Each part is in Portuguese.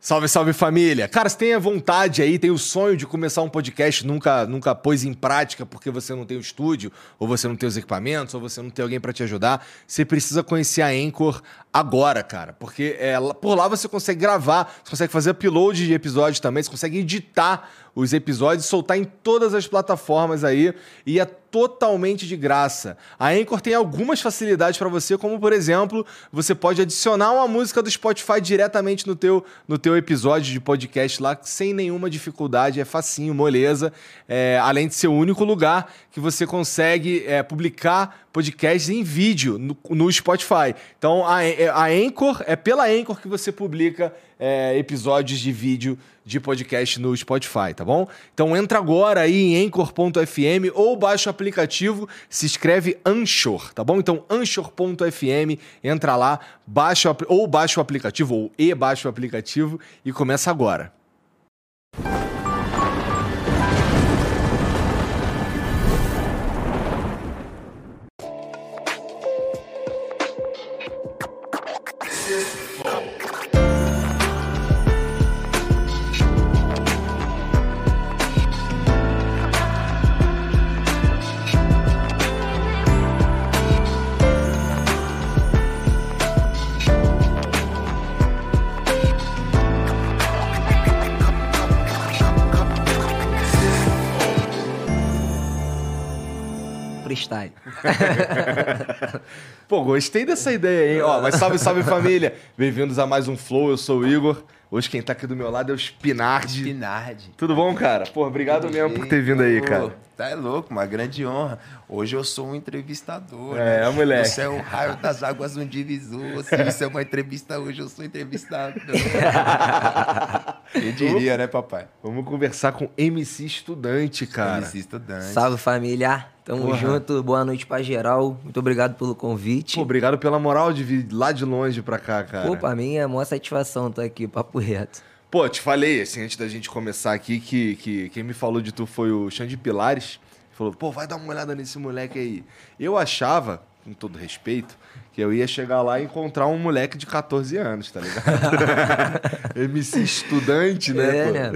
Salve, salve família! Cara, você tem a vontade aí, tem o sonho de começar um podcast, nunca, nunca pôs em prática porque você não tem o estúdio, ou você não tem os equipamentos, ou você não tem alguém para te ajudar, você precisa conhecer a Anchor agora, cara. Porque é, por lá você consegue gravar, você consegue fazer upload de episódios também, você consegue editar os episódios, soltar em todas as plataformas aí e é totalmente de graça. A Anchor tem algumas facilidades para você, como por exemplo, você pode adicionar uma música do Spotify diretamente no teu, no teu episódio de podcast lá, sem nenhuma dificuldade, é facinho, moleza. É, além de ser o único lugar que você consegue é, publicar podcasts em vídeo no, no Spotify. Então a, a Anchor, é pela Anchor que você publica é, episódios de vídeo de podcast no Spotify, tá bom? Então entra agora aí em anchor.fm ou baixa o aplicativo, se escreve Anchor, tá bom? Então anchor.fm, entra lá, baixa ou baixa o aplicativo ou e baixa o aplicativo e começa agora. freestyle. Gostei dessa ideia, hein? Ó, mas salve, salve família! Bem-vindos a mais um Flow, eu sou o Igor. Hoje quem tá aqui do meu lado é o Spinardi. Spinardi. Tudo bom, cara? Pô, obrigado Tudo mesmo por ter vindo aí, cara. Tá é louco, uma grande honra. Hoje eu sou um entrevistador. É, né? moleque. Você é o raio das águas um divisor. Se isso é uma entrevista hoje, eu sou entrevistador. Quem diria, né, papai? Vamos conversar com MC Estudante, cara. MC Estudante. Salve, família. Tamo Porra. junto. Boa noite pra geral. Muito obrigado pelo convite. Pô, obrigado pela moral de vir lá de longe pra cá, cara. Pô, pra mim é uma satisfação estar aqui, papo reto. Pô, te falei, assim, antes da gente começar aqui, que, que quem me falou de tu foi o Xande Pilares. Falou, pô, vai dar uma olhada nesse moleque aí. Eu achava, com todo respeito, que eu ia chegar lá e encontrar um moleque de 14 anos, tá ligado? MC estudante, né? É, pô? né?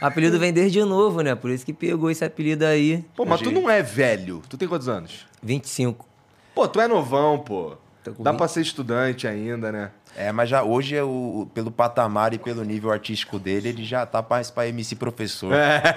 Apelido vem desde novo, né? Por isso que pegou esse apelido aí. Pô, mas tu não é velho. Tu tem quantos anos? 25. Pô, tu é novão, pô. Dá 20... pra ser estudante ainda, né? É, mas já hoje, o, pelo patamar e pelo nível artístico dele, ele já tá mais pra MC professor. É.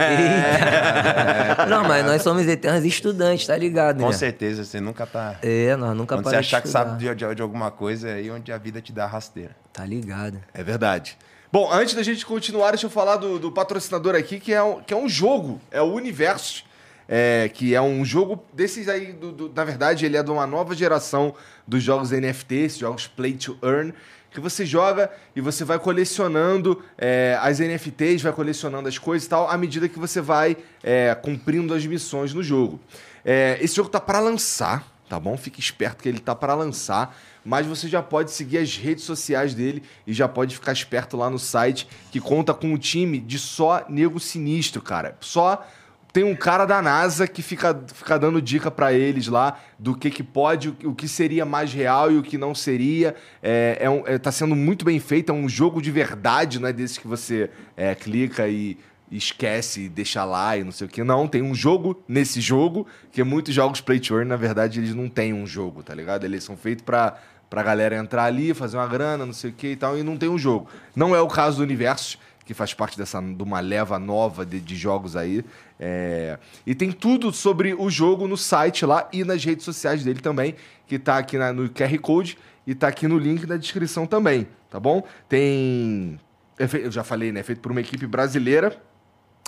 É. Não, mas nós somos eternos estudantes, tá ligado? Com né? certeza, você nunca tá. É, nós nunca Quando você achar que sabe de, de, de, alguma coisa, é aí onde a vida te dá rasteira. Tá ligado. É verdade. Bom, antes da gente continuar, deixa eu falar do, do patrocinador aqui, que é, um, que é um jogo, é o Universo. É, que é um jogo desses aí, do, do, na verdade, ele é de uma nova geração dos jogos NFT, jogos Play to Earn, que você joga e você vai colecionando é, as NFTs, vai colecionando as coisas e tal, à medida que você vai é, cumprindo as missões no jogo. É, esse jogo tá para lançar, tá bom? Fique esperto que ele tá para lançar, mas você já pode seguir as redes sociais dele e já pode ficar esperto lá no site que conta com um time de só nego sinistro, cara. Só tem um cara da NASA que fica, fica dando dica para eles lá do que, que pode, o que seria mais real e o que não seria. É, é, um, é tá sendo muito bem feito, é um jogo de verdade, não é desse que você é, clica e esquece e deixa lá e não sei o que. Não, tem um jogo nesse jogo, que muitos jogos Play to Earn, na verdade, eles não têm um jogo, tá ligado? Eles são feitos para pra galera entrar ali, fazer uma grana, não sei o que e tal, e não tem um jogo. Não é o caso do Universo, que faz parte dessa, de uma leva nova de, de jogos aí. É... E tem tudo sobre o jogo no site lá e nas redes sociais dele também, que tá aqui na, no QR Code e tá aqui no link da descrição também, tá bom? Tem. É eu já falei, né? É feito por uma equipe brasileira.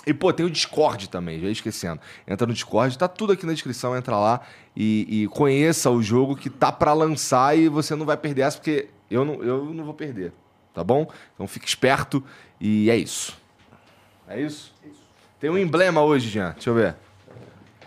E, pô, tem o Discord também, já esquecendo. Entra no Discord, tá tudo aqui na descrição, entra lá e, e conheça o jogo que tá para lançar e você não vai perder essa, porque eu não, eu não vou perder, tá bom? Então fique esperto e é isso. É isso? Tem um emblema hoje, Jean. Deixa eu ver.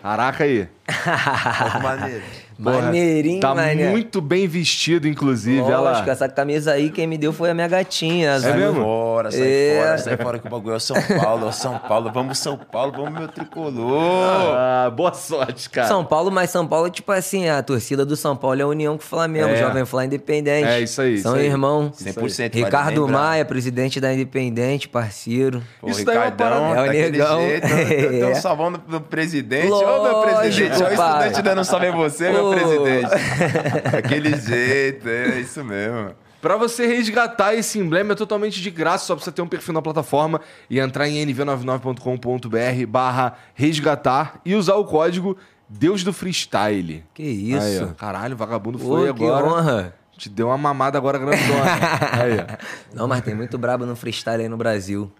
Caraca aí. maneiro. Maneirinho, Tá mané. muito bem vestido, inclusive. Lógico, ela... essa camisa aí, quem me deu foi a minha gatinha. azul. É mesmo? Fora, sai É. fora, sai fora que o bagulho é o São Paulo, é o São Paulo, vamos São Paulo, vamos meu tricolor. Ah, boa sorte, cara. São Paulo, mas São Paulo, tipo assim, a torcida do São Paulo é a união com o Flamengo, É. Jovem Flá Independente. É, isso aí, São isso aí. irmão. 100% vale Ricardo. Maia, presidente da Independente, parceiro. Pô, Isso daí é uma parada- É o negão. jeito, Tem É. um salvão do, do presidente. Ô, meu Lógico, presidente, ó, o pai. estudante dando um salve em você, meu presidente. Daquele jeito, é isso mesmo. Pra você resgatar esse emblema é totalmente de graça, só precisa ter um perfil na plataforma e entrar em nv99.com.br barra resgatar e usar o código Deus do Freestyle. Que isso. Aí, ó. Caralho, o vagabundo Pô, foi que agora. honra. Te deu uma mamada agora grandona. Aí, ó. Não, mas tem muito brabo no freestyle aí no Brasil.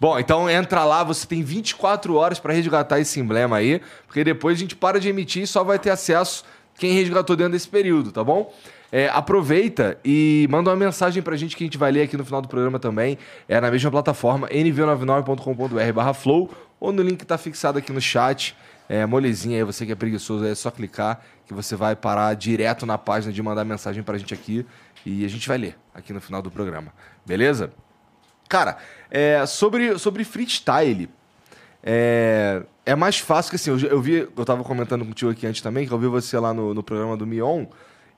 Bom, então entra lá, você tem 24 horas pra resgatar esse emblema aí, porque depois a gente para de emitir e só vai ter acesso quem resgatou dentro desse período, tá bom? É, aproveita e manda uma mensagem pra gente que a gente vai ler aqui no final do programa também. É na mesma plataforma, nv99.com.br barra flow, ou no link que tá fixado aqui no chat. É molezinha aí, você que é preguiçoso, é só clicar que você vai parar direto na página de mandar mensagem pra gente aqui e a gente vai ler aqui no final do programa. Beleza? Cara, é, sobre, sobre freestyle, é, é mais fácil que assim, eu, eu vi, eu tava comentando contigo aqui antes também, que eu vi você lá no, no programa do Mion.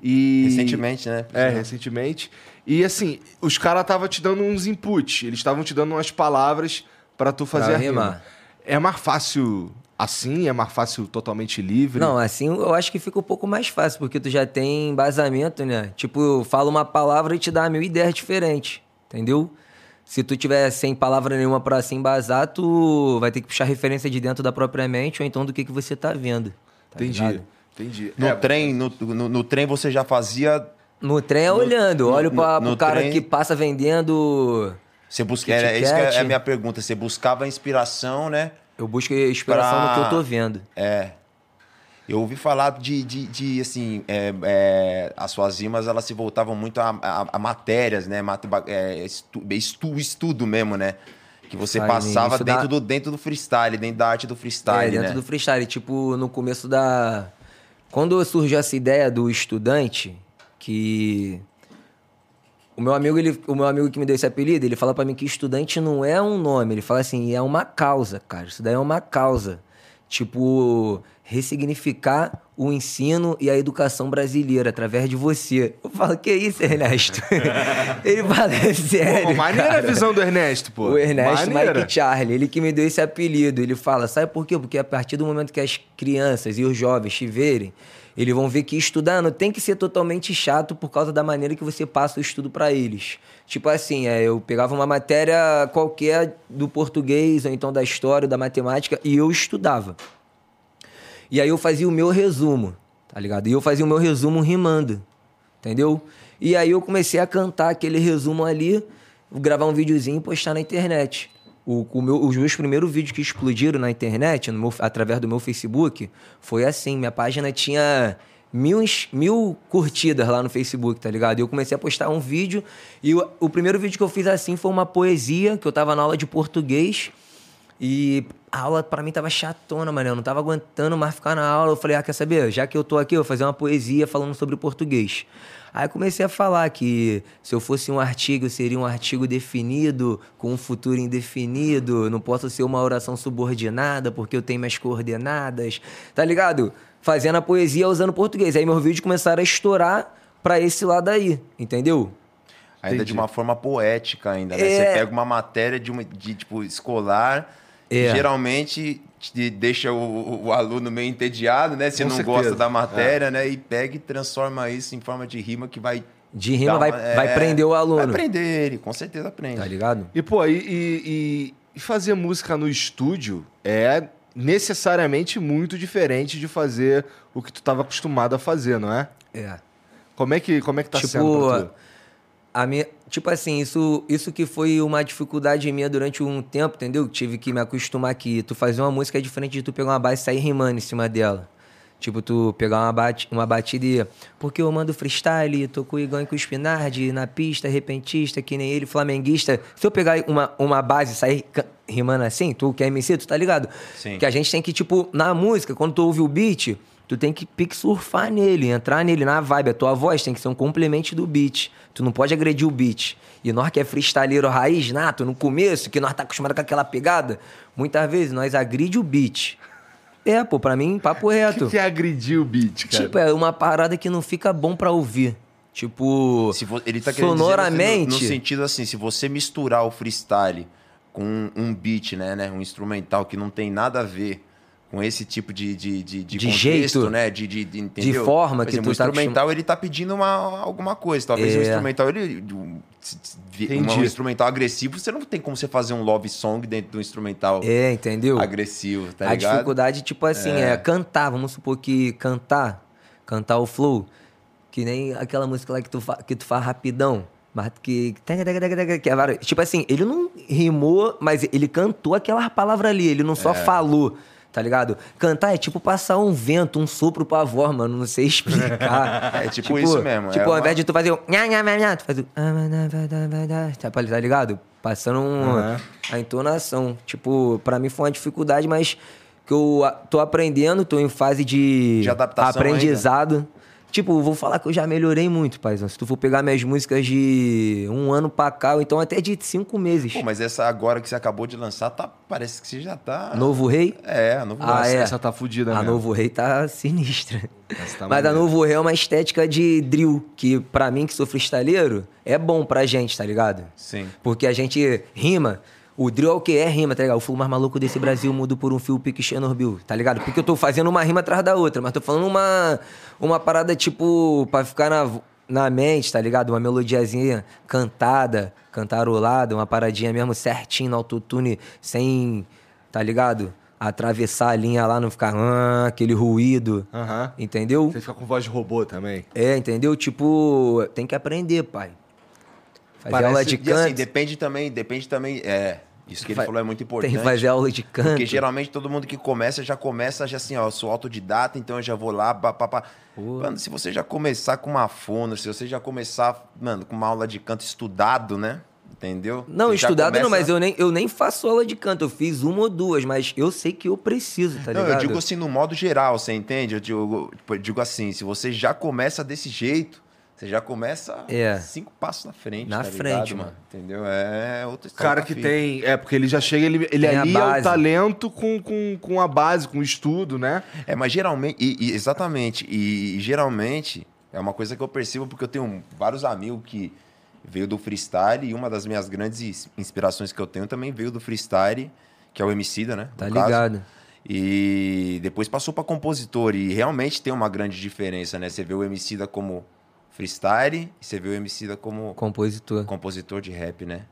E. Recentemente, né? É, recentemente. E assim, os caras estavam te dando uns inputs, eles estavam te dando umas palavras pra tu fazer Pra a rima. É mais fácil assim? É mais fácil totalmente livre? Não, assim eu acho que fica um pouco mais fácil, porque tu já tem embasamento, né? Tipo, fala uma palavra e te dá mil ideias diferentes, entendeu? Se tu tiver sem palavra nenhuma pra se embasar, tu vai ter que puxar referência de dentro da própria mente ou então do que, que você tá vendo. tá entendi. ligado? Entendi. No É, trem, no, no, no trem você já fazia. No trem é olhando, no- olho pra, no pro cara trem- que passa vendendo. Você busca, era, isso que é a minha pergunta. Você buscava inspiração, né? Eu busco inspiração Pra- no que eu tô vendo. É. Eu ouvi falar de, de, de, assim, é, é, as suas rimas, elas se voltavam muito a, a- a matérias, né? Mat- é, estu, estu- estudo mesmo, né? Que você Sai passava dentro, da- do, dentro do freestyle, dentro da arte do É, freestyle, dentro né? do freestyle. Tipo, no começo da. Quando surgiu essa ideia do estudante, que. O meu amigo, ele, o meu amigo que me deu esse apelido, ele fala pra mim que estudante não é um nome. Ele fala assim, é uma causa, cara. Isso daí é uma causa. Tipo, ressignificar o ensino e a educação brasileira através de você. Eu falo, que isso, Ernesto? ele fala, é sério. Pô, maneira a cara. visão do Ernesto, pô. O Ernesto Maneira. Mike Charlie, ele que me deu esse apelido. Ele fala, sabe por quê? Porque a partir do momento que as crianças e os jovens te verem, eles vão ver que estudar não tem que ser totalmente chato por causa da maneira que você passa o estudo para eles. Tipo assim, é, eu pegava uma matéria qualquer do português ou então da história, da matemática e eu estudava. E aí eu fazia o meu resumo, tá ligado? E eu fazia o meu resumo rimando, entendeu? E aí eu comecei a cantar aquele resumo ali, gravar um videozinho e postar na internet. O, o meu- os meus primeiros vídeos que explodiram na internet, meu- através do meu Facebook, foi assim. Minha página tinha mil, mil curtidas lá no Facebook, tá ligado? E eu comecei a postar um vídeo. E o, o primeiro vídeo que eu fiz assim foi uma poesia, que eu tava na aula de português. E a aula pra mim tava chatona, mano. Eu não tava aguentando mais ficar na aula. Eu falei, ah, quer saber? Já que eu tô aqui, eu vou fazer uma poesia falando sobre português. Aí eu comecei a falar que se eu fosse um artigo, eu seria um artigo definido, com um futuro indefinido. Não posso ser uma oração subordinada, porque eu tenho minhas coordenadas. Tá ligado? Fazendo a poesia usando português. Aí meus vídeos começaram a estourar pra esse lado aí, entendeu? Ainda Entendi. de uma forma poética ainda, né? É. Você pega uma matéria de, uma, de tipo, escolar, É. geralmente te deixa o, o aluno meio entediado, né? Se Com não certeza. gosta da matéria, né? E pega e transforma isso em forma de rima que vai... De rima vai, uma- vai é, prender o aluno. Vai prender ele, com certeza aprende. Tá ligado? E, pô, e, e- e- fazer música no estúdio é necessariamente muito diferente de fazer o que tu tava acostumado a fazer, não é? É. Como é que, como é que tá tipo, sendo pra tu? A minha, tipo assim, isso, isso que foi uma dificuldade minha durante um tempo, entendeu? Tive que me acostumar que tu fazer uma música é diferente de tu pegar uma base e sair rimando em cima dela. Tipo, tu pegar uma, bate, uma batida e. Porque eu mando freestyle, tô com o Igor e com o Spinardi na pista, repentista, que nem ele, flamenguista. Se eu pegar uma, uma base e sair rimando assim, tu que é MC, tu tá ligado? Sim. Que a gente tem que, tipo, na música, quando tu ouve o beat, tu tem que pique surfar nele, entrar nele, na vibe. A tua voz tem que ser um complemento do beat. Tu não pode agredir o beat. E nós que é freestyleiro raiz, nato, no começo, que nós tá acostumado com aquela pegada, muitas vezes nós agride o beat. É, pô, pra mim, papo reto. que, que é agredir o beat, cara? Tipo, é uma parada que não fica bom pra ouvir. Tipo, Se vo- ele tá querendo dizer sonoramente. no, no sentido assim, se você misturar o freestyle com um, um beat, né, né, um instrumental que não tem nada a ver com esse tipo de, de, de, de De contexto, jeito. né, de, de, de, entendeu? forma que exemplo, tu tá o instrumental ele tá pedindo uma, alguma coisa, talvez É. o instrumental ele um, um, Entendi. um instrumental agressivo, você não tem como você fazer um love song dentro do instrumental É, entendeu? agressivo, tá a ligado? dificuldade, tipo assim, é. cantar. Vamos supor que cantar, cantar o flow, que nem aquela música lá que tu, fa- que tu faz rapidão. Mas que. que é Tipo assim, ele não rimou, mas ele cantou aquela palavra ali, ele não só falou. Tá ligado? Cantar é tipo passar um vento, um sopro pra voz, mano. Não sei explicar. É tipo isso mesmo, Tipo, é ao uma- invés de tu fazer nha, tu faz o. Tá tá ligado? Passando um- Aham. a entonação. Tipo, pra mim foi uma dificuldade, mas que eu tô aprendendo, tô em fase de, De adaptação aprendizado. Tipo, vou falar que eu já melhorei muito, paizão. Se tu for pegar minhas músicas de um ano pra cá, ou então até de cinco meses. Pô, mas essa agora que você acabou de lançar, tá, parece que você já tá... Novo Rei? É, a novo Ah, Nossa, é. essa tá fudida A mesmo. Novo Rei tá sinistra. Tá Mas a. Novo Rei é uma estética de drill, que pra mim, que sou freestyleiro, é bom pra gente, tá ligado? Sim. Porque a gente rima. O drill é o que é rima, tá ligado? O flow mais maluco desse Brasil mudo por um fio pique Chernobyl, tá ligado? Porque eu tô fazendo uma rima atrás da outra, mas tô falando uma, uma parada tipo pra ficar na, na mente, tá ligado? Uma melodiazinha cantada, cantarolada, uma paradinha mesmo certinho no autotune, sem, tá ligado? Atravessar a linha lá, não ficar ah, aquele ruído, Aham. entendeu? Você fica com voz de robô também. É, entendeu? Tipo, tem que aprender, pai. Fazer Parece- aula de E canto. assim, depende também, depende também, é, isso que ele Fa- falou é muito importante. Tem que fazer aula de canto. Porque geralmente todo mundo que começa já começa já assim, ó, eu sou autodidata, então eu já vou lá, pá, pá, pá. Mano, se você já começar com uma fono, se você já começar, mano, com uma aula de canto estudado, né? Entendeu? Não, Você estudado não, começa- mas eu nem, eu nem faço aula de canto. Eu fiz uma ou duas, mas eu sei que eu preciso, tá Não, ligado? eu digo assim no modo geral, você entende? Eu digo, eu digo assim, se você já começa desse jeito, você já começa É. cinco passos na frente, Na tá frente, ligado, mano. Entendeu? É história. Cara tá que tem. É, porque ele já chega, ele, ele Tem alia o talento com, com, com a base, com o estudo, né? É, mas geralmente, e- e- exatamente, e, e geralmente é uma coisa que eu percebo porque eu tenho vários amigos que veio do freestyle e uma das minhas grandes ins- inspirações que eu tenho também veio do freestyle, que é o Emicida, né? Tá caso. ligado? E depois passou para compositor e realmente tem uma grande diferença, né? Você vê o Emicida como freestyle e você vê o Emicida como Compositor. compositor de rap, né?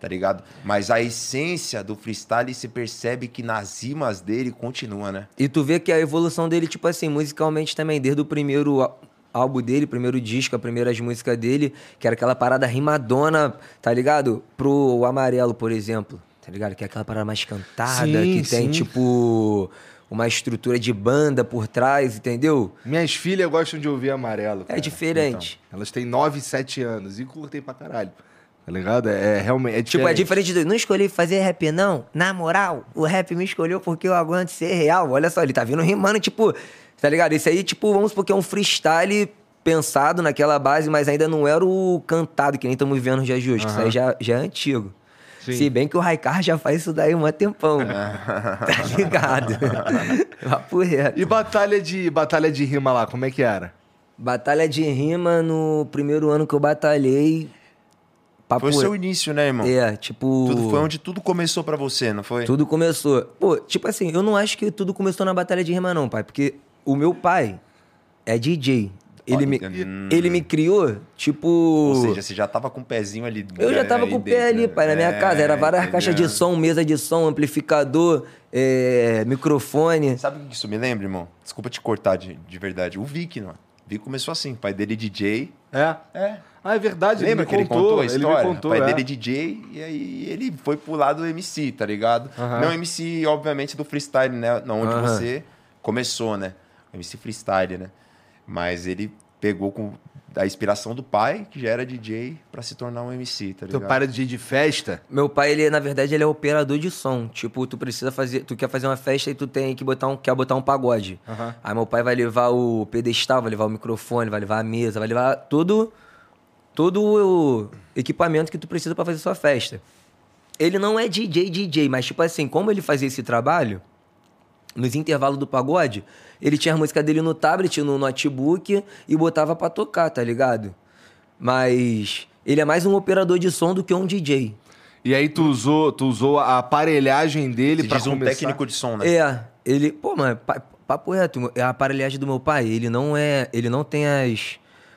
Tá ligado? Mas a essência do freestyle se percebe que nas rimas dele continua, né? E tu vê que a evolução dele, tipo assim, musicalmente também, desde o primeiro álbum dele, primeiro disco, as primeiras músicas dele, que era aquela parada rimadona, tá ligado? Pro Amarelo, por exemplo, tá ligado? Que é aquela parada mais cantada, Sim, que tem, sim. tipo, uma estrutura de banda por trás, entendeu? Minhas filhas gostam de ouvir amarelo. É cara. diferente. Então, elas têm 9 e 7 anos e curtem pra caralho. Tá ligado? É, é realmente. É Tipo, é diferente. do. Não escolhi fazer rap, não. Na moral, o rap me escolheu porque eu aguento ser real. Olha só, ele tá vindo rimando, tipo. Tá ligado? Esse aí, tipo, vamos supor que é um freestyle pensado naquela base, mas ainda não era o cantado que nem estamos vendo nos dias de hoje. que Isso aí já, já é antigo. Sim. Se bem que o Raikar já faz isso daí um tempão. tá ligado? Papo reto. E batalha de, batalha de rima lá, como é que era? Batalha de rima no primeiro ano que eu batalhei. Papo Foi o seu início, né, irmão? É, tipo. Tudo foi onde tudo começou pra você, não foi? Tudo começou. Pô, tipo assim, eu não acho que tudo começou na Batalha de Rima, não, pai. Porque o meu pai é DJ. Ele, me, Hum. ele me criou, tipo. Ou seja, você já tava com o pezinho ali. eu já tava aí com o pé ali, né? pai, na minha É, casa. Era várias entendeu? caixas de som, mesa de som, amplificador, é, microfone. Sabe o que isso me lembra, irmão? Desculpa te cortar de, de verdade. O Vic, não. O Vic começou assim, pai dele DJ. É? É. Ah, é verdade. Lembra ele que me ele contou a Ele história? me contou, o pai é. dele é DJ e aí ele foi pro lado do MC, tá ligado? Não MC, obviamente, do freestyle, né? Não onde você começou, né? MC freestyle, né? Mas ele pegou com a inspiração do pai, que já era DJ, pra se tornar um MC, tá Teu ligado? pai era DJ de festa? Meu pai, ele, na verdade, ele é operador de som. Tipo, tu precisa fazer. Tu quer fazer uma festa e tu tem que botar um. Quer botar um pagode. Aham. Aí meu pai vai levar o pedestal, vai levar o microfone, vai levar a mesa, vai levar todo. Todo o equipamento que tu precisa pra fazer sua festa. Ele não é DJ, DJ, mas tipo assim, como ele fazia esse trabalho, nos intervalos do pagode, ele tinha a música dele no tablet, no notebook e botava pra tocar, tá ligado? Mas ele é mais um operador de som do que um DJ. E aí tu usou, tu usou a aparelhagem dele pra diz um começar? técnico de som, né? É, ele, pô, mano, pa- papo reto, a aparelhagem do meu pai, ele não é, ele não tem as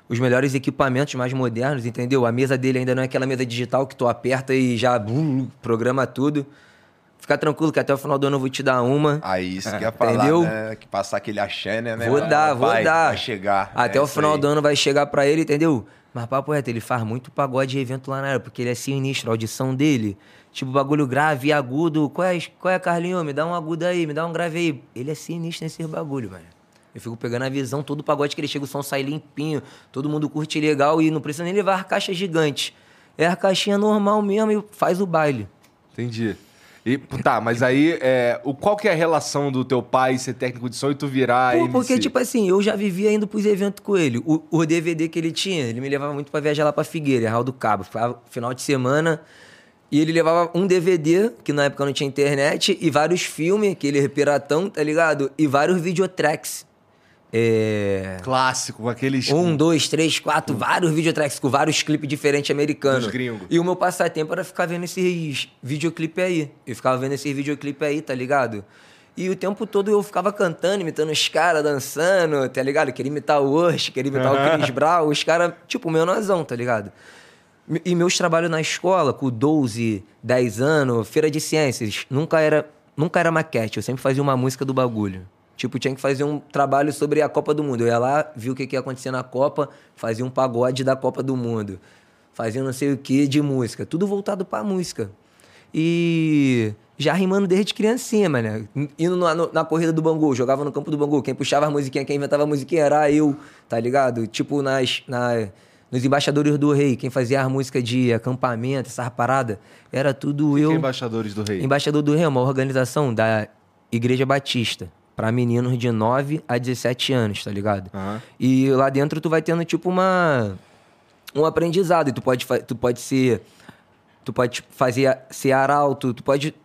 os melhores equipamentos mais modernos, entendeu? A mesa dele ainda não é aquela mesa digital que tu aperta e já bum, programa tudo. Fica tranquilo que até o final do ano eu vou te dar uma. Aí isso que ia falar, Entendeu? né? Que passar aquele axé, né? né? Vou dar, vou vai, dar. Vai chegar. Até É o final aí. do ano vai chegar pra ele, entendeu? Mas papo reto, ele faz muito pagode e evento lá na área, porque ele é sinistro, a audição dele. Tipo, bagulho grave e agudo. Qual é, qual é, Carlinho? Me dá um agudo aí, me dá um grave aí. Ele é sinistro nesse bagulho, mano. Eu fico pegando a visão, todo pagode que ele chega, o som sai limpinho, todo mundo curte legal e não precisa nem levar caixa gigante. É a caixinha normal mesmo e faz o baile. Entendi. E, tá, mas aí, é, o, qual que é a relação do teu pai ser técnico de som e tu virar Pô, porque, tipo assim, eu já vivia indo pros eventos com ele. O, o DVD que ele tinha, ele me levava muito pra viajar lá pra Figueira, Real do Cabo. Ficava final de semana. E ele levava um DVD, que na época não tinha internet, e vários filmes, aquele piratão, tá ligado? E vários videotracks. É. Clássico, com aqueles... Um, dois, três, quatro, vários videotracks com vários clipes diferentes americanos. Dos gringos. E o meu passatempo era ficar vendo esses videoclipes aí. Eu ficava vendo esses videoclipes aí, tá ligado? E o tempo todo eu ficava cantando, imitando os caras, dançando, tá ligado? Queria imitar o Ursh, queria imitar o Chris Brown, os caras, tipo, meu nozão, tá ligado? E meus trabalhos na escola, com 12, 10 anos, feira de ciências, nunca era, nunca era maquete, eu sempre fazia uma música do bagulho. Tipo, tinha que fazer um trabalho sobre a Copa do Mundo. Eu ia lá, vi o que, que ia acontecer na Copa, fazia um pagode da Copa do Mundo. Fazia não sei o que de música. Tudo voltado pra música. E já rimando desde criancinha, mano. Indo na, na corrida do Bangu, jogava no campo do Bangu. Quem puxava a musiquinha, quem inventava a musiquinha era eu, tá ligado? Tipo, nas, na, nos Embaixadores do Rei, quem fazia as músicas de acampamento, essas paradas, era tudo Que eu. embaixadores do rei? Embaixador do Rei é uma organização da Igreja Batista. Pra meninos de 9 a 17 anos, tá ligado? Aham. E lá dentro tu vai tendo, tipo, uma... Um aprendizado. E tu pode, tu pode ser... Tu pode fazer... Ser arauto. Tu pode...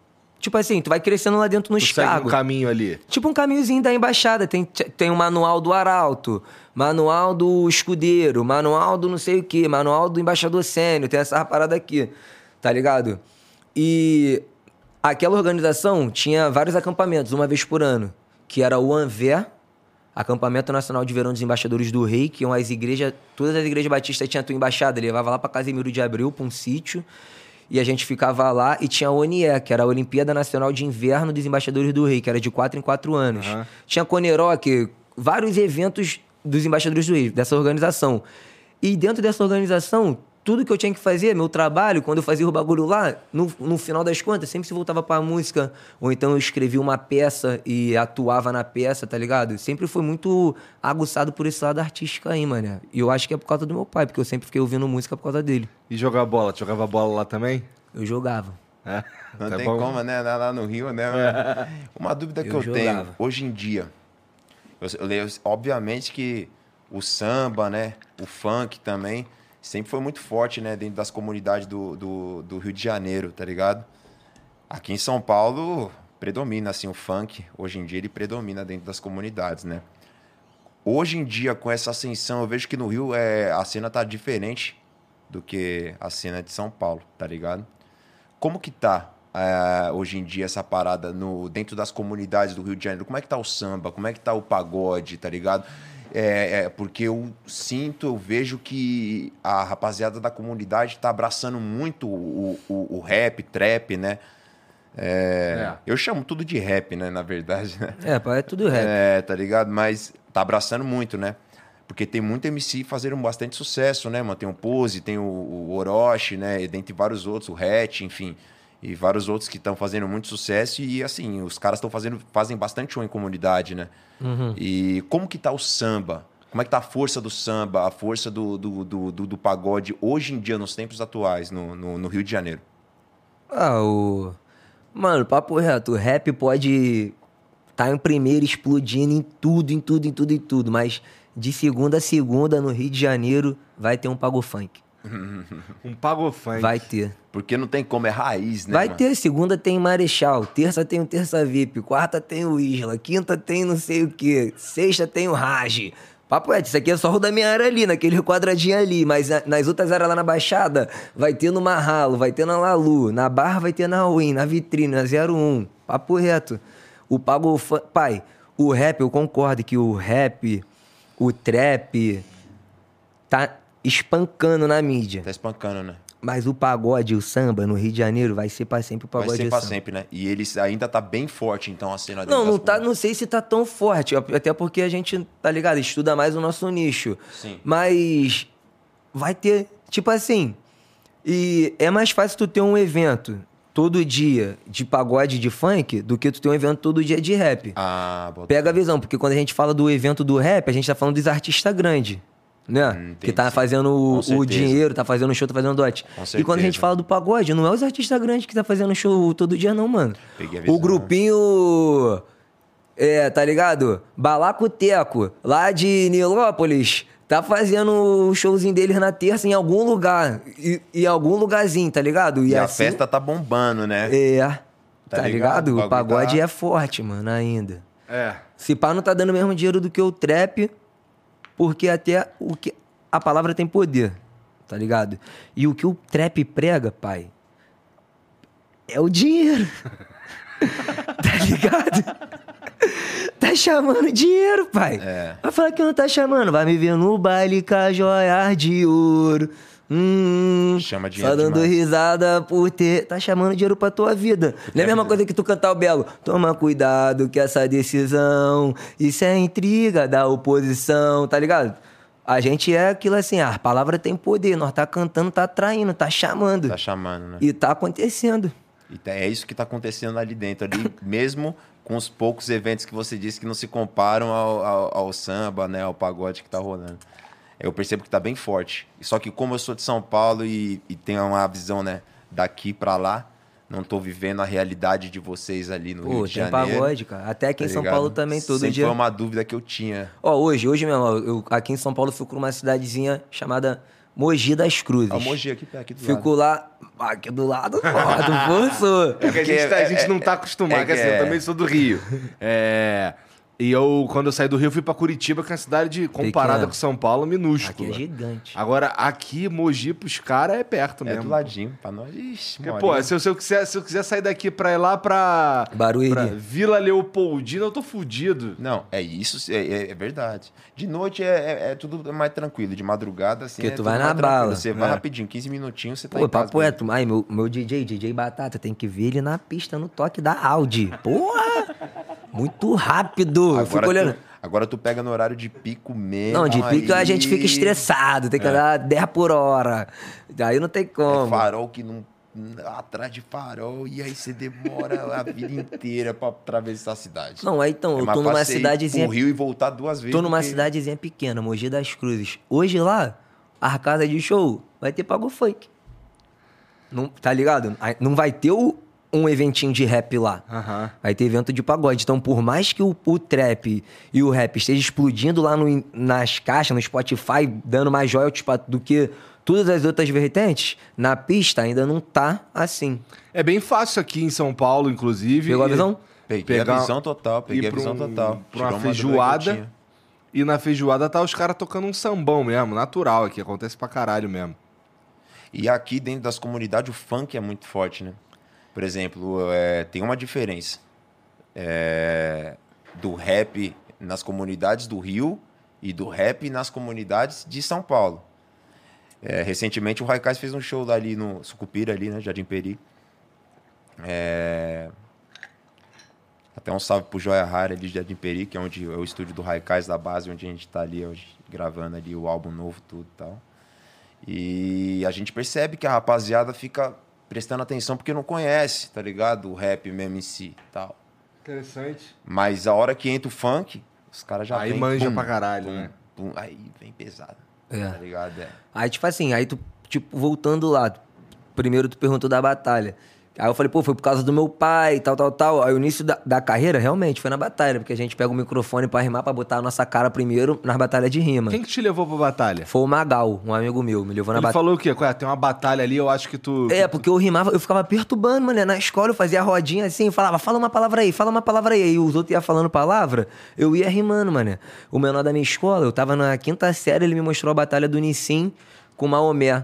Tipo assim, tu vai crescendo lá dentro Tu nos segue um cargos. caminho ali. Tipo um caminhozinho da embaixada. Tem, tem o manual do arauto, manual do escudeiro, manual do não sei o quê, manual do embaixador sênior. Tem essa parada aqui, tá ligado? E aquela organização tinha vários acampamentos, uma vez por ano. Que era o ANVER, Acampamento Nacional de Verão dos Embaixadores do Rei, que iam as igrejas... Todas as igrejas batistas tinham a tua embaixada. Levava lá pra Casimiro de Abril, pra um sítio. E a gente ficava lá e tinha a ONIE, que era a Olimpíada Nacional de Inverno dos Embaixadores do Rei, que era de quatro em quatro anos. Aham. Tinha Coneroque, vários eventos dos Embaixadores do Rei, dessa organização. E dentro dessa organização, tudo que eu tinha que fazer, meu trabalho, quando eu fazia o bagulho lá, no, no final das contas, sempre se voltava pra música. Ou então eu escrevia uma peça e atuava na peça, tá ligado? Sempre foi muito aguçado por esse lado artístico aí, mano. E eu acho que é por causa do meu pai, porque eu sempre fiquei ouvindo música por causa dele. E jogar bola? Tu jogava bola lá também? Eu jogava. É. Não Tá tem bom? como, né? Lá no Rio, né? mano? Uma dúvida que Eu eu, tenho, hoje em dia, eu, eu leio, obviamente que o samba, né? O funk também, sempre foi muito forte, né? Dentro das comunidades do, do, do Rio de Janeiro, tá ligado? Aqui em São Paulo predomina, assim, o funk. Hoje em dia ele predomina dentro das comunidades, né? Hoje em dia, com essa ascensão, eu vejo que no Rio é, a cena tá diferente do que a cena de São Paulo, tá ligado? Como que tá eh, hoje em dia essa parada no, dentro das comunidades do Rio de Janeiro? Como é que tá o samba? Como é que tá o pagode, tá ligado? É, é, porque eu sinto, eu vejo que a rapaziada da comunidade tá abraçando muito o, o, o rap, trap, né? É, É. Eu chamo tudo de rap, né? Na verdade, né? É, é tudo rap. É, tá ligado? Mas tá abraçando muito, né? Porque tem muito MC fazendo bastante sucesso, né, mano? Tem o Pose, tem o, o Orochi, né? E dentre vários outros, o Hatch, enfim. E vários outros que estão fazendo muito sucesso e assim os caras estão fazendo fazem bastante show em comunidade né e como que tá o samba como é que tá a força do samba a força do, do, do, do- do pagode hoje em dia nos tempos atuais no, no, no Rio de Janeiro Ah, o. Mano, papo reto, o rap pode tá em primeiro explodindo em tudo, em tudo, em tudo, em tudo, mas de segunda a segunda no Rio de Janeiro vai ter um pago funk. Um pagofunk. Vai ter. porque não tem como é raiz né vai mano? ter, segunda tem Marechal, terça tem o Terça VIP, quarta tem o Isla, quinta tem não sei o que, sexta tem o Raj. Papo reto, isso aqui é só o da minha área ali, naquele quadradinho ali, mas na- nas outras áreas lá na Baixada, vai ter no Marralo, vai ter na Lalu, na Barra vai ter na Win, na Vitrine, na 01. Papo reto. O pago... Pai, o rap, eu concordo que o rap, o trap, tá espancando na mídia. tá espancando né Mas o pagode, o samba no Rio de Janeiro vai ser pra sempre o pagode vai ser samba. sempre né e eles ainda tá bem forte então a cena Não, dentro não tá, não sei se tá tão forte, até porque a gente, tá ligado, estuda mais o nosso nicho. Sim. Mas vai ter, tipo assim, e é mais fácil tu ter um evento todo dia de pagode de funk do que tu ter um evento todo dia de rap. ah bota Pega a visão, porque quando a gente fala do evento do rap, a gente tá falando dos artistas grandes. Né? Hum, que tá fazendo o, o dinheiro, tá fazendo show, tá fazendo dote. E quando a gente fala do pagode, não é os artistas grandes que tá fazendo show todo dia, não, mano. A. O grupinho. É, tá ligado? Balacoteco, lá de Nilópolis, tá fazendo o showzinho deles na terça em algum lugar. E, em algum lugarzinho, tá ligado? e a assim- festa tá bombando né É. Tá Tá, ligado? ligado? O pagode tá- é forte, mano, ainda. É. Se pá não tá dando o mesmo dinheiro do que o trap, porque até o que a palavra tem poder, tá ligado? E o que o trap prega, pai, é o dinheiro. tá ligado? Tá chamando dinheiro, pai. É. Vai falar que não tá chamando. Vai me ver no baile com a joia de ouro. Hum, Chama dinheiro Só dando demais. risada por ter. Tá chamando dinheiro pra tua vida. Não é a mesma coisa que tu cantar o belo. Toma cuidado que essa decisão. Isso é intriga da oposição, tá ligado? A gente é aquilo assim, a palavra tem poder. Nós tá cantando, tá atraindo, tá chamando. tá chamando né E tá acontecendo. E tá- é isso que tá acontecendo ali dentro, ali, mesmo com os poucos eventos que você disse que não se comparam ao, ao- ao samba, né, ao pagode que tá rolando. Eu percebo que tá bem forte. Só que como eu sou de São Paulo e, e tenho uma visão, né, daqui pra lá, não tô vivendo a realidade de vocês ali no Pô, Rio de tem Janeiro. pagode, cara. Até aqui tá em São ligado? Paulo também, todo Sempre dia. foi uma dúvida que eu tinha. Ó, hoje, hoje mesmo, ó, eu, aqui em São Paulo, eu fui pra uma cidadezinha chamada Mogi das Cruzes. A Mogi aqui, aqui do Fico lado. lá, aqui do lado, do Poço. É que a gente, tá- a gente não tá acostumado, é que assim, é- eu também sou do Rio. É. E eu, quando eu saí do Rio, fui pra Curitiba, que é uma cidade comparada Pequena. com São Paulo, Aqui minúscula. é gigante. Agora, aqui, Mogi, pros caras, é perto É mesmo. do ladinho, pra nós. Ixi, Porque, pô, horinha. se eu, se, eu quiser, se eu quiser sair daqui pra ir lá pra, Barueri. pra Vila Leopoldina, eu tô fudido. Não, é isso, é, é- é verdade. De noite é, é- é tudo mais tranquilo, de madrugada assim. Porque é tu vai na bala. Você vai É. rapidinho, 15 minutinhos, você tá Pô, em casa. papo reto. Ai, meu, meu DJ, DJ Batata, tem que ver ele na pista, no toque da Audi. Porra! Muito rápido. Eu fico Agora olhando. tu, agora tu pega no horário de pico mesmo. Não, de pico a aí gente fica estressado, tem que andar 10 por hora. Daí não tem É como. farol que não. atrás de farol, e aí você demora a vida inteira pra atravessar a cidade. Não, aí então, É eu tô numa cidadezinha. pro Rio e voltar duas vezes. Tô numa do que- cidadezinha pequena, Mogi das Cruzes. Hoje lá, a casa de show vai ter pago funk. Não, tá ligado? Aí Não vai ter o- um eventinho de rap lá. Aham. Vai ter evento de pagode. Então, por mais que o, o trap e o rap esteja explodindo lá no- nas caixas, no Spotify, dando mais royalties pra- do que todas as outras vertentes, na pista ainda não tá assim. É bem fácil aqui em São Paulo, inclusive. Pegou a visão? Peguei Pegar- a visão total, peguei a visão um- total. pra uma eu feijoada. E na feijoada tá os caras tocando um sambão mesmo, natural aqui. Acontece pra caralho mesmo. E aqui dentro das comunidades o funk é muito forte, né? Por exemplo, é, tem uma diferença é, do rap nas comunidades do Rio e do rap nas comunidades de São Paulo. É, recentemente o Raikais fez um show ali no Sucupira, ali, né? Jardim Peri. É, Até um salve pro Joia Rara ali de Jardim Peri, que é onde é o estúdio do Raikais da base, onde a gente tá ali hoje, gravando ali o álbum novo, tudo e tal. E a gente percebe que a rapaziada fica prestando atenção porque não conhece, tá ligado? O rap mesmo em si e tal. Interessante. Mas a hora que entra o funk, os caras já Aí vem, manja pum, pra caralho, pum, né? pum, aí vem pesado. É. Tá ligado? É. Aí, tipo assim, aí tu, tipo, voltando lá, primeiro tu perguntou da batalha. Aí eu falei, pô, foi por causa do meu pai, tal, tal, tal. Aí o início da, da carreira, realmente, foi na batalha, porque a gente pega o microfone pra rimar, pra botar a nossa cara primeiro nas batalhas de rima. Quem que te levou pra batalha? Foi o Magal, um amigo meu, me levou na Ele batalha. falou o quê? Ué, tem uma batalha ali, eu acho que tu... É, porque eu rimava, eu ficava perturbando, mano. Na escola eu fazia rodinha assim, falava, fala uma palavra aí, fala uma palavra aí. Aí os outros iam falando palavra, eu ia rimando, mano. O menor da minha escola, eu tava na quinta série, ele me mostrou a batalha do Nissim com o Maomé,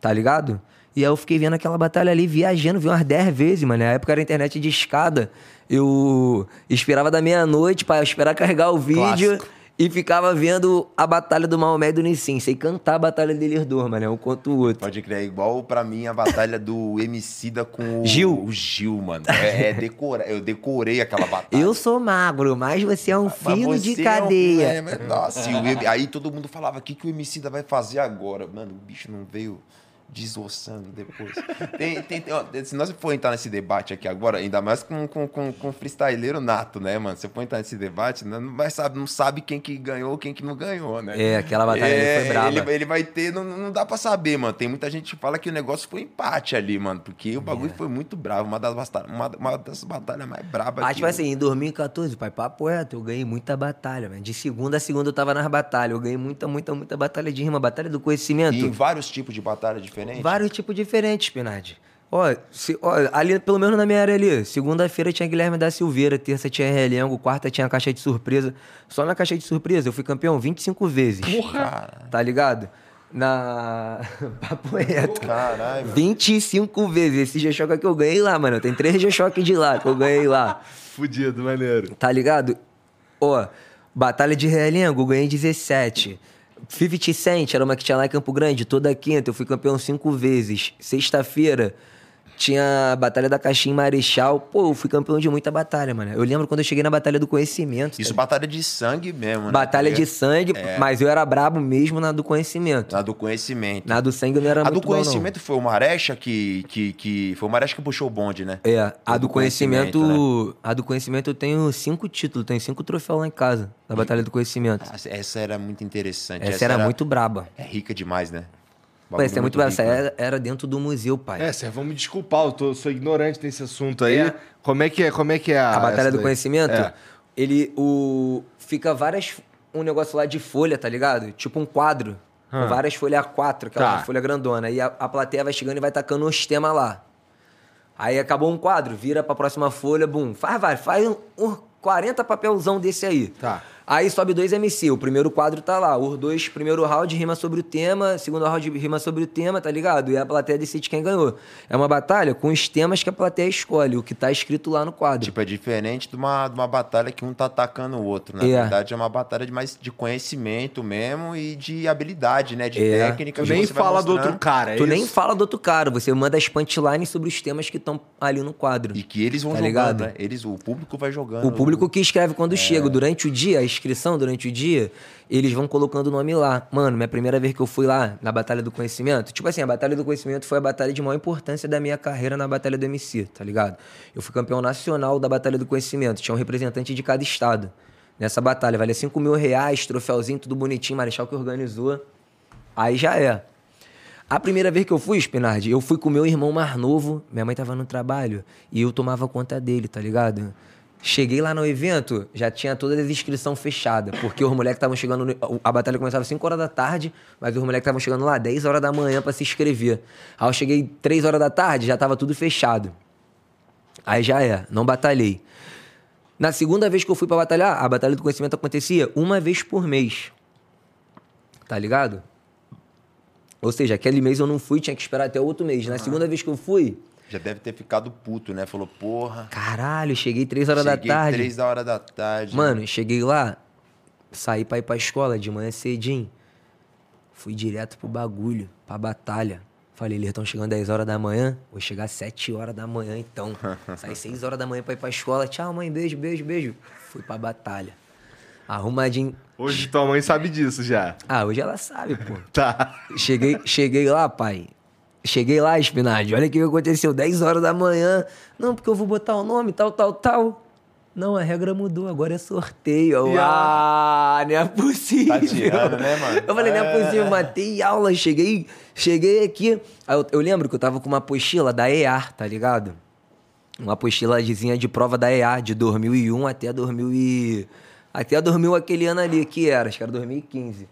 tá ligado? E aí eu fiquei vendo aquela batalha ali, viajando, vi umas 10 vezes, mano. Na época era internet de escada. Eu esperava da meia-noite pra esperar carregar o vídeo. Clássico. E ficava vendo a batalha do Maomé e do Nissim. Sei cantar a batalha deles dois, mano. Um contra o outro. Pode crer, é igual pra mim a batalha do Emicida com o Gil. o Gil, mano. É, é decora, eu decorei aquela batalha. Eu sou magro, mas você é um Mas filho de você é um- cadeia. é, mas- nossa, e o aí todo mundo falava, o que, que o Emicida vai fazer agora? Mano, o bicho não veio desossando depois. Tem, tem, tem- ó, se nós for entrar nesse debate aqui agora, ainda mais com, com, com, com freestyleiro nato, né, mano? Se for entrar nesse debate, né, não, vai sabe, não sabe quem que ganhou, quem que não ganhou, né? É, aquela batalha ali foi braba. Ele, ele vai ter, não, não dá pra saber, mano. Tem muita gente que fala que o negócio foi empate ali, mano, porque o bagulho É. foi muito bravo, uma das, uma, uma das batalhas mais brabas. Ah, que tipo assim, em 2014, pai, papo reto, eu ganhei muita batalha, velho. De segunda a segunda eu tava nas batalhas. Eu ganhei muita, muita, muita batalha de rima, batalha do conhecimento. E em vários tipos de batalha diferentes. Vários tipos diferentes, Spinardi. Ó, se- ó, ali, pelo menos na minha área ali, segunda-feira tinha Guilherme da Silveira, terça tinha Relengo, quarta tinha caixa de surpresa. Só na caixa de surpresa eu fui campeão 25 vezes. Cara, Tá ligado? Na. Papo reto. caralho. 25 vezes. Esse G-Shock que eu ganhei lá, mano. Tem três G-Shock de lá que eu ganhei lá. Fudido, maneiro. Tá ligado? Ó, Batalha de Realengo, eu ganhei 17. 50 Cent era uma que tinha lá em Campo Grande, toda quinta, eu fui campeão cinco vezes. Sexta-feira tinha a Batalha da Caixinha Marechal. Pô, eu fui campeão de muita batalha, mano. Eu lembro quando eu cheguei na Batalha do Conhecimento. Isso, tá? batalha de sangue mesmo, né? Batalha de Porque sangue, mas eu era brabo mesmo na do conhecimento. Na do conhecimento. Na do sangue eu não era a do muito bom, não. conhecimento foi o Marecha que, que, que. Foi o Marecha que puxou o bonde, né? É, a Do do conhecimento, conhecimento, né? a do conhecimento eu tenho cinco títulos, tenho cinco troféus lá em casa, da Batalha do Conhecimento. Essa- Essa era muito interessante. Essa, era, muito braba. É rica demais, né? Pô, essa é muito né? era, era dentro do museu, pai. É, Sérgio, vamos me desculpar, eu tô, sou ignorante nesse assunto aí. É. Como é que é, como é, que é a... a Batalha do daí? Conhecimento, É. ele o fica várias um negócio lá de folha, tá ligado? Tipo um quadro Ah. com várias folhas A4, aquela Tá. folha grandona. E a, a plateia vai chegando e vai tacando os temas lá. Aí acabou um quadro, vira pra próxima folha, bum, faz vai, faz um, um 40 papelzão desse aí. Tá. Aí sobe dois MC, o primeiro quadro tá lá, os dois, primeiro round rima sobre o tema, segundo round rima sobre o tema, tá ligado? E a plateia decide quem ganhou. É uma batalha com os temas que a plateia escolhe, o que tá escrito lá no quadro. Tipo, é diferente de uma, de uma batalha que um tá atacando o outro. Na É. verdade, é uma batalha de mais de conhecimento mesmo e de habilidade, né? De É. técnica. Tu nem você vai fala do outro cara, é tu isso? nem fala do outro cara, você manda as punchlines sobre os temas que estão ali no quadro. E que eles vão Tá jogando, ligado? né? Eles, o público vai jogando. O público que escreve É. quando chega, durante o dia, inscrição durante o dia, eles vão colocando o nome lá. Mano, minha primeira vez que eu fui lá na Batalha do Conhecimento, tipo assim, a Batalha do Conhecimento foi a batalha de maior importância da minha carreira na Batalha do MC, tá ligado? Eu fui campeão nacional da Batalha do Conhecimento, tinha um representante de cada estado. Nessa batalha, valia 5 mil reais, troféuzinho, tudo bonitinho, Marechal que organizou. Aí já é. A primeira vez que eu fui, Spinardi, eu fui com meu irmão mais novo, minha mãe tava no trabalho, e eu tomava conta dele, tá ligado? Cheguei lá no evento, já tinha toda a inscrição fechada, porque os moleques estavam chegando. no- A batalha começava às 5 horas da tarde, mas os moleques estavam chegando lá 10 horas da manhã pra se inscrever. Aí eu cheguei 3 horas da tarde, já tava tudo fechado. Aí já é, não batalhei. Na segunda vez que eu fui pra batalhar, a Batalha do Conhecimento acontecia uma vez por mês. Tá ligado? Ou seja, aquele mês eu não fui, tinha que esperar até outro mês. Na segunda vez que eu fui, Já deve ter ficado puto, né? Falou, porra. caralho, cheguei três horas cheguei da tarde. três da hora da tarde. Mano, cheguei lá, saí pra ir pra escola de manhã cedinho. Fui direto pro bagulho, pra batalha. Falei, eles estão chegando 10 horas da manhã, vou chegar 7 horas da manhã então. Saí 6 horas da manhã pra ir pra escola. Tchau, mãe, beijo, beijo, beijo. Fui pra batalha. Arrumadinho. Hoje tua mãe sabe disso já. Ah, hoje ela sabe, pô. Tá. Cheguei, cheguei lá, pai. Cheguei lá, Spinard, olha o que aconteceu, 10 horas da manhã. Não, porque eu vou botar o nome, tal, tal, tal. Não, a regra mudou, agora é sorteio. Ah, não é possível. Tá tirando, né, mano? Eu falei, não é É. possível, matei aula, cheguei, cheguei aqui. Eu, eu lembro que eu tava com uma apostila da EA, tá ligado? Uma apostilazinha de prova da EA, de 2001 até 2000 e... Até 2000 aquele ano ali, que era, acho que era 2015.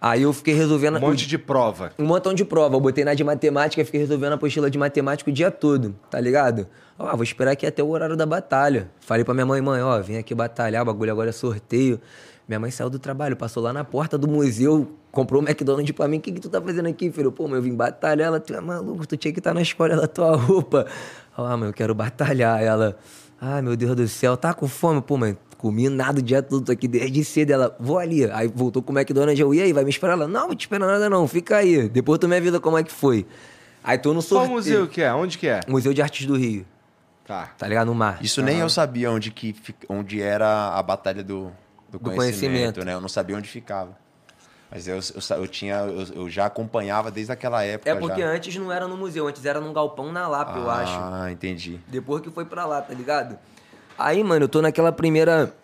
Aí eu fiquei resolvendo... Um monte de prova. Um montão de prova. Eu botei na de matemática e fiquei resolvendo a apostila de matemática o dia todo, tá ligado? Ó, vou esperar aqui até o horário da batalha. Falei pra minha mãe, mãe, ó, vim aqui batalhar, o bagulho agora é sorteio. Minha mãe saiu do trabalho, passou lá na porta do museu, comprou o McDonald's pra mim. O que, que tu tá fazendo aqui, filho? Pô, mas eu vim batalhar. Ela, tu é maluco, tu tinha que estar na escola da tua roupa. Ah, mãe, eu quero batalhar. Ela, ah, meu Deus do céu, tá com fome? Pô, mãe, comi nada o dia todo, tô aqui desde cedo. Ela, vou ali. Aí voltou com o McDonald's, eu, e aí, vai me esperar? Ela, não, vou te esperar nada não, fica aí. Depois tu me avisa como é que foi. Aí tô no Qual sorteio. museu que é? Onde que é? Museu de Artes do Rio, Tá. tá ligado? No mar. Isso nem eu sabia onde, que, onde era a batalha do, do, Do conhecimento, conhecimento. né? Eu não sabia onde ficava. Mas eu, eu, eu tinha, eu, eu já acompanhava desde aquela época. É porque já. antes não era no museu, antes era num galpão na Lapa, eu acho. Ah, entendi. Depois que foi pra lá, tá ligado? Aí, mano, eu tô naquela primeira.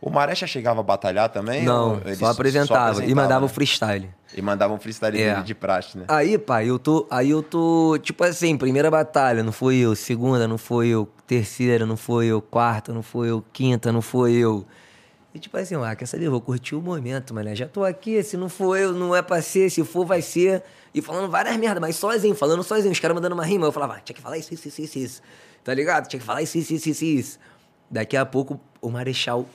O Maré já chegava a batalhar também? Não, ele só apresentava. e mandava o né? freestyle. E mandava um freestyle É. de praxe, né? Aí, pai, eu tô. Aí eu tô. Tipo assim, primeira batalha, não foi eu. Segunda, não foi eu. Terceira, não foi eu. Quarta, não foi eu. Quinta, não foi eu. E tipo assim, ah, quer saber? Vou curtir o momento, mano. Já tô aqui, se não for eu, não é pra ser, se for, vai ser. E falando várias merdas, mas sozinho, falando sozinho, os caras mandando uma rima. Eu falava, ah, tinha que falar isso, isso, isso, isso, isso. Tá ligado? Tinha que falar isso, isso, isso, isso, isso. Daqui a pouco, o Marechal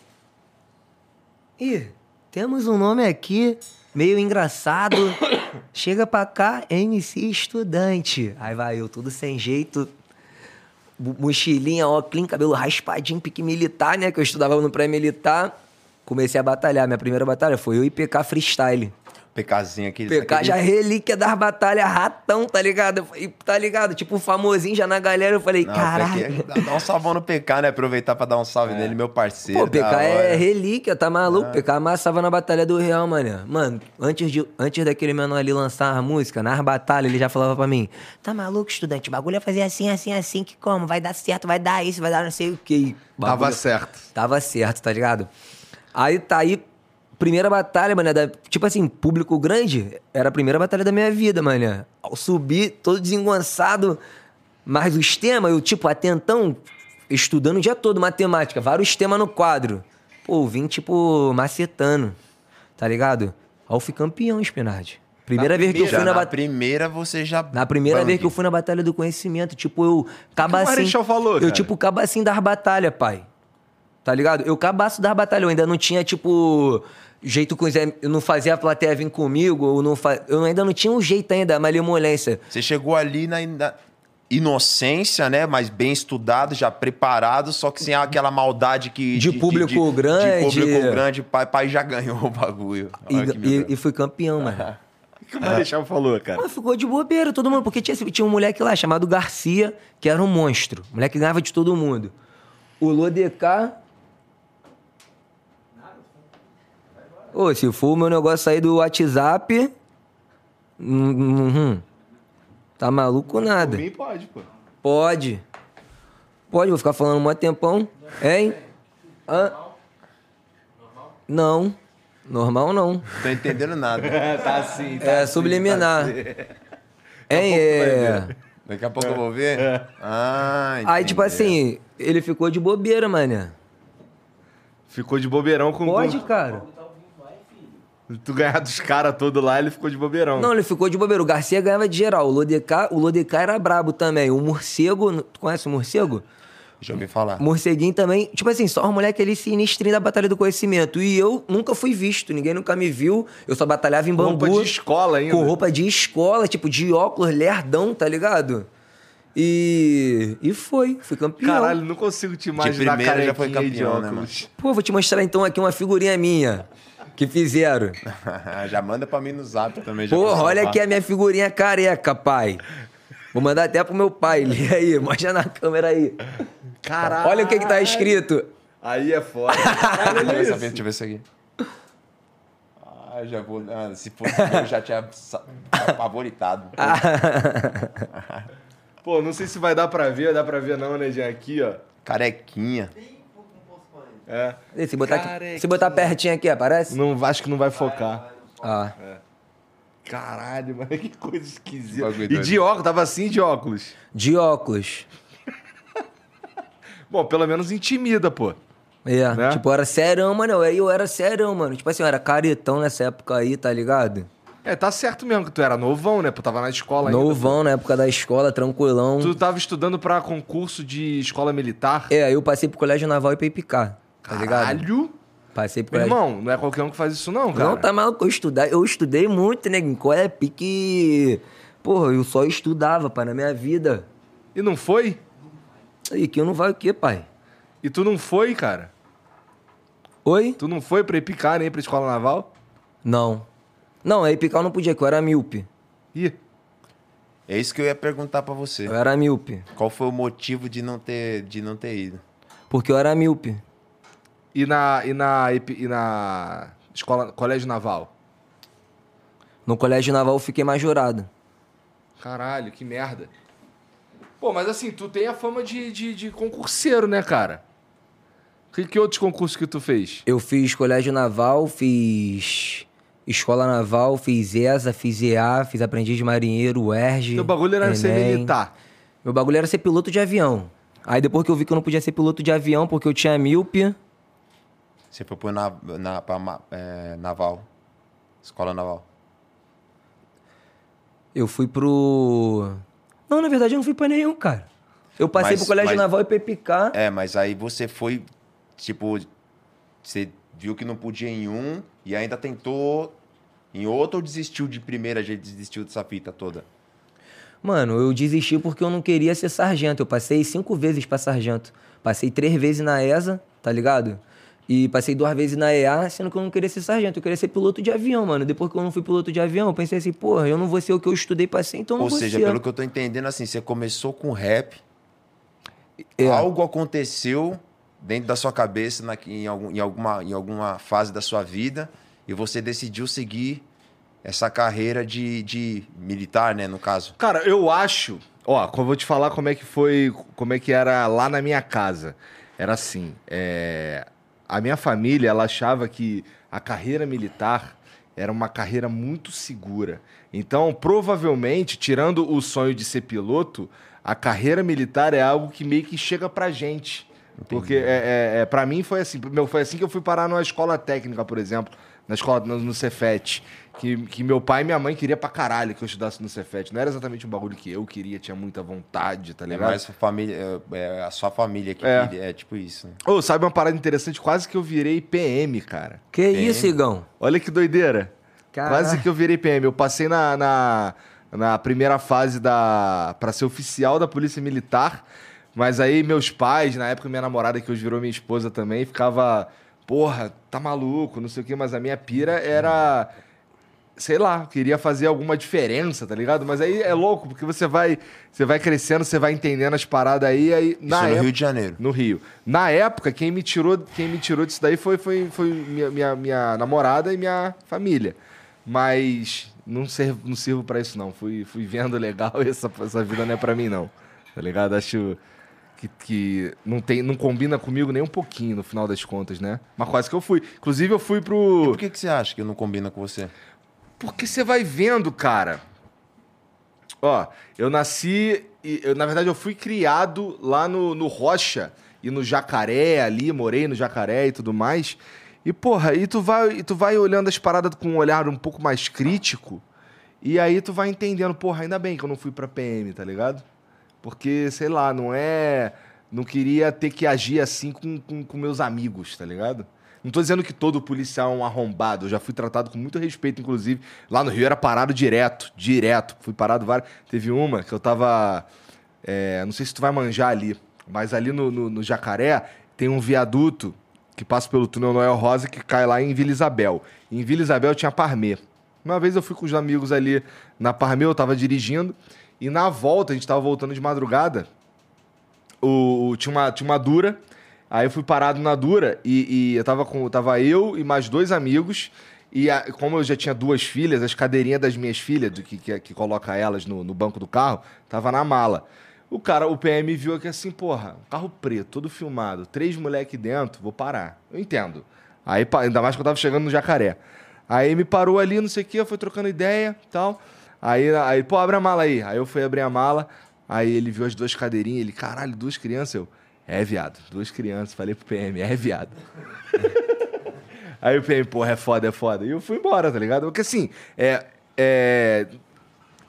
Ih, temos um nome aqui meio engraçado. Chega pra cá, MC Estudante. Aí vai eu, tudo sem jeito. mo- Mochilinha, ó, clean, cabelo raspadinho, pique militar, né? Que eu estudava no pré-militar. Comecei a batalhar. Minha primeira batalha foi eu e PK Freestyle. PKzinho aquele. PK aquele- já é relíquia das batalhas, ratão, tá ligado? E, tá ligado? Tipo, famosinho já na galera. Eu falei, Não, caralho. PK, dá um salvão no PK, né? Aproveitar pra dar um salve nele, meu parceiro. Pô, PK da é relíquia, tá maluco? PK amassava na Batalha do Real, mano. Mano, antes, de, antes daquele menor ali lançar a música, nas batalhas, ele já falava pra mim: Tá maluco, estudante? O bagulho é fazer assim, assim, assim, que como? Vai dar certo, vai dar isso, vai dar não sei o quê. Tava Bagulho- certo. Tava certo, tá ligado? Aí tá aí, primeira batalha, mano, da, tipo assim, público grande, era a primeira batalha da minha vida, mano. Ao subir, todo desengonçado, mas os temas, eu, tipo, atentão, estudando o dia todo matemática, vários temas no quadro. Pô, eu vim, tipo, macetando, tá ligado? Aí eu fui campeão, Spinardi. Primeira vez que eu fui na na batalha. primeira você já. Na primeira Bang. vez que eu fui na Batalha do Conhecimento, tipo, eu cabacinho. Marechal falou, Eu, cara? tipo, cabacinho das batalhas, pai. Tá ligado? Eu cabaço das batalhas, eu ainda não tinha, tipo, jeito com os Eu não fazia a plateia vir comigo, eu, não eu ainda não tinha um jeito ainda, malemolência. Você chegou ali na, na inocência, né? Mas bem estudado, já preparado, só que sem aquela maldade que. De público grande. De público grande, pai, pai já ganhou o bagulho. E, e- e fui campeão, mano. O que o Marechal falou, cara? Mas ficou de bobeira, todo mundo. Porque tinha, tinha um moleque lá chamado Garcia, que era um monstro. O moleque ganhava de todo mundo. O Lodecar. Ô, se for o meu negócio aí do WhatsApp. hum, hum, tá maluco nada. Por mim pode, pô. Pode. Pode, vou ficar falando um mó tempão. Hein? Hã? Não. Normal não. Tô entendendo nada. tá assim, É subliminar. Hein? É. Daqui a pouco eu vou ver. Ah, Aí, tipo entendi. assim, ele ficou de bobeira, mané. Ficou de bobeirão com Pode, com- cara. Tu ganhar dos caras todos lá, ele ficou de bobeirão. Não, ele ficou de bobeira. O Garcia ganhava de geral. O Lodecar, o Lodecar era brabo também. O Morcego, tu conhece o Morcego? Já ouvi falar. Morceguinho também. Tipo assim, só os moleque ali sinistrinho da Batalha do Conhecimento. E eu nunca fui visto, ninguém nunca me viu. Eu só batalhava em Com bambu. roupa de escola ainda. Com roupa de escola, tipo, de óculos, lerdão, tá ligado? E. E foi, fui campeão. Caralho, não consigo te imaginar primeira já foi de campeão, né, óculos. Pô, vou te mostrar então aqui uma figurinha minha que fizeram. já manda pra mim no zap também. já Porra, olha aqui a minha figurinha careca, pai. Vou mandar até pro meu pai. Lê aí, mostra na câmera aí. Caralho. Olha o que que tá escrito. Aí é foda. Deixa eu ver. Deixa eu ver isso aqui. Ah, já vou. ah, se fosse eu já tinha favoritado. Pô, não sei se vai dar pra ver, dá pra ver não, né, Jean? Aqui, ó. Carequinha. É. E Se botar, Carequinha. se botar pertinho aqui, aparece? Não, acho que não vai focar. Ah. Caralho, mano, que coisa esquisita. E de óculos, tava assim de óculos. De óculos. Bom, pelo menos intimida, pô. É, Né? tipo, eu era serão, mano. Aí eu era serão, mano. Tipo assim, eu era caretão nessa época aí, tá ligado? É, tá certo mesmo que tu era novão, né? Pô, tava na escola ainda. Novão na época da escola, tranquilão. Tu tava estudando pra concurso de escola militar. É, aí eu passei pro colégio naval e pra Ipicar, tá ligado? Caralho! Passei Meu colégio. irmão, não é qualquer um que faz isso não, cara. Não, tá maluco, eu estudei, eu estudei muito, né? Qual é pique. Porra, eu só estudava, pai, na minha vida. E não foi? Aí que eu não vai o quê, pai? E tu não foi, cara? Oi? Tu não foi pra Epicar nem pra escola naval? Não. Não, a Ipicar eu não podia, que eu era míope. Ih, É isso que eu ia perguntar pra você. Eu era míope. Qual foi o motivo de não ter, de não ter ido? Porque eu era míope. E na, e na, e na escola, colégio naval? No colégio naval eu fiquei majorado. Caralho, que merda. Pô, mas assim, tu tem a fama de, de, de concurseiro, né, cara? Que, que outros concursos que tu fez? Eu fiz colégio naval, fiz escola naval, fiz ESA, fiz EA, fiz aprendiz de marinheiro, UERJ. Teu bagulho era ser Enem. militar. Meu bagulho era ser piloto de avião. Aí depois que eu vi que eu não podia ser piloto de avião porque eu tinha míope, Você foi pro na, na, pra é, naval. Escola naval. eu fui pro. Não, na verdade eu não fui pra nenhum, cara. Eu passei Mas- pro colégio mas- naval e Epicar. É, mas aí você foi, tipo, você viu que não podia em um e ainda tentou em outro ou desistiu de primeira, já desistiu dessa fita toda? Mano, eu desisti porque eu não queria ser sargento. Eu passei cinco vezes pra sargento. Passei três vezes na ESA, tá ligado? E passei duas vezes na EA, sendo que eu não queria ser sargento. Eu queria ser piloto de avião, mano. Depois que eu não fui piloto de avião, eu pensei assim, porra, eu não vou ser o que eu estudei pra ser, então eu não Ou vou seja, ser. pelo que eu tô entendendo, assim, você começou com rap, É. algo aconteceu dentro da sua cabeça na, em, algum- em alguma, em alguma fase da sua vida e você decidiu seguir essa carreira de, de militar, né, no caso. Cara, eu acho. Ó, eu vou te falar como é que foi, como é que era lá na minha casa. Era assim, é, a minha família, ela achava que a carreira militar era uma carreira muito segura. Então, provavelmente, tirando o sonho de ser piloto, a carreira militar é algo que meio que chega pra gente. Porque é, é, é, para mim foi assim, meu, foi assim que eu fui parar numa escola técnica, por exemplo, na escola no, no Cefet, que, que meu pai e minha mãe queria pra caralho que eu estudasse no Cefet. Não era exatamente um bagulho que eu queria, tinha muita vontade, tá É ligado? mais a família, é, é a sua família que É. queria- é tipo isso. né? Ô, sabe uma parada interessante? Quase que eu virei PM, cara. Que isso, Igão? Olha que doideira. Caralho. Quase que eu virei PM. Eu passei na, na, na primeira fase da para ser oficial da Polícia Militar, mas aí meus pais, na época minha namorada, que hoje virou minha esposa também, ficava, porra, tá maluco, não sei o quê, mas a minha pira era sei lá, queria fazer alguma diferença, tá ligado? Mas aí é louco, porque você vai, você vai crescendo, você vai entendendo as paradas aí, aí Isso na no época, Rio de Janeiro. no Rio. Na época, quem me tirou, quem me tirou disso daí foi, foi, foi minha, minha, minha namorada e minha família. Mas não servo, não sirvo pra isso, não. Fui, fui vendo legal e essa, essa vida não é pra mim, não. Tá ligado? Acho que, que não, tem, não combina comigo nem um pouquinho, no final das contas, né? Mas quase que eu fui. Inclusive, eu fui pro. Por que, que você acha que não combina com você? Porque você vai vendo, cara. Ó, eu nasci. e- Eu, na verdade, eu fui criado lá no, no Rocha e no Jacaré ali, morei no Jacaré e tudo mais. E, porra, e tu vai, e tu vai olhando as paradas com um olhar um pouco mais crítico. E aí tu vai entendendo, porra, ainda bem que eu não fui pra PM, tá ligado? Porque, sei lá, não é. Não queria ter que agir assim com, com, com meus amigos, tá ligado? Não tô dizendo que todo policial é um arrombado. Eu já fui tratado com muito respeito, inclusive. Lá no Rio era parado direto, direto. Fui parado várias. Teve uma que eu tava. é, não sei se tu vai manjar ali, mas ali no, no, no Jacaré tem um viaduto que passa pelo túnel Noel Rosa que cai lá em Vila Isabel. Em Vila Isabel tinha Parmê. Uma vez eu fui com os amigos ali na Parmê, eu tava dirigindo. E na volta, a gente tava voltando de madrugada o, o- tinha, uma, tinha uma dura. Aí eu fui parado na dura e, e eu tava com. Tava eu e mais dois amigos. E a- como eu já tinha duas filhas, as cadeirinhas das minhas filhas, do que, que, que coloca elas no, no banco do carro, tava na mala. O cara, o PM viu aqui assim, porra, um carro preto, todo filmado, três moleque dentro, vou parar. Eu entendo. Aí, ainda mais que eu tava chegando no jacaré. Aí me parou ali, não sei o quê, foi trocando ideia tal. Aí, aí, pô, abre a mala aí. Aí eu fui abrir a mala, aí ele viu as duas cadeirinhas, ele, caralho, duas crianças. Eu, é, viado, duas crianças. Falei pro PM, é, viado. Aí o PM, porra, é foda, é foda. E eu fui embora, tá ligado? Porque assim, é. é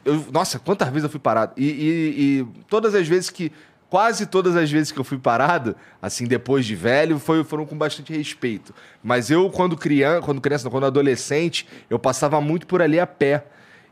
eu, nossa, quantas vezes eu fui parado? E, e- e todas as vezes que. Quase todas as vezes que eu fui parado, assim, depois de velho, foi, foram com bastante respeito. Mas eu, quando criança, quando criança, não, quando adolescente, eu passava muito por ali a pé.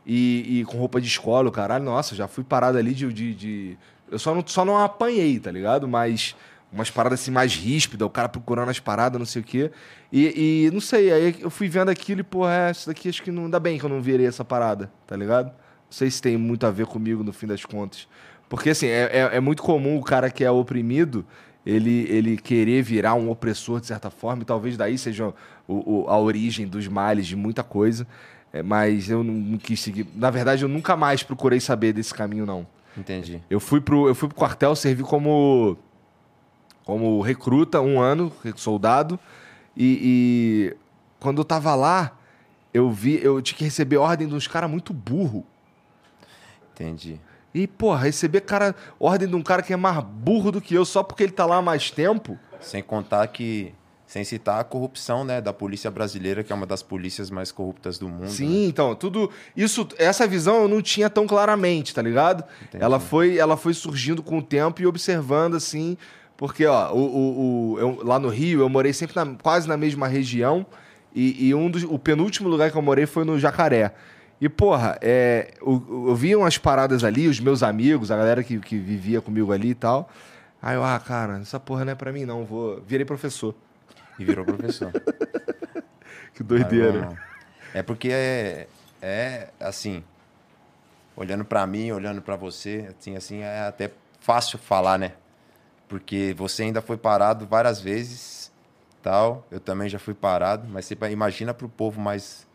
E, e com roupa de escola, caralho, nossa, já fui parado ali de. de, de- eu só não, só não apanhei, tá ligado? Mas umas paradas assim mais ríspidas, o cara procurando as paradas, não sei o quê. E, e não sei, aí eu fui vendo aquilo e, porra, é, isso daqui acho que não dá bem que eu não virei essa parada, tá ligado? Não sei se tem muito a ver comigo no fim das contas. Porque, assim, é, é, é muito comum o cara que é oprimido, ele, ele querer virar um opressor de certa forma, e talvez daí seja o, o- a origem dos males de muita coisa. É, mas eu não, quis seguir. Na verdade, eu nunca mais procurei saber desse caminho, não. Entendi. Eu fui pro, eu fui pro quartel, servi como, como recruta um ano, soldado. E, e quando eu tava lá, eu vi, eu tinha que receber ordem de uns caras muito burro. Entendi. E, porra, receber cara, ordem de um cara que é mais burro do que eu só porque ele tá lá há mais tempo. Sem contar que. Sem citar a corrupção, né? Da polícia brasileira, que é uma das polícias mais corruptas do mundo. Sim, né? então, tudo. Isso, essa visão eu não tinha tão claramente, tá ligado? Entendi. Ela foi, ela foi surgindo com o tempo e observando, assim. Porque, ó, o, o, o- eu- lá no Rio, eu morei sempre na- quase na mesma região. E, e um dos, o penúltimo lugar que eu morei foi no Jacaré. E, porra, é, eu, eu via umas paradas ali, os meus amigos, a galera que, que vivia comigo ali e tal. Aí eu, ah, cara, essa porra não é pra mim, não. Vou. Virei professor. E virou professor. Que doideira. vamos- É porque é, é assim, olhando pra mim, olhando pra você, assim, assim, é até fácil falar, né? Porque você ainda foi parado várias vezes, tal. Eu também já fui parado, mas você imagina pro povo mais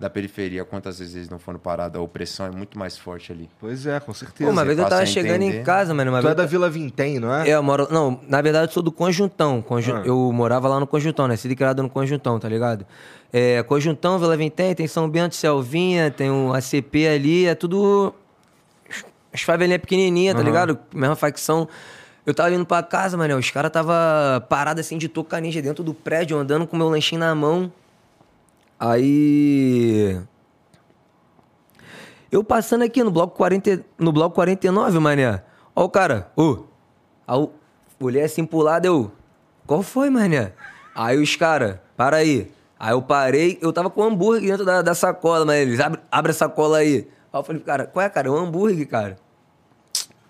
da periferia quantas vezes eles não foram parados, a opressão é muito mais forte ali. Pois é, com certeza. Pô, uma vez eu tava chegando em casa, mano. Uma Tu vez é da Vila Vintém, não é? É, eu moro. Não, na verdade eu sou do Conjuntão. Conju- Ah. Eu morava lá no Conjuntão, né? Sido criado no Conjuntão, tá ligado? É, Conjuntão, Vila Vintém, tem São Bento, Selvinha, tem o ACP ali, é tudo. As favelinhas pequenininhas, tá ligado? Mesma facção. Eu tava indo pra casa, mano. Os caras tava parado assim de toca ninja dentro do prédio, andando com meu lanchinho na mão. Aí. Eu passando aqui no bloco, 40, no bloco 49, mané. Ó o cara, ô. Aí eu olhei assim pro lado, eu. Qual foi, mané? Aí os caras, para aí. Aí eu parei, eu tava com um hambúrguer dentro da, da sacola, mas eles, abre, abre a sacola aí. Aí eu falei, cara, qual é, cara? É um hambúrguer, cara.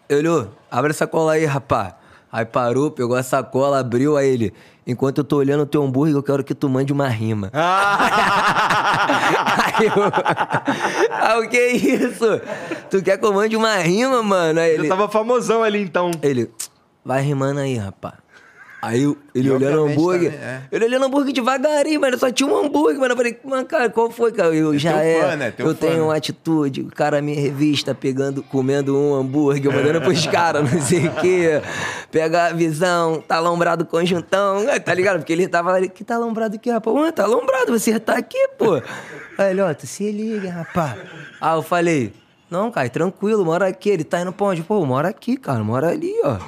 Ele olhou, abre a sacola aí, rapá. Aí parou, pegou a sacola, abriu, aí ele. Enquanto eu tô olhando o teu hambúrguer, eu quero que tu mande uma rima. Aí eu. Ah, o que é isso? Tu quer que eu mande uma rima, mano? Aí Eu ele. tava famosão ali então. Ele. Vai rimando aí, rapá. Aí ele E olhando hambúrguer. também, é. Ele olhando hambúrguer devagarinho, mano. Só tinha um hambúrguer, mano. Eu falei, mano, cara, qual foi, cara? Eu já teu é. fã, né? Teu eu fã, tenho né? uma atitude. O cara me revista pegando, comendo um hambúrguer, mandando pros caras, não sei o quê. Pegar a visão, tá alombrado conjuntão. Tá ligado? Porque ele tava ali, que tá alombrado aqui, rapaz? Mano, tá alombrado, você tá aqui, pô. Aí ele, ó, tu se liga, rapaz. Aí eu falei, não, cara, tranquilo, mora aqui. Ele tá indo pra onde? Pô, mora aqui, cara, mora ali, ó.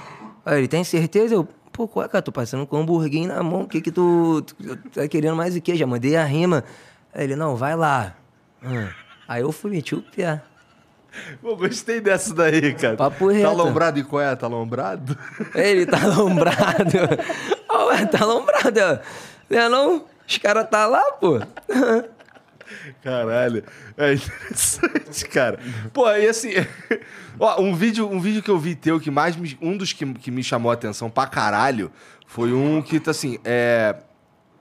Aí ele, tem certeza? Eu, pô, qual é, cara? Tô passando com um hamburguinho na mão, o que que tu, tu tá querendo mais o quê? Já mandei a rima. Aí ele, não, vai lá. Hum. Aí eu fui, meti o pé. Pô, gostei dessa daí, cara. Papo Tá reto. alombrado e qual é? Tá alombrado? Ele tá alombrado. Ué, tá alombrado, ó. Não é não? Os caras tá lá, pô. Caralho. É interessante, cara. Pô, e assim. Ó, um vídeo, um vídeo que eu vi teu que mais me- Um dos que, que me chamou a atenção pra caralho foi um que tá assim. É.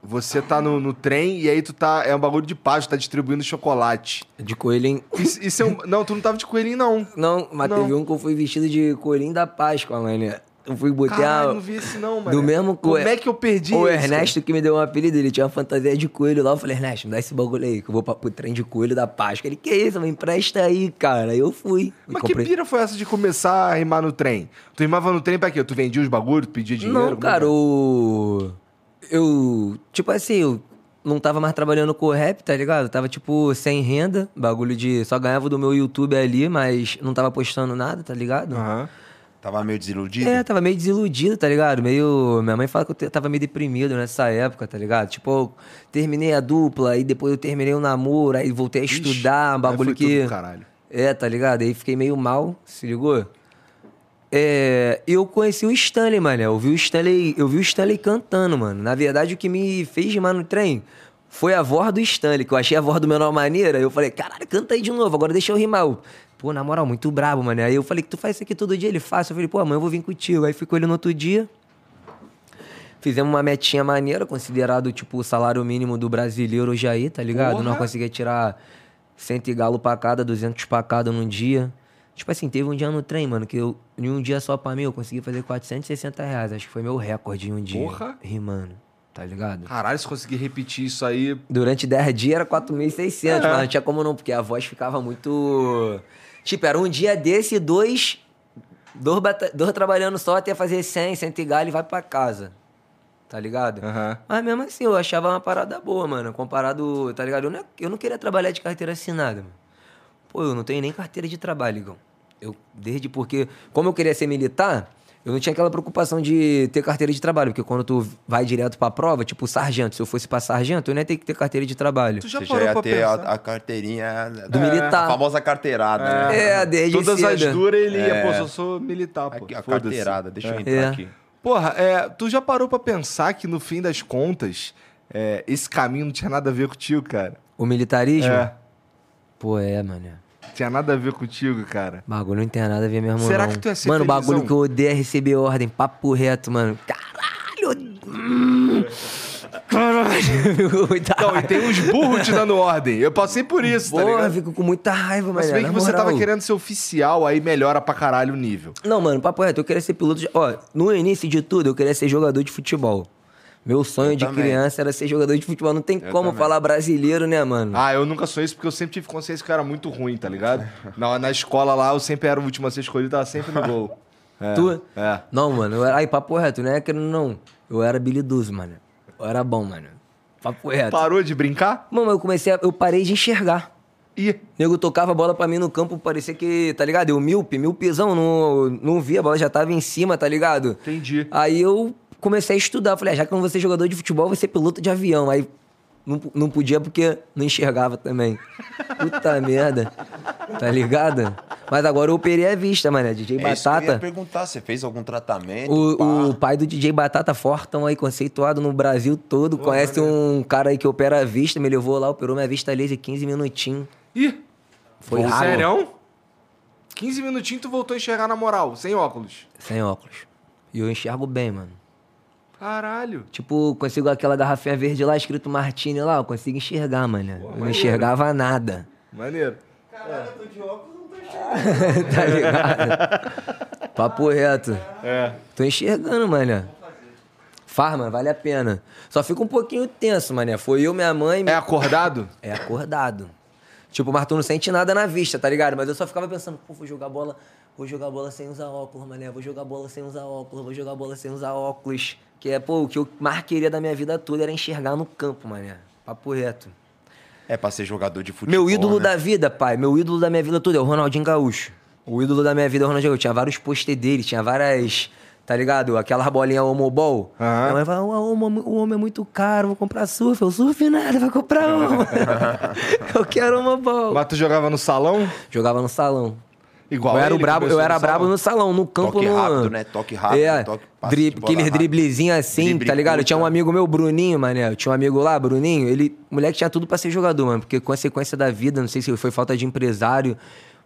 Você tá no, no trem e aí tu tá. É um bagulho de paz, tu tá distribuindo chocolate. De coelhinho. Isso, isso é um. Não, tu não tava de coelhinho, não. Não, mas Não. teve um que eu fui vestido de coelhinho da Páscoa, mané. Eu fui botar. Caralho, não vi esse não, mano. Do mesmo Como co- é que eu perdi O esse, Ernesto que me deu um apelido, ele tinha uma fantasia de coelho lá. Eu falei, Ernesto, me dá esse bagulho aí, que eu vou pra, pro trem de coelho da Páscoa. Ele, que isso, me empresta aí, cara. Aí eu fui. Mas comprei- que pira foi essa de começar a rimar no trem? Tu rimava no trem pra quê? Tu vendia os bagulhos, tu pedia dinheiro? Não, Como é cara, é? o. Eu. Tipo assim, eu não tava mais trabalhando com o rap, tá ligado? Eu tava, tipo, sem renda, bagulho de. Só ganhava do meu YouTube ali, mas não tava postando nada, tá ligado? Aham. Tava meio desiludido? É, tava meio desiludido, tá ligado? Meio. Minha mãe fala que eu tava meio deprimido nessa época, tá ligado? Tipo, eu terminei a dupla, aí depois eu terminei o namoro, aí voltei a Ixi, estudar, um bagulho que. caralho. É, tá ligado? Aí fiquei meio mal, se ligou? É, eu conheci o Stanley, mano. Eu vi o Stanley, eu vi o Stanley cantando, mano. Na verdade, o que me fez rimar no trem foi a voz do Stanley, que eu achei a voz do menor maneira. Eu falei, caralho, canta aí de novo, agora deixa eu rimar. Eu, Pô, na moral, muito brabo, mano. Aí eu falei, que tu faz isso aqui todo dia? Ele faz. Eu falei, pô, amanhã eu vou vir contigo. Aí fui com ele no outro dia. Fizemos uma metinha maneira, considerado, tipo, o salário mínimo do brasileiro hoje aí, tá ligado? Porra! Nós conseguia tirar 100 e galo pra cada, 200 pra cada num dia. Tipo assim, teve um dia no trem, mano, que eu, em um dia só pra mim, eu consegui fazer 460 reais. Acho que foi meu recorde em um dia. Porra! Rimando, tá ligado? Caralho, se conseguir repetir isso aí. Durante 10 dias era 4.600, É. mas não tinha como não, porque a voz ficava muito... Tipo, era um dia desse, dois... Dois, bata- dois trabalhando só até fazer 100, 100 e galho e vai pra casa. Tá ligado? Aham. Mas mesmo assim, eu achava uma parada boa, mano. Comparado, tá ligado? Eu não, eu não queria trabalhar de carteira assinada, mano. Pô, eu não tenho nem carteira de trabalho, Igão. Eu, desde porque, como eu queria ser militar, eu não tinha aquela preocupação de ter carteira de trabalho. Porque quando tu vai direto pra prova, tipo sargento, se eu fosse pra sargento, eu não ia ter que ter carteira de trabalho. Tu já Você já parou ia ter a, pensar? a carteirinha Do militar. A famosa carteirada, né? É, desde Todas as cedo. duras ele ia, É. pô, eu sou militar, pô. Aqui, a carteirada, deixa eu É. entrar É. aqui. Porra, é, tu já parou pra pensar que no fim das contas, é, esse caminho não tinha nada a ver contigo, cara? O militarismo? É. Pô, é, mano. Tinha nada a ver contigo, cara. Bagulho não tem nada a ver mesmo, Será não. que tu ia ser Mano, o bagulho felizão? que eu odeio é receber ordem, papo reto, mano. Caralho! Hum. Não, e tem uns burros te dando ordem. Eu passei por isso, tá Porra, ligado? fico com muita raiva, Mas se mano. bem que você tava moral. querendo ser oficial, aí melhora pra caralho o nível. Não, mano, papo reto, eu queria ser piloto de... Ó, no início de tudo, eu queria ser jogador de futebol. Meu sonho Eu de também. criança era ser jogador de futebol. Não tem Eu como também. falar brasileiro, né, mano? Ah, eu nunca sou isso porque eu sempre tive consciência que eu era muito ruim, tá ligado? Na, na escola lá, eu sempre era o último a ser escolhido, tava sempre no gol. É, Tu? É. Não, mano, eu era... Aí, papo reto, não é querendo não. Eu era habilidoso, mano. Eu era bom, mano. Papo reto. Parou de brincar? Mano, eu comecei a... Eu parei de enxergar. Ih, O nego tocava a bola pra mim no campo, parecia que, tá ligado? Eu míope, miopezão, não, não via, a bola já tava em cima, tá ligado? entendi. Aí eu comecei a estudar. Falei, ah, já que eu não vou ser jogador de futebol, vou ser piloto de avião. Aí não, não podia porque não enxergava também. Puta merda. Tá ligado? Mas agora eu operei a vista, mano. DJ É isso que eu ia Batata. perguntar, você fez algum tratamento? O, o pai do DJ Batata Fortão aí, conceituado no Brasil todo. Conhece um cara aí que opera a vista, me levou lá, operou minha vista laser 15 minutinhos. Ih, Foi raro. Sério? 15 minutinhos tu voltou a enxergar na moral, sem óculos. Sem óculos. E eu enxergo bem, mano. Caralho. Tipo, consigo aquela garrafinha verde lá, escrito Martini lá, eu consigo enxergar, mano. eu não enxergava nada. Maneiro. tá ligado? Papo reto. É. Tô enxergando, mano. Faz, mano, vale a pena. Só fica um pouquinho tenso, mané. Foi eu, minha mãe. É acordado? É acordado. Tipo, mas tu não sente nada na vista, tá ligado? Mas eu só ficava pensando, pô, vou jogar bola, vou jogar bola sem usar óculos, mané. Vou jogar bola sem usar óculos, vou jogar bola sem usar óculos. Que é, pô, o que eu mais queria da minha vida toda era enxergar no campo, mané. Papo reto. É pra ser jogador de futebol, Meu ídolo né? da vida, pai, meu ídolo da minha vida toda é o Ronaldinho Gaúcho. O ídolo da minha vida é o Ronaldinho Gaúcho. Tinha vários pôster dele, tinha várias, tá ligado? Aquela bolinha homobol. Aham. Minha mãe fala, o homem, o homem é muito caro, vou comprar surf. Eu surf nada, vai comprar uma. eu quero homobol. Mas tu jogava no salão? Jogava no salão. Igual eu era, brabo, eu era no brabo salão? no salão, no campo. Toque no... rápido, né? Toque rápido, É, toque- passe dri- de bola aqueles rápido. driblezinhos assim, Drible tá ligado? curto, Tinha um amigo meu, Bruninho, mané. Eu tinha um amigo lá, Bruninho. Ele, moleque tinha tudo pra ser jogador, mano. Porque consequência da vida, não sei se foi falta de empresário.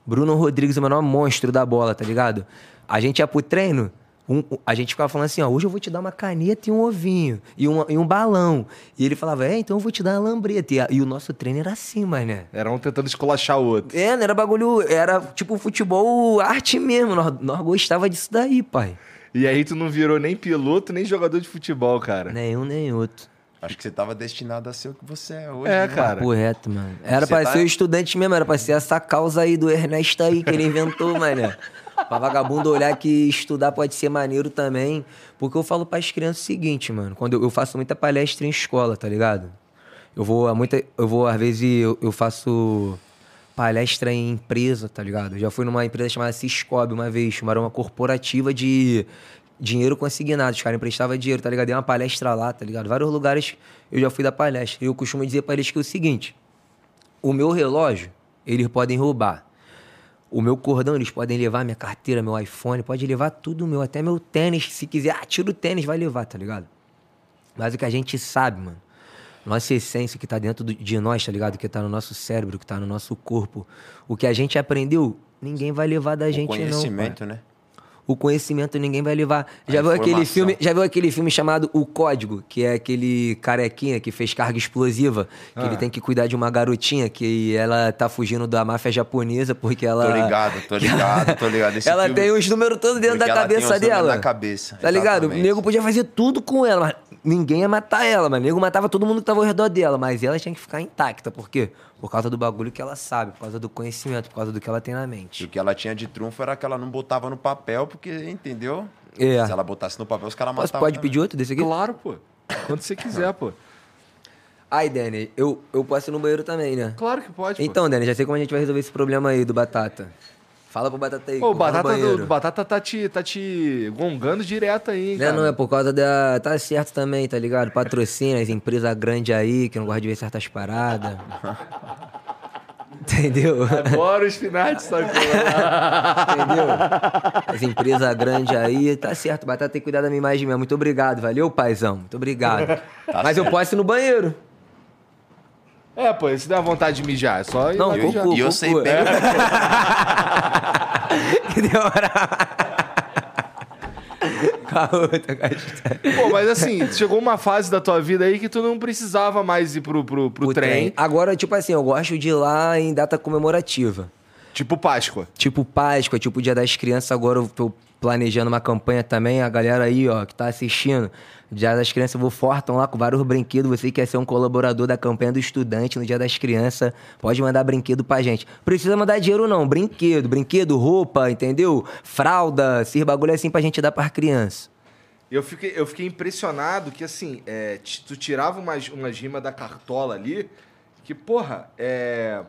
Bruno Rodrigues, o menor monstro da bola, tá ligado? A gente ia pro treino, um- a gente ficava falando assim, ó, hoje eu vou te dar uma caneta e um ovinho, e um, e um balão. E ele falava, é, então eu vou te dar uma lambreta. E, a- e o nosso treino era assim, mané. Era um tentando esculachar o outro. É, não era bagulho, era tipo futebol arte mesmo. Nós, nós gostava disso daí, pai. E aí tu não virou nem piloto, nem jogador de futebol, cara. Nenhum nem outro. Acho que você tava destinado a ser o que você é hoje. É, né? cara. Papo reto, mano. Era Você pra tá- ser o estudante mesmo, era pra ser essa causa aí do Ernesto aí que ele inventou, mané. Pra vagabundo olhar que estudar pode ser maneiro também. Porque eu falo pras crianças o seguinte, mano. Quando eu, faço muita palestra em escola, tá ligado? Eu vou muita. Eu vou, às vezes, eu, eu faço palestra em empresa, tá ligado? Eu já fui numa empresa chamada Ciscob uma vez, chamaram uma corporativa de dinheiro consignado. Os caras emprestavam dinheiro, tá ligado? Dei uma palestra lá, tá ligado? Vários lugares eu já fui da palestra. E eu costumo dizer pra eles que é o seguinte: o meu relógio, eles podem roubar. O meu cordão, eles podem levar minha carteira, meu iPhone, pode levar tudo meu, até meu tênis, se quiser. Ah, tira o tênis, vai levar, tá ligado? Mas o que a gente sabe, mano, nossa essência que tá dentro de nós, tá ligado? Que tá no nosso cérebro, que tá no nosso corpo. O que a gente aprendeu, ninguém vai levar da O gente, não. pai. conhecimento, né? O conhecimento ninguém vai levar. A Já viu aquele filme, já viu aquele filme chamado O Código, que é aquele carequinha que fez carga explosiva, que Ah. ele tem que cuidar de uma garotinha que ela tá fugindo da máfia japonesa porque ela Tô ligado, tô ligado, tô ligado. Esse ela filme- tem os números todos dentro Porque da cabeça dela. na cabeça, Tá ligado? O exatamente. nego podia fazer tudo com ela, mas ninguém ia matar ela, mano. O nego matava todo mundo que tava ao redor dela, mas ela tinha que ficar intacta. Por quê? Por causa do bagulho que ela sabe, por causa do conhecimento, por causa do que ela tem na E mente. o que ela tinha de trunfo era que ela não botava no papel, porque, entendeu? É. Se ela botasse no papel, os caras matavam. pode também. pedir outro desse aqui? Claro, pô. Quando você quiser, pô. Aí, Dani, eu, eu posso ir no banheiro também, né? Claro que pode, pô. Então, Dani, já sei como a gente vai resolver esse problema aí do Batata. Fala pro Batata aí. Pô, o que eu vou no Batata, do, Batata tá te, tá te gongando direto aí, hein, Não, cara. não, é por causa da. Tá certo também, tá ligado? Patrocina as empresas grandes aí, que não gostam de ver certas paradas. Entendeu? Agora os finais de saco. Entendeu? As empresas grandes aí, tá certo. Batata tem que cuidar da minha imagem mesmo. Muito obrigado, valeu, paizão. Muito obrigado. Mas eu posso ir no banheiro. É, pô, se dá vontade de mijar, é só ir Não, lá cocô, mijar. E eu sei bem É. que Que demora. Com a outra, gasta. Pô, mas assim, chegou uma fase da tua vida aí que tu não precisava mais ir pro, pro, pro O trem. Agora, tipo assim, eu gosto de ir lá em data comemorativa. Tipo Páscoa. Tipo Páscoa, tipo Dia das Crianças, agora eu tô planejando uma campanha também, a galera aí, ó, que tá assistindo. Dia das Crianças, eu vou fortão lá com vários brinquedos. Você que quer ser um colaborador da campanha do estudante no Dia das Crianças, pode mandar brinquedo pra gente. Precisa mandar dinheiro não, brinquedo, brinquedo, roupa, entendeu? Fralda, esses bagulho assim pra gente dar pras crianças. Eu fiquei, eu fiquei impressionado que, assim, é, tu tirava umas, umas rimas da cartola ali, que, porra, é...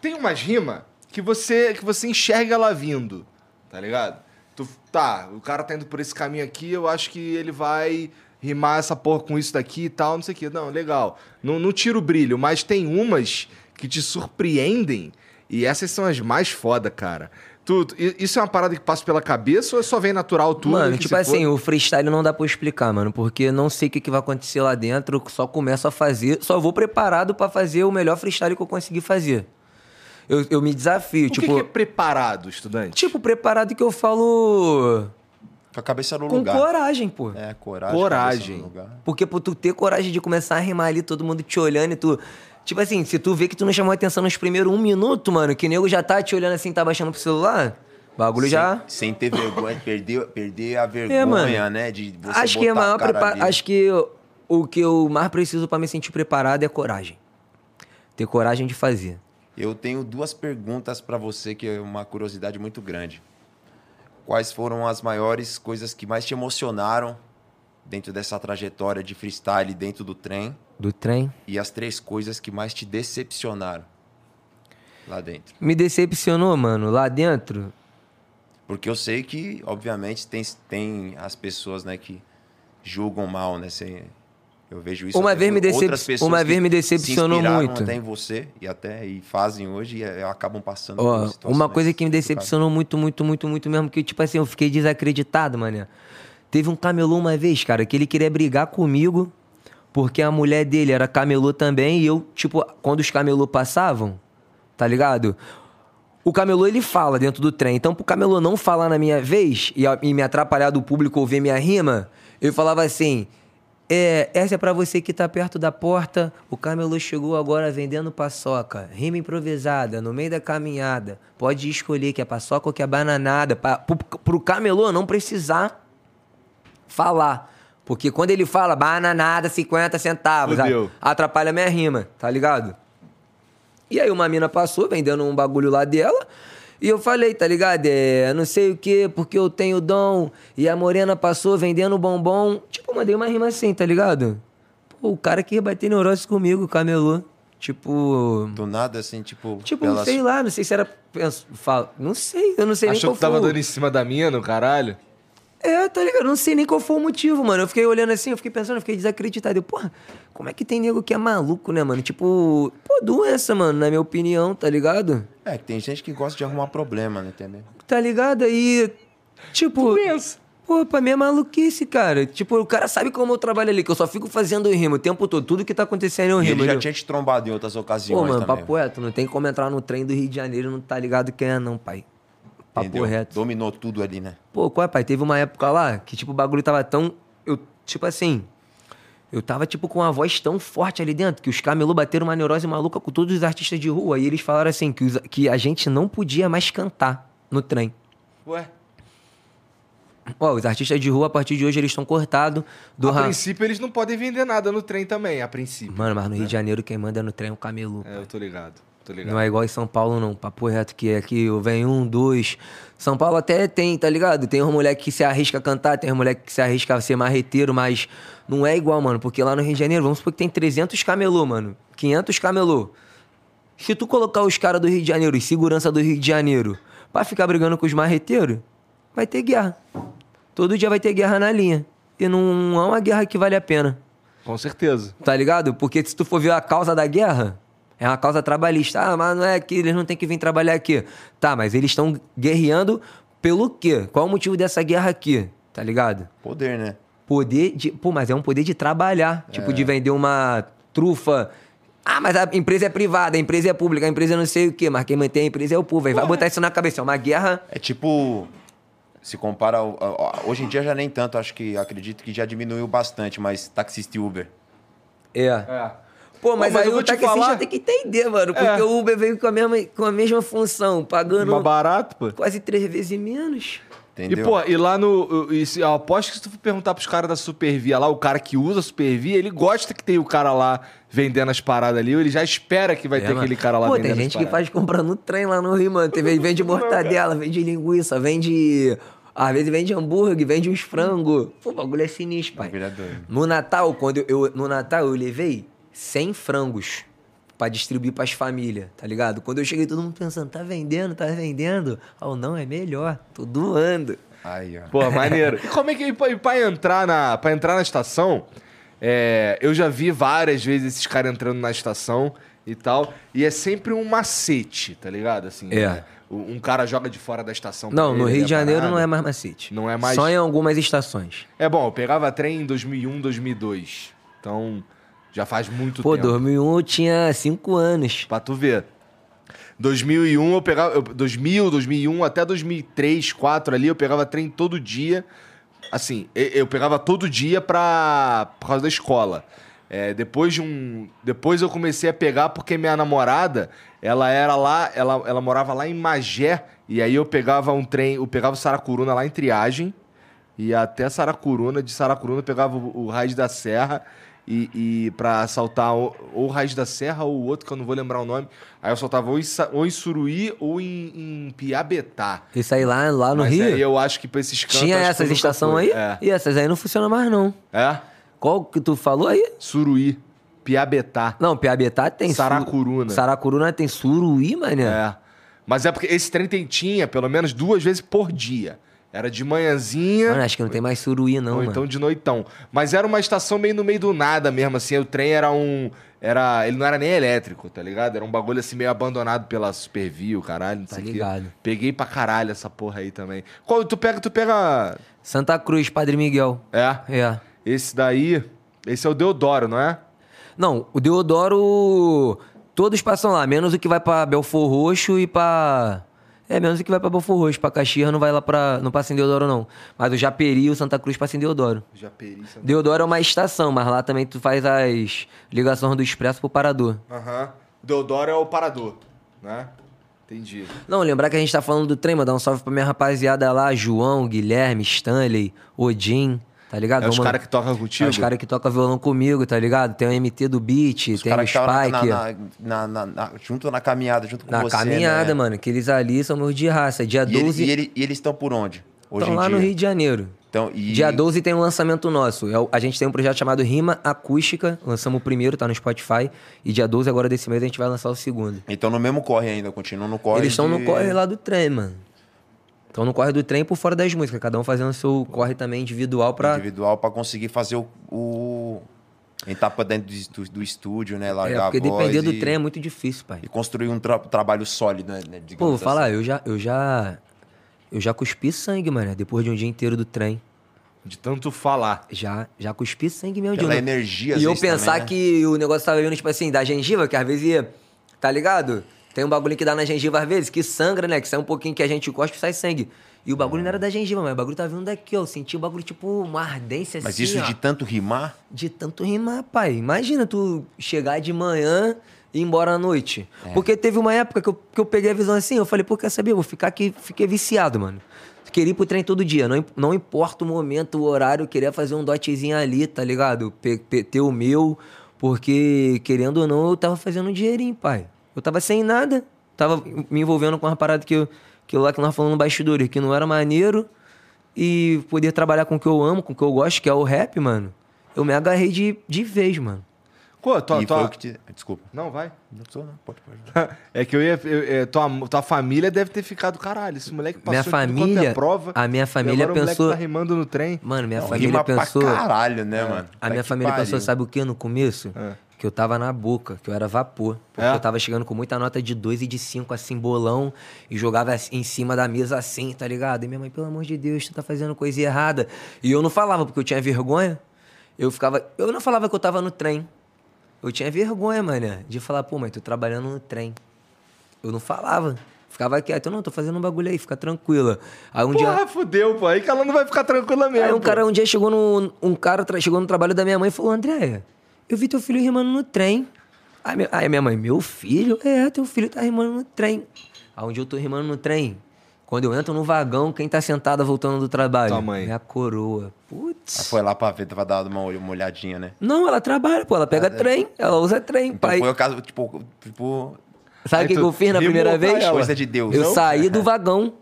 Tem umas rimas que você, que você enxerga ela vindo, tá ligado? Tu, tá, o cara tá indo por esse caminho aqui, eu acho que ele vai rimar essa porra com isso daqui e tal, não sei o quê. Não, legal. Não, não tira o brilho, mas tem umas que te surpreendem e essas são as mais foda, cara. Tu, tu- i- isso é uma parada que passa pela cabeça ou só vem natural tudo? Mano, que tipo assim, foda? o freestyle não dá pra explicar, mano, porque não sei o que, que vai acontecer lá dentro, só começo a fazer, só vou preparado pra fazer o melhor freestyle que eu conseguir fazer. Eu, eu me desafio, O que tipo, que é preparado, estudante? tipo, preparado que eu falo Com a cabeça no com lugar. coragem, pô. É, coragem. Coragem. cabeça no lugar. Porque por tu ter coragem de começar a rimar ali, todo mundo te olhando e tu. Tipo assim, se tu vê que tu não chamou atenção nos primeiros um minuto, mano, que o nego já tá te olhando assim, tá baixando pro celular, o bagulho já. Sem, sem ter vergonha, perder, perder a vergonha, É, mano. né? De você acho que é maior cara prepa- ali. Acho que eu- o que eu mais preciso pra me sentir preparado é coragem. Ter coragem de fazer. Eu tenho duas perguntas pra você que é uma curiosidade muito grande. Quais foram as maiores coisas que mais te emocionaram dentro dessa trajetória de freestyle dentro do trem? Do trem. E as três coisas que mais te decepcionaram lá dentro? Me decepcionou, mano, lá dentro. Porque eu sei que, obviamente, tem, tem as pessoas né, que julgam mal, né? Cê- eu vejo isso. Uma vez me decep- uma vez me decepcionou muito. até em você e até e fazem hoje e eh, acabam passando situações uma coisa que me decepcionou muito, muito, muito, muito mesmo, que, tipo assim, eu fiquei desacreditado, mané. Teve um camelô uma vez, cara, que ele queria brigar comigo, porque a mulher dele era camelô também, e eu, tipo, quando os camelô passavam, tá ligado? O camelô, ele fala dentro do trem. Então, pro camelô não falar na minha vez e, e me atrapalhar do público ouvir minha rima, eu falava assim... É, essa é pra você que tá perto da porta. O camelô chegou agora vendendo paçoca. Rima improvisada, no meio da caminhada. Pode escolher que é paçoca ou que é bananada. Pra, pro, pro camelô não precisar falar. Porque quando ele fala bananada, 50 centavos, Fudeu. atrapalha a minha rima, tá ligado? E aí uma mina passou vendendo um bagulho lá dela. E eu falei, tá ligado? É, não sei o que, porque eu tenho dom. E a morena passou vendendo bombom. Tipo, mandei uma rima assim, tá ligado? Pô, o cara que ia bater neurose comigo, camelô. Tipo. Do nada, assim, tipo. Tipo, pelas- sei lá, não sei se era. penso- fala- Não sei, eu não sei nem Achou qual que tava foi. dando em cima da minha no caralho? É, tá ligado? Eu não sei nem qual foi o motivo, mano. Eu fiquei olhando assim, eu fiquei pensando, eu fiquei desacreditado. Eu, porra, como é que tem nego que é maluco, né, mano? Tipo, pô, doença, mano, na minha opinião, tá ligado? É, que tem gente que gosta de arrumar problema, né? Entendeu? Tá ligado? Aí, tipo. Doença. Pô, pra mim é maluquice, cara. Tipo, o cara sabe como eu trabalho ali, que eu só fico fazendo rima o tempo todo. Tudo que tá acontecendo eu E rimo. ele já eu- tinha te trombado em outras ocasiões Pô, mano, também. papo reto, não tem como entrar no trem do Rio de Janeiro e não tá ligado quem é, não, pai. Papo entendeu? reto. Dominou tudo ali, né? Pô, qual é, pai? Teve uma época lá que, tipo, o bagulho tava tão. Eu, tipo assim. Eu tava, tipo, com uma voz tão forte ali dentro que os camelô bateram uma neurose maluca com todos os artistas de rua. E eles falaram assim: que, os- que a gente não podia mais cantar no trem. Ué. Ó, os artistas de rua, a partir de hoje, eles estão cortados do a ra- princípio, eles não podem vender nada no trem também, a princípio. Mano, mas no Rio de Janeiro, quem manda no trem é o camelô. É, eu tô ligado. Tô ligado. Não é igual em São Paulo, não. Papo reto, que aqui eu venho um, dois. São Paulo até tem, tá ligado? Tem uns moleque que se arrisca a cantar, tem uns moleque que se arrisca a ser marreteiro, mas não é igual, mano. Porque lá no Rio de Janeiro, vamos supor que tem 300 camelô, mano. 500 camelô. Se tu colocar os caras do Rio de Janeiro, os segurança do Rio de Janeiro, pra ficar brigando com os marreteiros, vai ter guerra. Todo dia vai ter guerra na linha. E não é uma guerra que vale a pena. Com certeza. Tá ligado? Porque se tu for ver a causa da guerra, é uma causa trabalhista. Ah, mas não é que eles não têm que vir trabalhar aqui. Tá, mas eles estão guerreando pelo quê? Qual o motivo dessa guerra aqui? Tá ligado? Poder, né? Poder de. Pô, mas é um poder de trabalhar. Tipo, de vender uma trufa. Ah, mas a empresa é privada, a empresa é pública, a empresa não sei o quê, mas quem mantém a empresa é o povo. Aí vai botar isso na cabeça. É uma guerra. É tipo. Se compara. ao- ao- ao- hoje em dia já nem tanto, acho que acredito que já diminuiu bastante, mas taxista e Uber. É. É. Pô, mas, Pô, mas aí eu vou o taxista falar- tem que entender, mano. Porque É. o Uber veio com a mesma, com a mesma função, pagando Mais barato, pô. quase três vezes menos. Entendeu? E, pô, e lá no. E, se- eu aposto que se tu for perguntar pros caras da Supervia lá, o cara que usa a Supervia, ele gosta que tem o cara lá vendendo as paradas ali, ou ele já espera que vai É, ter mano. aquele cara lá Pô, vendendo tem gente as que faz compra no trem lá no Rio, mano. Tem, vende mortadela, vende linguiça, vende. Às vezes vende hambúrguer, vende uns frangos. Pô, o bagulho é sinistro, pai. É. No Natal, quando eu, eu- no Natal, eu levei 100 frangos pra distribuir pras famílias, tá ligado? Quando eu cheguei, todo mundo pensando, tá vendendo, tá vendendo? Oh, não, é melhor, tô doando. Aí, ó. Pô, maneiro. E como é que. Pra, pra entrar, na, pra entrar na estação, é, eu já vi várias vezes esses caras entrando na estação e tal. E é sempre um macete, tá ligado? Assim, É. né? Um cara joga de fora da estação. Não, no Rio a de Janeiro parada. não é mais macete. Não é mais- Só em algumas estações. É bom, eu pegava trem em 2001, 2002. Então, já faz muito Pô, tempo. 2001 eu tinha 5 anos. Pra tu ver. 2001 eu pegava. eu- 2000, 2001 até 2003, 2004 ali, eu pegava trem todo dia. Assim, e- eu pegava todo dia pra, por causa da escola. É, depois de um. Depois eu comecei a pegar porque minha namorada, ela era lá, ela, ela morava lá em Magé. E aí eu pegava um trem, eu pegava o Saracuruna lá em triagem. E até Saracuruna, de Saracuruna eu pegava o, o Raiz da Serra e, e pra assaltar ou, ou o Raiz da Serra ou o outro que eu não vou lembrar o nome. Aí eu soltava ou em, ou em Suruí ou em, em Piabetá. Isso aí lá, lá no Mas Rio. aí eu acho que pra esses cantos... Tinha essas estações aí? É. E essas aí não funcionam mais, não. É? Qual que tu falou aí? Suruí. Piabetá. Não, Piabetá tem... Saracuruna. Saracuruna tem Suruí, mané. É. Mas é porque esse trem tem, tinha pelo menos duas vezes por dia. Era de manhãzinha... Mano, acho que não tem mais Suruí, não, ou mano. então de noitão. Mas era uma estação meio no meio do nada mesmo, assim. O trem era um. Era, ele não era nem elétrico, tá ligado? Era um bagulho assim meio abandonado pela Superview, caralho. Não Tá sei o quê. ligado. Peguei pra caralho essa porra aí também. Qual, tu pega, tu pega. Santa Cruz, Padre Miguel. É. É. Esse daí. Esse é o Deodoro, não é? Não, o Deodoro... Todos passam lá, menos o que vai pra Belfor Roxo e pra... É, menos que vai pra Belfor Roxo. Pra Caxias não vai lá pra... Não passa em Deodoro, não. Mas o Japeri e o Santa Cruz passa em Deodoro. Japeri. Santa- Deodoro é uma estação, mas lá também tu faz as ligações do Expresso pro Parador. Aham. Deodoro é o parador, né? Entendi. Não, lembrar que a gente tá falando do trem, mandar um salve pra minha rapaziada lá, João, Guilherme, Stanley, Odin, tá ligado? É os caras que tocam É contigo? os caras que tocam violão comigo, tá ligado? Tem o MT do Beat, Os tem o que estavam Spike. na, na, na, na- junto na caminhada, junto com Na você, caminhada, né? mano. Aqueles ali são meus de raça. Dia E, ele- 12 e, ele- e eles estão por onde? Estão lá dia? no Rio de Janeiro. Então, e... Dia 12 tem um lançamento nosso. É A gente tem um projeto chamado Rima Acústica. Lançamos o primeiro, tá no Spotify. E dia 12 agora desse mês a gente vai lançar o segundo. Então no mesmo corre ainda, continuam no corre Eles estão de- no corre lá do trem, mano. Estão no corre do trem por fora das músicas. Cada um fazendo seu corre também individual pra... individual pra conseguir fazer o... o... Entrar pra dentro do, do estúdio, né? É, Largar porque a voz depender do e, trem é muito difícil, pai. E construir um tra- trabalho sólido, né? né, Pô, vou falar, assim. eu já, eu já. Eu já cuspi sangue, mano, depois de um dia inteiro do trem. De tanto falar. Já, já cuspi sangue mesmo. de Pela um- energia, E eu pensar também, né? que o negócio tava vindo, tipo assim, da gengiva, que às vezes ia. Tá ligado? Tem um bagulho que dá na gengiva às vezes, que sangra, né? Que sai um pouquinho que a gente cospe e sai sangue. E o bagulho não era da gengiva, mas o bagulho tá vindo daqui, ó. Eu senti o bagulho, tipo, uma ardência Mas assim. isso ó. de tanto rimar... De tanto rimar, pai. Imagina tu chegar de manhã e ir embora à noite. É. Porque teve uma época que eu, que eu peguei a visão assim, eu falei, pô, quer saber? Eu vou ficar aqui, fiquei viciado, mano. Queria ir pro trem todo dia, não, não importa o momento, o horário, eu queria fazer um dotezinho ali, tá ligado? Pe- ter o meu, porque, querendo ou não, eu tava fazendo um dinheirinho, pai. Eu tava sem nada, tava me envolvendo com uma parada que, eu, que lá que nós falamos no bastidores, que não era maneiro, e poder trabalhar com o que eu amo, com o que eu gosto, que é o rap, mano. Eu me agarrei de, de vez, mano. Pô, tua, tua... o te... Desculpa. Não, vai. Não sou, não. Pode, pode. É que eu ia. eu- é, tua, tua família deve ter ficado, caralho. Esse moleque passou Minha quanto família- é prova. a minha e família agora O pensou- moleque tá rimando no trem. Mano, minha Não, família rima pensou. pra caralho, né, mano? A Tá minha família pariu. pensou, sabe o que no começo? É. Que eu tava na boca, que eu era vapor. Porque É? eu tava chegando com muita nota de 2 e de 5, assim, bolão, e jogava em cima da mesa assim, tá ligado? E minha mãe, pelo amor de Deus, tu tá fazendo coisa errada. E eu não falava, porque eu tinha vergonha. Eu ficava. Eu não falava que eu tava no trem. Eu tinha vergonha, mané, de falar, pô, mãe, tô trabalhando no trem. Eu não falava. Ficava quieto, não, tô fazendo um bagulho aí, fica tranquila. Aí um dia. Porra, fudeu, pô. Aí que ela não vai ficar tranquila mesmo. Aí um pô. cara um dia chegou no. Um cara chegou no trabalho da minha mãe e falou, Andréia, eu vi teu filho rimando no trem. Aí minha, aí minha mãe, meu filho? É, teu filho tá rimando no trem. Dia eu tô rimando no trem. Quando eu entro no vagão, quem tá sentada voltando do trabalho? Tua mãe. Minha coroa. Ela Putz. foi lá pra ver, pra dar uma, uma olhadinha, né? Não, ela trabalha, pô. Ela pega trem, ela usa trem, Então pai. foi o caso, tipo, tipo Sabe o que, que eu fiz na primeira vez? ela. coisa de Deus. Eu não? saí do vagão.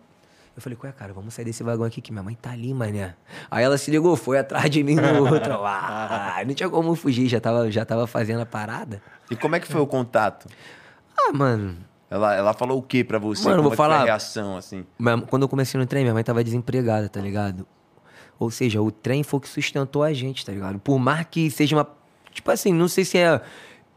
Eu falei, ué, cara, vamos sair desse vagão aqui que minha mãe tá ali, mané. Aí ela se ligou, foi atrás de mim no outro. Ah, não tinha como fugir, já tava, já tava fazendo a parada. E como é que foi o contato? Ah, mano. Ela, ela falou o que pra você? Mano, eu como vou é falar- a reação, assim? Quando eu comecei no trem, minha mãe tava desempregada, tá ligado? Ou seja, o trem foi o que sustentou a gente, tá ligado? Por mais que seja uma. Tipo assim, não sei se é.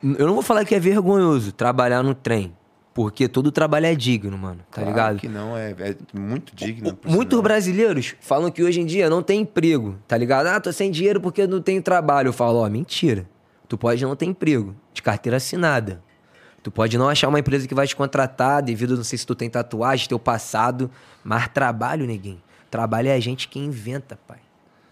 Eu não vou falar que é vergonhoso trabalhar no trem. Porque todo trabalho é digno, mano, tá Claro ligado? que não, é, é muito digno. Muitos sinal. brasileiros falam que hoje em dia não tem emprego, tá ligado? Ah, tô sem dinheiro porque não tenho trabalho. Eu falo, ó, mentira. Tu pode não ter emprego, de carteira assinada. Tu pode não achar uma empresa que vai te contratar devido, não sei se tu tem tatuagem, teu passado, mas trabalho, neguinho. Trabalho é a gente que inventa, pai.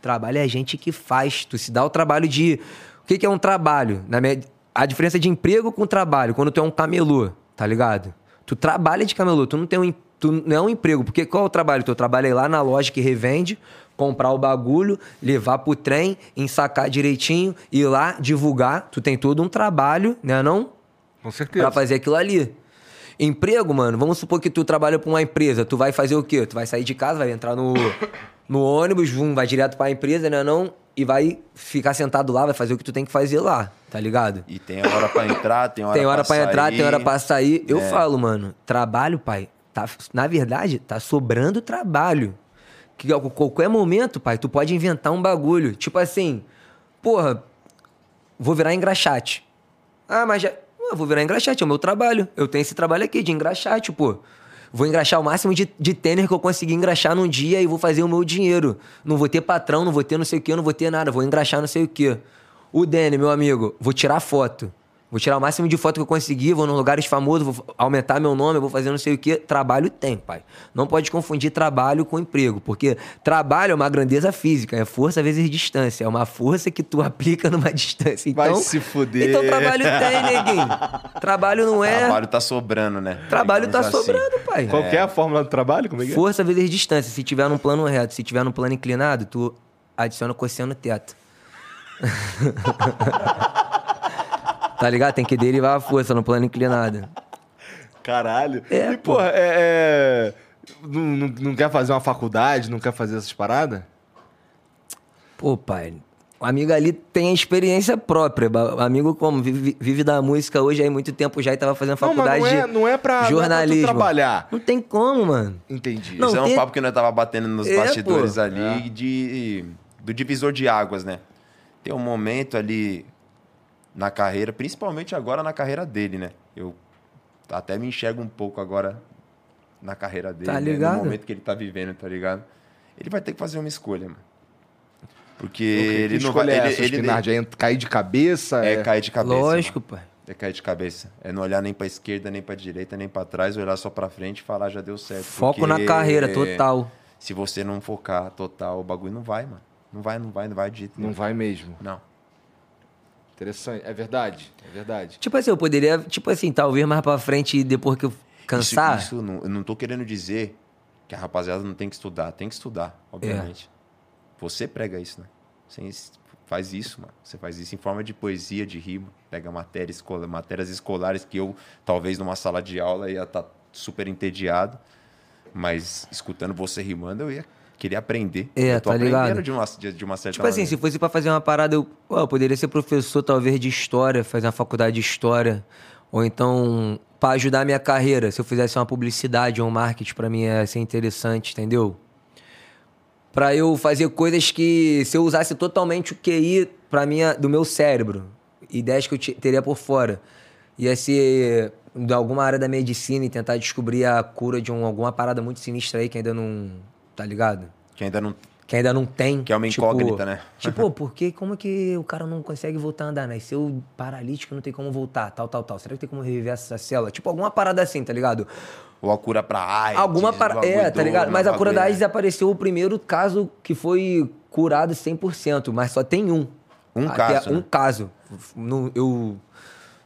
Trabalho é a gente que faz. Tu se dá o trabalho de... O que, que é um trabalho? Na minha... A diferença de emprego com trabalho, quando tu é um camelô, tá ligado? Tu trabalha de camelô, tu não tem um, tu não é um emprego. Porque qual é o trabalho? Tu trabalha ir lá na loja que revende, comprar o bagulho, levar pro trem, ensacar direitinho, ir lá, divulgar. Tu tem todo um trabalho, né não? Com certeza. Pra fazer aquilo ali. Emprego, mano, vamos supor que tu trabalha pra uma empresa, tu vai fazer o quê? Tu vai sair de casa, vai entrar no, no ônibus, vum, vai direto pra empresa, né não? E vai ficar sentado lá, vai fazer o que tu tem que fazer lá, tá ligado? E tem hora pra entrar, tem hora tem hora pra, pra, entrar, sair. tem hora pra sair. Eu É. falo, mano, trabalho, pai, tá, na verdade, tá sobrando trabalho. Que a qualquer momento, pai, tu pode inventar um bagulho. Tipo assim, porra, vou virar engraxate. Ah, mas já. Ah, vou virar engraxate, é o meu trabalho. Eu tenho esse trabalho aqui de engraxate, pô. Vou engraxar o máximo de, de tênis que eu conseguir engraxar num dia e vou fazer o meu dinheiro. Não vou ter patrão, não vou ter não sei o que, não vou ter nada. Vou engraxar não sei o que. O Dene, meu amigo, vou tirar foto. Vou tirar o máximo de foto que eu conseguir, vou nos lugares famosos, vou aumentar meu nome, vou fazer não sei o quê. Trabalho tem, pai. Não pode confundir trabalho com emprego, porque trabalho é uma grandeza física, é força vezes distância. É uma força que tu aplica numa distância. Então, Vai se fuder. Então trabalho tem, neguinho. Trabalho não é. Trabalho tá sobrando, né? Trabalho tá Digamos assim. sobrando, pai. Qual que é a fórmula do trabalho? Como é que é? Força vezes distância. Se tiver num plano reto, se tiver num plano inclinado, tu adiciona cosseno teto. tá ligado? Tem que derivar a força no plano inclinado. Caralho. É, e, pô. porra, é. é, Não, não, não quer fazer uma faculdade, não quer fazer essas paradas? Pô, pai, o amigo ali tem a experiência própria. O amigo, como vive, vive da música hoje há muito tempo já e tava fazendo Não, mas faculdade não é, não é pra, não é pra tu jornalismo. trabalhar. Não tem como, mano. Entendi. Não, Isso é um tem- papo que nós tava batendo nos É, bastidores pô. ali de, do divisor de águas, né? Tem um momento ali na carreira, principalmente agora na carreira dele, né? Eu até me enxergo um pouco agora na carreira dele, Tá né? ligado? no momento que ele tá vivendo, tá ligado? Ele vai ter que fazer uma escolha, mano. Porque ele ele não vai... escolher Ele, ele? É cair de cabeça? é cair de cabeça. Lógico, mano. pai. É cair de cabeça. É não olhar nem pra esquerda, nem pra direita, nem pra trás, olhar só pra frente e falar já deu certo. Foco na carreira, total. Se você não focar total, o bagulho não vai, mano. Não vai, não vai, não vai de jeito Não vai mesmo. Não. Interessante. É verdade. É verdade. Tipo assim, eu poderia, tipo assim, talvez mais pra frente, depois que eu cansar. Isso, isso não, eu não tô querendo dizer que a rapaziada não tem que estudar. Tem que estudar, obviamente. Você prega isso, né? Você faz isso, mano. Você faz isso em forma de poesia, de rima. Pega matéria escola, matérias escolares que eu, talvez numa sala de aula, ia estar super entediado. Mas escutando você rimando, eu ia querer aprender. É, eu tô tá ligado? aprendendo de uma, de, de uma certa Tipo assim, maneira. se fosse pra fazer uma parada, eu, eu poderia ser professor, talvez, de história, fazer uma faculdade de história. Ou então, pra ajudar a minha carreira, se eu fizesse uma publicidade ou um marketing, pra mim ia ser interessante, entendeu? Pra eu fazer coisas que, se eu usasse totalmente o QI pra minha, do meu cérebro, ideias que eu te- teria por fora, ia ser de alguma área da medicina e tentar descobrir a cura de um- alguma parada muito sinistra aí que ainda não. Tá ligado? Que ainda não. que ainda não tem. Que é uma incógnita, né? Tipo, pô, por que, como é que o cara não consegue voltar a andar? Nasceu paralítico, não tem como voltar, tal, tal, tal. Será que tem como reviver essa célula? Tipo, alguma parada assim, tá ligado? Ou a cura pra AIDS. alguma parada. É, tá ligado? Mas a cura da né? AIDS apareceu o primeiro caso que foi curado 100%, mas só tem um. Um Até caso, Um né? caso. Eu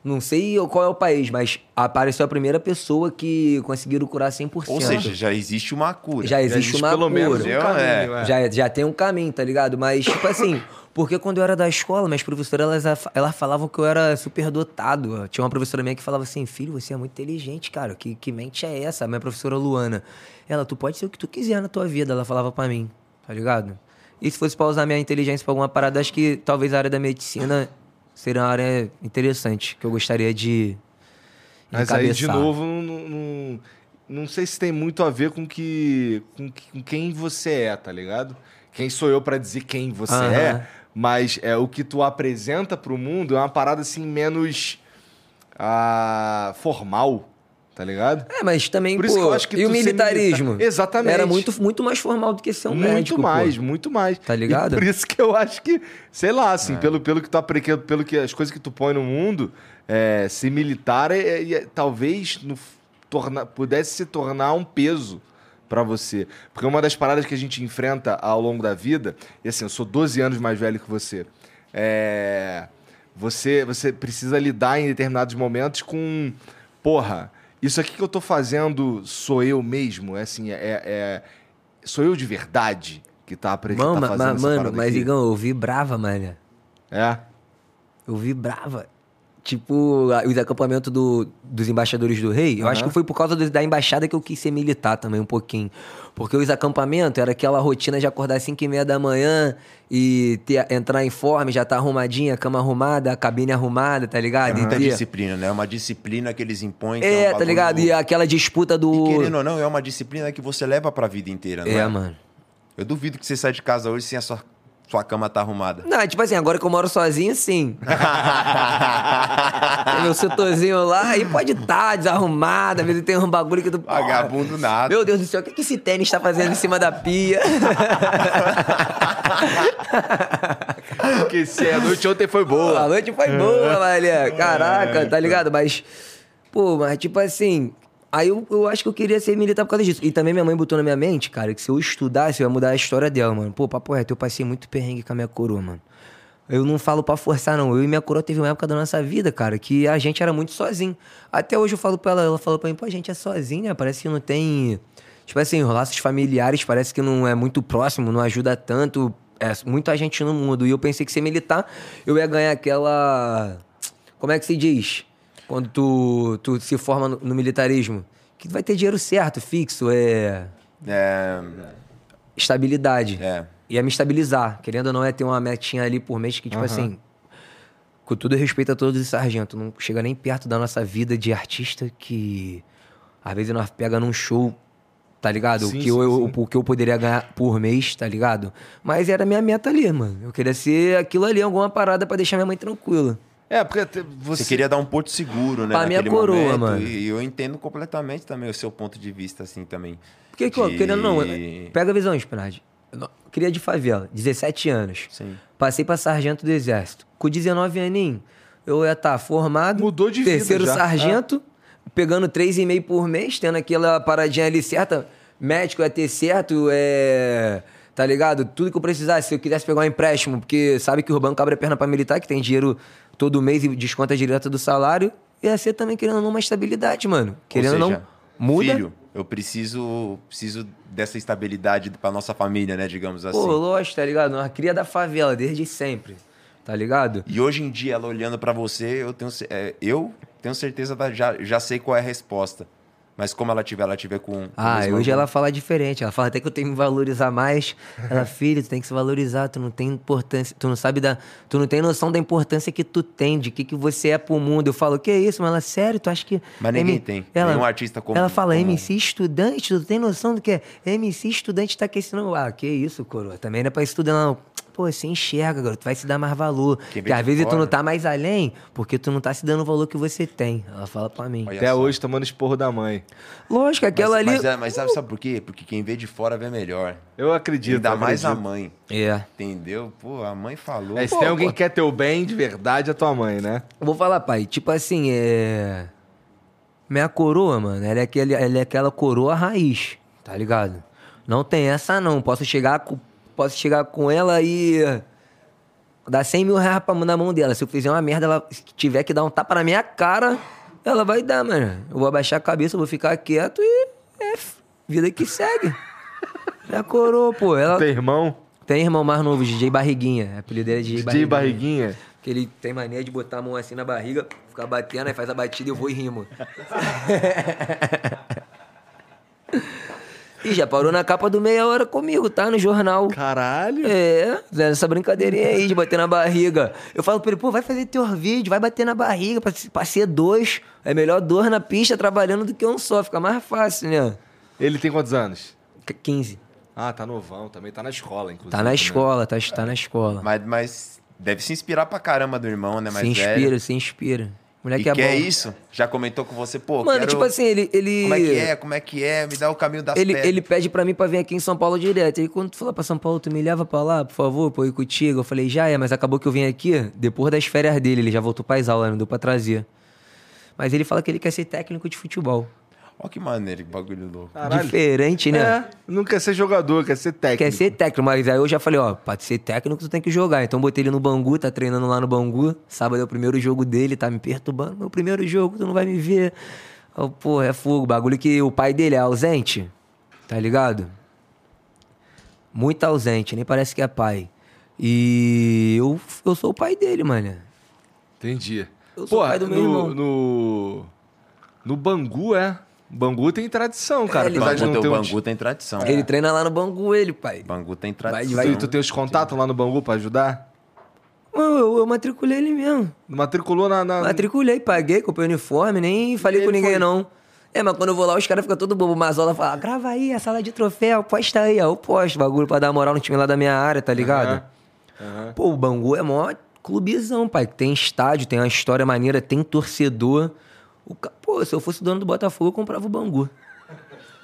não sei qual é o país, mas apareceu a primeira pessoa que conseguiram curar 100%. Ou seja, já existe uma cura. já existe, existe uma pelo cura. menos um Eu, caminho, é. é. Já, já tem um caminho, tá ligado? Mas, tipo assim, porque quando eu era da escola, minhas professoras, elas, elas falavam que eu era super dotado. Tinha uma professora minha que falava assim, filho, você é muito inteligente, cara. Que, que mente é essa? A minha professora Luana. Ela, tu pode ser o que tu quiser na tua vida, ela falava pra mim, tá ligado? E se fosse pra usar minha inteligência pra alguma parada, acho que talvez a área da medicina seria uma área interessante, que eu gostaria de Mas aí, de encabeçar. novo, não, não, não- sei se tem muito a ver com, que, com, com quem você é, tá ligado? Quem sou eu pra dizer quem você Aham. é, mas é o que tu apresenta pro mundo é uma parada assim menos ah, formal, tá ligado? É, mas também, Por isso pô, que eu acho que e o militarismo? militar- Exatamente. Era muito, muito mais formal do que ser um muito médico, pô. mais, muito mais. Tá ligado? E por isso que eu acho que, sei lá, É. assim, pelo, pelo que tu aprende, pelo que as coisas que tu põe no mundo, é, ser militar é, é- é- talvez no, torna, pudesse se tornar um peso pra você. Porque uma das paradas que a gente enfrenta ao longo da vida, e assim, eu sou 12 anos mais velho que você, é, você, você precisa lidar em determinados momentos com, porra, isso aqui que eu tô fazendo sou eu mesmo? É assim, é, é- sou eu de verdade que tá, apre- que Mano, tá fazendo ma- mano, mas aqui? Igão, eu vibrava, mano. É? Eu vibrava. Tipo, os acampamentos do- dos embaixadores do rei, eu acho que foi por causa do- da embaixada que eu quis ser militar também um pouquinho. Porque os acampamentos era aquela rotina de acordar às 5 e meia da manhã e ter, entrar em forma, já tá arrumadinha, cama arrumada, a cabine arrumada, tá ligado? É muita E ter- disciplina, né? É uma disciplina que eles impõem. que É, um tá ligado? E aquela disputa do. E querendo ou não, é uma disciplina que você leva pra vida inteira, não é? É, mano. Eu duvido que você sai de casa hoje sem a sua, sua cama tá arrumada. Não, tipo assim, agora que eu moro sozinho, sim. tem meu setorzinho lá, aí pode estar desarrumado, às vezes tem um bagulho que tu. Vagabundo nada. Meu Deus do céu, o que, que esse tênis tá fazendo em cima da pia? Esqueci, a noite ontem foi A boa. noite foi boa, velho. Caraca, tá ligado? Mas, pô, mas tipo assim. Aí eu, eu acho que eu queria ser militar por causa disso. E também minha mãe botou na minha mente, cara, que se eu estudasse, eu ia mudar a história dela, mano. Pô, papo reto, eu passei muito perrengue com a minha coroa, mano. Eu não falo pra forçar, não. Eu e minha coroa teve uma época da nossa vida, cara, que a gente era muito sozinho. Até hoje eu falo pra ela, ela falou pra mim, pô, a gente é sozinho, né? Parece que não tem. Tipo assim, laços familiares parece que não é muito próximo, não ajuda tanto. É muita gente no mundo. E eu pensei que ser militar, eu ia ganhar aquela. Como é que se diz? Quando tu, tu se forma no, no militarismo. Que vai ter dinheiro certo, fixo, é. É, Estabilidade. é. Ia me estabilizar. Querendo ou não, é ter uma metinha ali por mês que, tipo assim. Com todo respeito a todos os sargentos, não chega nem perto da nossa vida de artista que. Às vezes nós pega num show, tá ligado? Sim, o, que sim, eu, sim. o que eu poderia ganhar por mês, tá ligado? Mas era a minha meta ali, mano. Eu queria ser aquilo ali, alguma parada pra deixar minha mãe tranquila. É, porque você... Você queria dar um porto seguro, né? Pra minha coroa, momento, mano. E eu entendo completamente também o seu ponto de vista, assim, também. Porque, De- querendo ou não, pega a visão, não- Cria de favela, 17 anos. Sim. Passei pra sargento do exército. Com 19 aninhos, eu ia estar formado. Mudou de vida Terceiro já. sargento, pegando 3,5 por mês, tendo aquela paradinha ali certa. Médico ia ter certo, é. Tá ligado? Tudo que eu precisasse. Se eu quisesse pegar um empréstimo, porque sabe que o banco abre a perna pra militar, que tem dinheiro todo mês e desconta direto do salário, ia ser também, querendo ou não, uma estabilidade, mano. Querendo ou Ou não, seja, muda. Filho, eu preciso, preciso dessa estabilidade pra nossa família, né? Digamos assim. Pô, lógico, tá ligado? Uma cria da favela, desde sempre. Tá ligado? E hoje em dia, ela olhando pra você, eu tenho, é, eu tenho certeza, da, já, já sei qual é a resposta. Mas como ela tiver, ela tiver com. Ah, hoje ela fala diferente. Ela fala até que eu tenho que me valorizar mais. Ela, filho, tu tem que se valorizar, tu não tem importância, tu não sabe da. Tu não tem noção da importância que tu tem, de que, que você é pro mundo. Eu falo, que isso? Mas ela, sério, tu acha que. Mas ninguém M- tem. Ela, Nenhum artista como- Ela fala, como- MC estudante, tu tem noção do que é? MC estudante tá aquecendo. Ah, que isso, coroa. Também não é pra estudar, não. Pô, você enxerga, garoto, tu vai se dar mais valor. Porque às vezes tu fora. não tá mais além, porque tu não tá se dando o valor que você tem. Ela fala pra mim. Olha Até só. hoje tomando esporro da mãe. Lógico, aquela mas, ali. Mas, é- mas sabe, sabe por quê? Porque quem vê de fora vê melhor. Eu acredito. Ainda eu mais a mãe. É. Entendeu? Pô, a mãe falou. É, se Pô, tem alguém pô. que quer teu bem de verdade, é tua mãe, né? Eu Vou falar, pai, tipo assim, é. Minha coroa, mano, ela é, aquele, ela é aquela coroa raiz, tá ligado? Não tem essa, não. Posso chegar com, posso chegar com ela e. dar 100 mil reais pra, na mão dela. Se eu fizer uma merda, ela se tiver que dar um tapa na minha cara, ela vai dar, mano. Eu vou abaixar a cabeça, vou ficar quieto e. É, vida que segue. Minha coroa, pô. Ela Teu irmão, tem irmão mais novo, DJ Barriguinha. O apelido dele é DJ, DJ Barriguinha. que ele tem mania de botar a mão assim na barriga, ficar batendo, aí faz a batida e eu vou e rimo. e já parou na capa do Meia Hora comigo, tá? No jornal. Caralho. É, essa brincadeirinha aí de bater na barriga. Eu falo pra ele, pô, vai fazer teu vídeo, vai bater na barriga pra, pra ser dois. É melhor dois na pista trabalhando do que um só, fica mais fácil, né? Ele tem quantos anos? Q- 15. Ah, tá novão, também tá na escola, inclusive. Tá na né? escola, tá, tá na escola. Mas, mas deve se inspirar pra caramba do irmão, né? Mais se inspira, velho. se inspira. E Moleque é quer bom. isso? Já comentou com você, pô, Mano, quero- tipo assim, ele. ele... Como é que é? Como é que é? Me dá o caminho das Ele, pedras. ele pede pra mim pra vir aqui em São Paulo direto. Aí quando tu falar pra São Paulo, tu me leva pra lá, por favor, pra eu ir contigo. Eu falei, já é, mas acabou que eu vim aqui depois das férias dele. Ele já voltou pras aulas, não deu pra trazer. Mas ele fala que ele quer ser técnico de futebol. Ó que maneiro, que bagulho louco. Caralho. Diferente, né? É, não quer ser jogador, quer ser técnico. Quer ser técnico, mas aí eu já falei, ó, pra ser técnico tu tem que jogar. Então botei ele no Bangu, tá treinando lá no Bangu. Sábado é o primeiro jogo dele, tá me perturbando. Meu primeiro jogo, tu não vai me ver. Eu, Porra, é fogo. Bagulho que o pai dele é ausente, tá ligado? Muito ausente, nem parece que é pai. E eu, eu sou o pai dele, mano. Entendi. Eu sou Porra, pai do meu no, irmão. no. No Bangu, é. Bangu tem tradição, cara. ele- de Bangu, não um Bangu tem tradição. Ele treina lá no Bangu, ele, pai. Bangu tem Vai- tradição. vai- E tu tem os contatos lá no Bangu pra ajudar? Mano, eu, eu matriculei ele mesmo. Matriculou na. na... Matriculei, paguei, comprei uniforme, nem falei E com ninguém, foi? não. É, mas quando eu vou lá, os caras ficam todo bobo. Mazola fala, grava aí a sala de troféu, posta aí. Eu posto bagulho pra dar moral no time lá da minha área, tá ligado? Aham. Pô, o Bangu é mó clubezão, pai. Tem estádio, tem uma história maneira, tem torcedor. O Pô, se eu fosse dono do Botafogo, eu comprava o Bangu.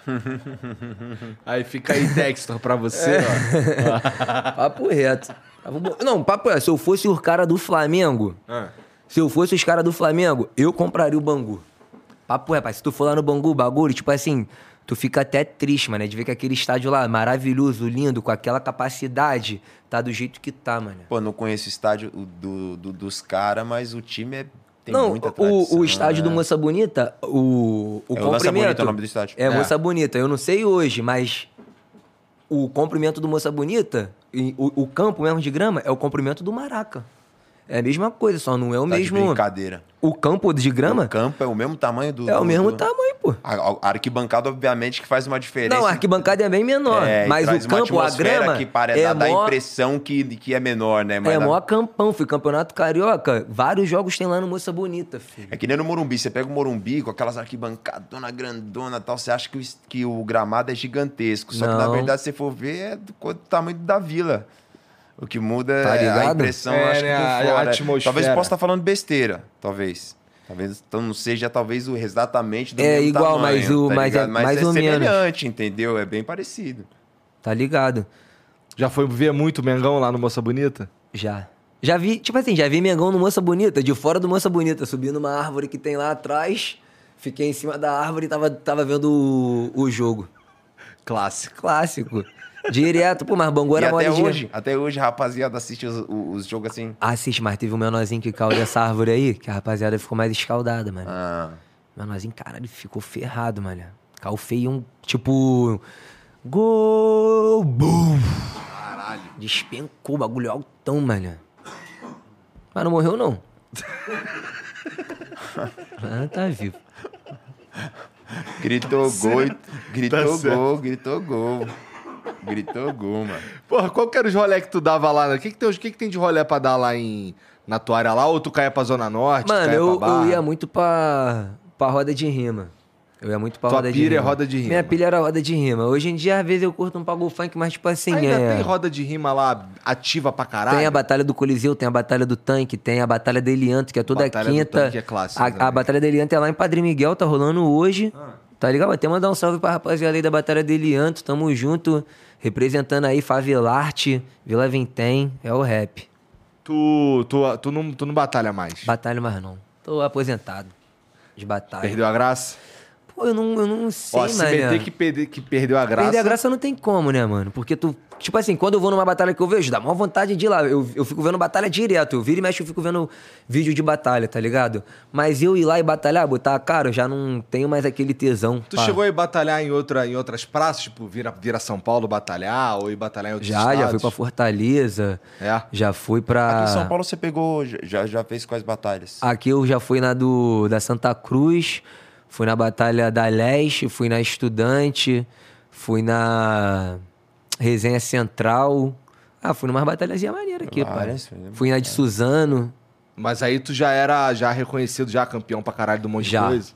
aí fica aí Dexter pra você, ó. Papo reto. Não, papo reto. Se eu fosse os caras do Flamengo, Ah. se eu fosse os caras do Flamengo, eu compraria o Bangu. Papo reto, pai. Se tu for lá no Bangu, o bagulho, tipo assim, tu fica até triste, mano, de ver que aquele estádio lá, maravilhoso, lindo, com aquela capacidade, tá do jeito que tá, mano. Pô, não conheço o estádio do, do- dos caras, mas o time é, tem não, muita tradição. o, o estádio do né? Moça Bonita, o, o É comprimento... Bonita, é o nome do estádio. É, É. Moça Bonita. Eu não sei hoje, mas o comprimento do Moça Bonita, o, o campo mesmo de grama, é o comprimento do Maraca. É a mesma coisa, só não é o Tá de mesmo... brincadeira. O campo de grama O campo é o mesmo tamanho do. é o do- mesmo do- tamanho, pô. A, a arquibancada, obviamente, que faz uma diferença. Não, a arquibancada é bem menor, É, mas o campo, a grama, que pare, é dá, dá a mó, impressão que, que é menor, né? Mas é dá- mó campão, fui campeonato carioca, vários jogos tem lá no Moça Bonita, filho. É que nem no Morumbi. Você pega o Morumbi com aquelas arquibancadonas grandona e tal, você acha que o, que o gramado é gigantesco. Só que, na Não. verdade, se você for ver, é do do tamanho da vila. O que muda Tá é a impressão, É, acho né, que por a fora. atmosfera. Talvez eu possa estar falando besteira, talvez. Talvez então não seja talvez o exatamente do É mesmo igual, tamanho, mas o- tá mas é mas mais é ou menos. semelhante, entendeu? É bem parecido. Tá ligado? Já foi ver muito Mengão lá no Moça Bonita? Já. Já vi, tipo assim, já vi Mengão no Moça Bonita, de fora do Moça Bonita, subindo uma árvore que tem lá atrás. Fiquei em cima da árvore e tava, tava vendo o, o jogo. Clássico. Clássico. Direto, pô, mas Bangu E era até mole de- hoje, até hoje, a rapaziada assiste os, os- os jogos assim. Assiste, mas teve um menorzinho que caiu dessa árvore aí, que a rapaziada ficou mais escaldada, mano. Ah, Menorzinho, caralho, ficou ferrado, mano. Caiu feio, um, tipo... Gol! Bum! Caralho. Despencou, bagulho altão, mano. Mas não morreu, não. ah, tá vivo. gritou gol, e- gritou Tá certo. gol, gritou gol. Gritou mano. Porra, qual que era os rolé que tu dava lá? O que que tem, o que que tem de rolé pra dar lá em... Na tua área lá? Ou tu caia pra Zona Norte? Mano, eu, eu ia muito pra, pra roda de rima. Eu ia muito pra Tua roda de é rima. roda de rima. Minha pilha era roda de rima. Hoje em dia, às vezes, eu curto um pago funk, mas tipo assim, Ainda é... tem roda de rima lá ativa pra caralho? Tem a Batalha do Coliseu, tem a Batalha do Tanque, tem a Batalha de Elianto, que é toda Batalha do quinta. Tanque é clássico a, a. Batalha de Elianto é lá em Padre Miguel, tá rolando hoje. Ah. Tá ligado? Até mandar um salve pra rapaziada aí da Batalha de Elianto. Tamo junto, representando aí Favelarte, Vila Vintém, é o rap. Tu, tu, tu, não, tu não batalha mais. Batalha mais não. Tô aposentado de batalha. Perdeu a graça? Pô, eu não, eu não sei, Ó, se mano. meter que, perde, que perdeu a graça... Perder a graça não tem como, né, mano? Porque tu. Tipo assim, quando eu vou numa batalha que eu vejo, dá maior vontade de ir lá. Eu, eu fico vendo batalha direto. Eu viro e mexo, eu fico vendo vídeo de batalha, tá ligado? Mas eu ir lá e batalhar, botar a cara, eu já não tenho mais aquele tesão. Tu pá. chegou a ir batalhar em, outra, em outras praças? Tipo, vir, a- vir a São Paulo batalhar ou ir batalhar em outros Já, estados? já fui pra Fortaleza. É? Já fui pra. Aqui em São Paulo você pegou, já, já fez quais batalhas? Aqui eu já fui na do da Santa Cruz, fui na Batalha da Leste, fui na Estudante, fui na Resenha Central. Ah, fui numa batalhazinha maneira aqui, Várias, pai. foi Fui na de Suzano. Mas aí tu já era já reconhecido, já campeão pra caralho do monte Já. de coisa?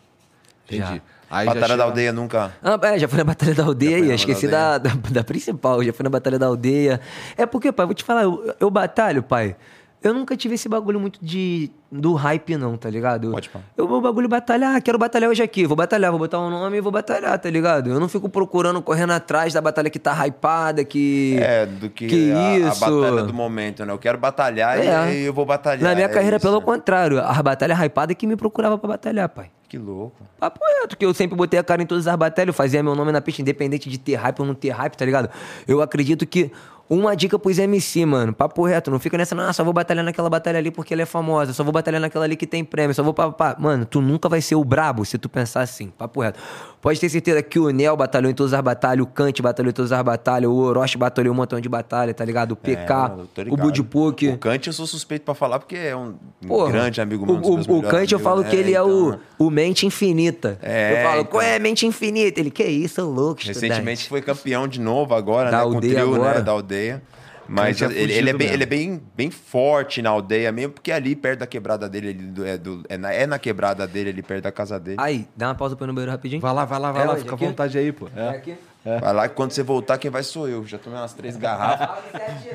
Entendi. Já. Aí já Batalha da aldeia nunca. Ah, é, já fui na Batalha da Aldeia, na esqueci da da, da, da principal, já fui na Batalha da Aldeia. É porque, pai, vou te falar, eu, eu batalho, pai. Eu nunca tive esse bagulho muito de do hype, não, tá ligado? Pode pá. Eu vou bagulho batalhar, quero batalhar hoje aqui, vou batalhar, vou botar um nome e vou batalhar, tá ligado? Eu não fico procurando, correndo atrás da batalha que tá hypada, que. É, do que, Que a, a isso? batalha do momento, né? Eu quero batalhar e É. aí eu vou batalhar. Na minha é carreira, isso, pelo né? contrário, a batalha hypada é que me procurava pra batalhar, pai. Que louco. Papo reto, que eu sempre botei a cara em todas as batalhas, eu fazia meu nome na pista, independente de ter hype ou não ter hype, tá ligado? Eu acredito que uma dica pros MC, mano, papo reto, não fica nessa, não, só vou batalhar naquela batalha ali porque ela é famosa, só vou batalhar naquela ali que tem prêmio, só vou pra, pra- Mano, tu nunca vai ser o brabo se tu pensar assim, papo reto. Pode ter certeza que o Nel batalhou em todas as batalhas, o Kant batalhou em todas as batalhas, o Orochi batalhou um montão de batalha, tá ligado? O PK, É, o. Budipuk. O Kant eu sou suspeito pra falar porque é um Porra, grande amigo meu. O, o, o Kant, eu falo né? que ele é Então, o, o mente infinita. É, eu falo, então. qual é a mente infinita? Ele, que isso, louco, estudante. Recentemente foi campeão de novo agora, Da né? Com o aldeia trio, agora. né? Da aldeia. Mas é ele, ele é, bem, ele é bem, bem forte na aldeia mesmo, porque ali perto da quebrada dele, ele do- é, do- é, na, é na quebrada dele, ali perto da casa dele. Aí, dá uma pausa pra ir no banheiro rapidinho. Vai lá, vai lá, vai É lá, fica à vontade aí, pô. É É. aqui? Vai lá que quando você voltar, quem vai sou eu. Já tomei umas três garrafas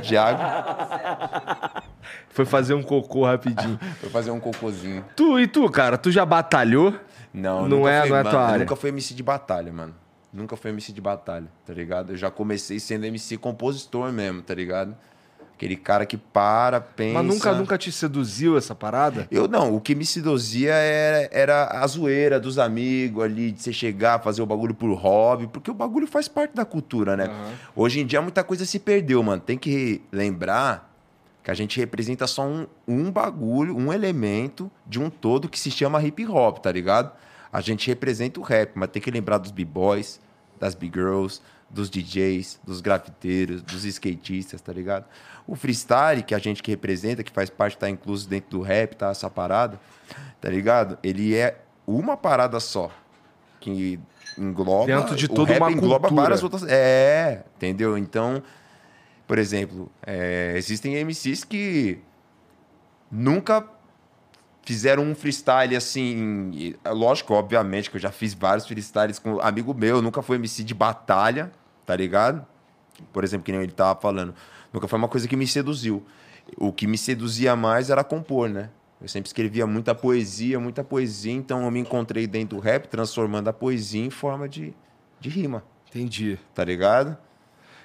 de água. Foi fazer um cocô rapidinho. Vou fazer um cocôzinho. tu e tu, cara, tu já batalhou? Não, Não nunca é- fui, não é mano, tua área. nunca fui MC de batalha, mano. Nunca fui MC de batalha, tá ligado? Eu já comecei sendo MC compositor mesmo, tá ligado? Aquele cara que para, pensa. Mas nunca, nunca te seduziu essa parada? Eu não, o que me seduzia era, era a zoeira dos amigos ali, de você chegar, fazer o bagulho por hobby, porque o bagulho faz parte da cultura, né? Aham. Hoje em dia muita coisa se perdeu, mano. Tem que lembrar que a gente representa só um, um bagulho, um elemento de um todo que se chama hip hop, tá ligado? A gente representa o rap, mas tem que lembrar dos b-boys, das b-girls, dos DJs, dos grafiteiros, dos skatistas, tá ligado? O freestyle, que a gente que representa, que faz parte, tá incluso dentro do rap, tá? Essa parada, tá ligado? Ele é uma parada só. Que engloba. Dentro de o toda rap uma engloba cultura. várias outras. É, entendeu? Então, por exemplo, é, existem MCs que nunca fizeram um freestyle assim. é Lógico, obviamente, que eu já fiz vários freestyles com um amigo meu, nunca fui MC de batalha, tá ligado? Por exemplo, que nem ele tava falando. Nunca foi uma coisa que me seduziu. O que me seduzia mais era compor, né? Eu sempre escrevia muita poesia, muita poesia, então eu me encontrei dentro do rap, transformando a poesia em forma de, de rima, Entendi. tá ligado?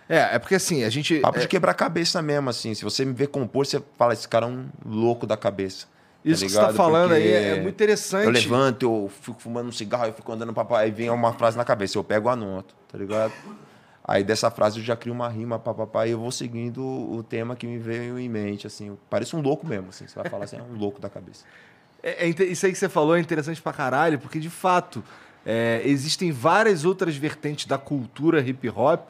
É, é porque assim, a gente. Papo é, de quebrar a cabeça mesmo, assim. Se você me ver compor, você fala, esse cara é um louco da cabeça. Isso que você tá ligado? falando aí Porque é, é muito interessante. Eu levanto, eu fico fumando um cigarro, eu fico andando pra aí vem uma frase na cabeça, eu pego, anoto, tá ligado? Aí dessa frase eu já crio uma rima, papapá, e eu vou seguindo o tema que me veio em mente, assim. Eu pareço um louco mesmo, assim. Você vai falar assim, é um louco da cabeça. É, é isso aí que você falou é interessante pra caralho, porque de fato é, existem várias outras vertentes da cultura hip hop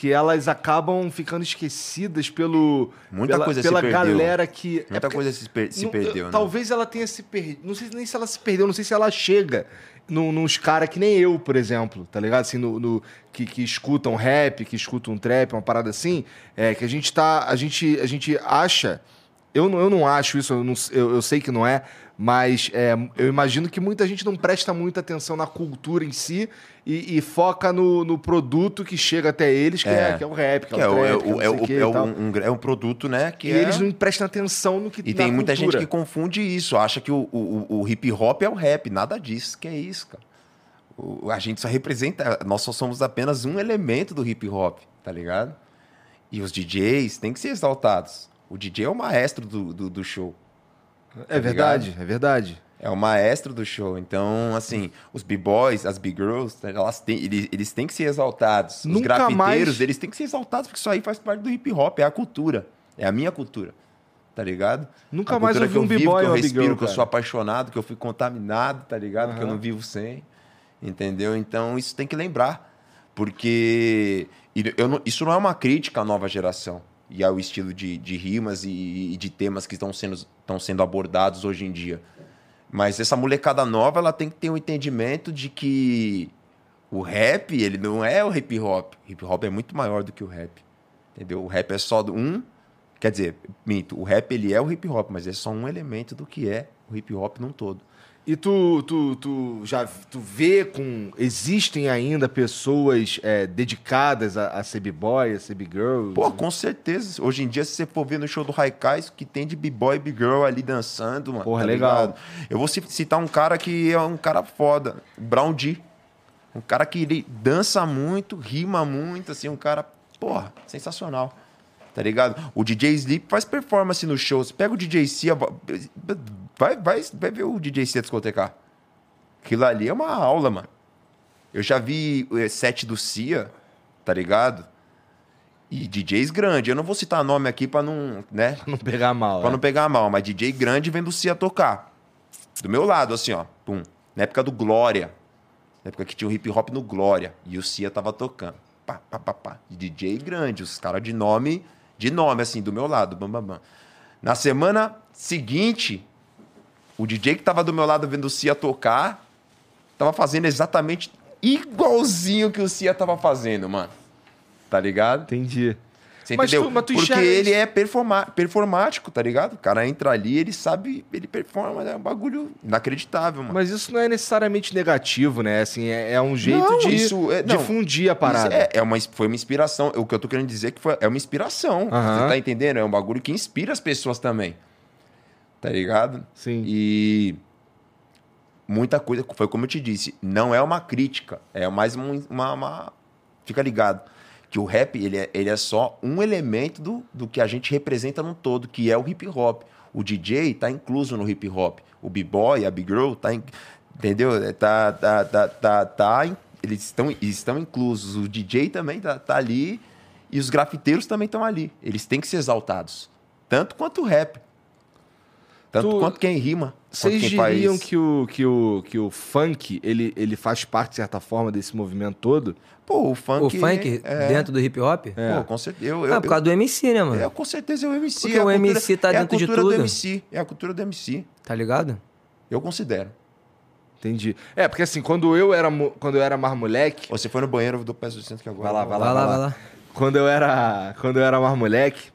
que elas acabam ficando esquecidas pelo Muita pela, coisa pela galera que é Muita porque- coisa se, per- se não- perdeu, né? Talvez ela tenha se perdido. Não sei nem se ela se perdeu, não sei se ela chega num- nos caras que nem eu, por exemplo, tá ligado? Assim, no, no- que, que escutam rap, que escutam trap, uma parada assim, é que a gente tá. A gente, a gente acha. Eu não, eu não acho isso, eu, não- eu- eu sei que não é, mas é, eu imagino que muita gente não presta muita atenção na cultura em si e, e foca no, no produto que chega até eles, que é, É. que é o rap, que, Que é é, o é, trap, que é o, não é, sei o é um, é um produto, né? Que E é... eles não prestam atenção no que E tem muita gente cultura. que confunde isso, acha que o, o, o- hip hop é o rap. Nada disso, que é isso, cara. O- a gente só representa, nós só somos apenas um elemento do hip hop, tá ligado? E os DJs têm que ser exaltados. O DJ é o maestro do, do, do show. É verdade, é verdade. É o maestro do show. Então, assim, os b-boys, as b-girls, elas têm, eles, eles têm que ser exaltados. Os Nunca grafiteiros, mais- eles têm que ser exaltados, porque isso aí faz parte do hip hop, é a cultura. É a minha cultura. Tá ligado? Nunca A mais ouvi eu um b-boy que eu respiro, b-girl, que eu sou apaixonado, que eu fui contaminado, tá ligado? Que eu não vivo sem. Entendeu? Então, isso tem que lembrar. Porque não- isso não é uma crítica à nova geração e ao estilo de, de rimas e, e de temas que estão sendo, estão sendo abordados hoje em dia. Mas essa molecada nova, ela tem que ter um entendimento de que o rap, ele não é o hip hop. Hip hop é muito maior do que o rap. Entendeu? O rap é só um. Quer dizer, minto, o rap ele é o hip hop, mas é só um elemento do que é o hip hop num todo. E tu, tu, tu já tu vê com. Existem ainda pessoas é, dedicadas a, a ser b-boy, a ser b-girl? Pô, com certeza. Hoje em dia, se você for ver no show do Haikais, o que tem de b-boy e b-girl ali dançando, mano. Porra, tá legal. ligado? Eu vou ci- citar um cara que é um cara foda, Brown D. Um cara que ele dança muito, rima muito, assim, um cara, porra, sensacional. Tá ligado? O DJ Sleep faz performance nos shows. Pega o DJ Cia, vai, vai, vai ver o DJ Cia discotecar. Aquilo ali é uma aula, mano. Eu já vi o set do Cia, tá ligado? E DJs grandes. Eu não vou citar nome aqui pra não, né? Pra não pegar mal. Pra é. não pegar mal, mas DJ grande vendo o Cia tocar. Do meu lado, assim, ó. Pum. Na época do Glória. Na época que tinha o hip hop no Glória. E o Cia tava tocando. Pá, pá, pá, pá. E DJ grande. Os caras de nome, de nome, assim, do meu lado. Bam, bam, bam. Na semana seguinte, o DJ que tava do meu lado vendo o Cia tocar, tava fazendo exatamente igualzinho que o Cia tava fazendo, mano. Tá ligado? Entendi. Você Mas entendeu? tu- mas tu Porque ele isso- é performa performático, tá ligado? O cara entra ali, ele sabe, ele performa, é um bagulho inacreditável, mano. Mas isso não é necessariamente negativo, né? Assim, é, é um jeito Não, de isso é- não. difundir a Isso parada. É, é uma, foi uma inspiração. O que eu tô querendo dizer é que foi, é uma inspiração. Você tá entendendo? É um bagulho que inspira as pessoas também. Tá ligado? Sim. E muita coisa, foi como eu te disse, não é uma crítica, é mais um- uma, uma- Fica ligado. Que o rap, ele é, ele é só um elemento do, do que a gente representa num todo, que é o hip hop. O DJ tá incluso no hip hop. O b-boy, a b-girl, tá, in- entendeu? É, Tá, tá, tá, tá, tá in- eles estão, estão inclusos. O DJ também tá, tá ali e os grafiteiros também estão ali. Eles têm que ser exaltados. Tanto quanto o rap. Tanto Tu- quanto quem rima. Vocês quanto quem diriam faz- que, o, que, o, que o funk, ele, ele faz parte, de certa forma, desse movimento todo? Pô, o funk. O funk é- dentro do hip hop? Pô, com certeza. Eu, eu, Ah, por causa do MC, né, mano? eu- é, com certeza é o MC. Porque é a o cultura- MC tá é a dentro de cultura tudo. do MC. É a cultura do MC. Tá ligado? Eu considero. Entendi. É, porque assim, quando eu era, quando eu era mais moleque. Você foi no banheiro, eu dou peço de centro que agora. Vai lá, vai lá, Vai lá, vai vai lá. lá. Quando eu era, quando eu era mais moleque,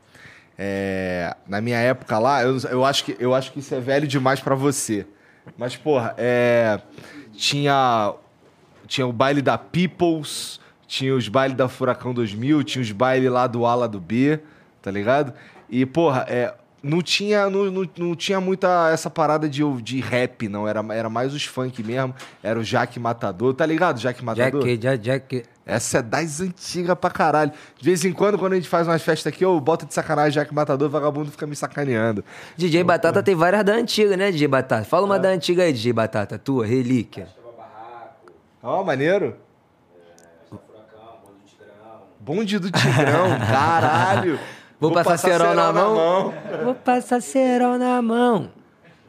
é, na minha época lá, eu, eu, acho que, eu acho que isso é velho demais pra você. Mas, porra, é, tinha, tinha o baile da Peoples, tinha os bailes da Furacão 2000, tinha os bailes lá do A, lá do B, tá ligado? E, porra, é, não tinha, não, não, não tinha muita essa parada de, de rap, não. Era, era mais os funk mesmo. Era o Jaque Matador, tá ligado? Jaque Matador? Jack, Jack, Jack. Essa é das antigas pra caralho. De vez em quando, quando a gente faz umas festas aqui, eu boto de sacanagem Jack Matador, o vagabundo fica me sacaneando. DJ Batata tem várias da antiga, né, DJ Batata? Fala É. uma da antiga aí, DJ Batata, tua, relíquia. Ó, maneiro. Bonde do Tigrão, caralho. Vou passar cerol na mão. Vou passar cerol na mão.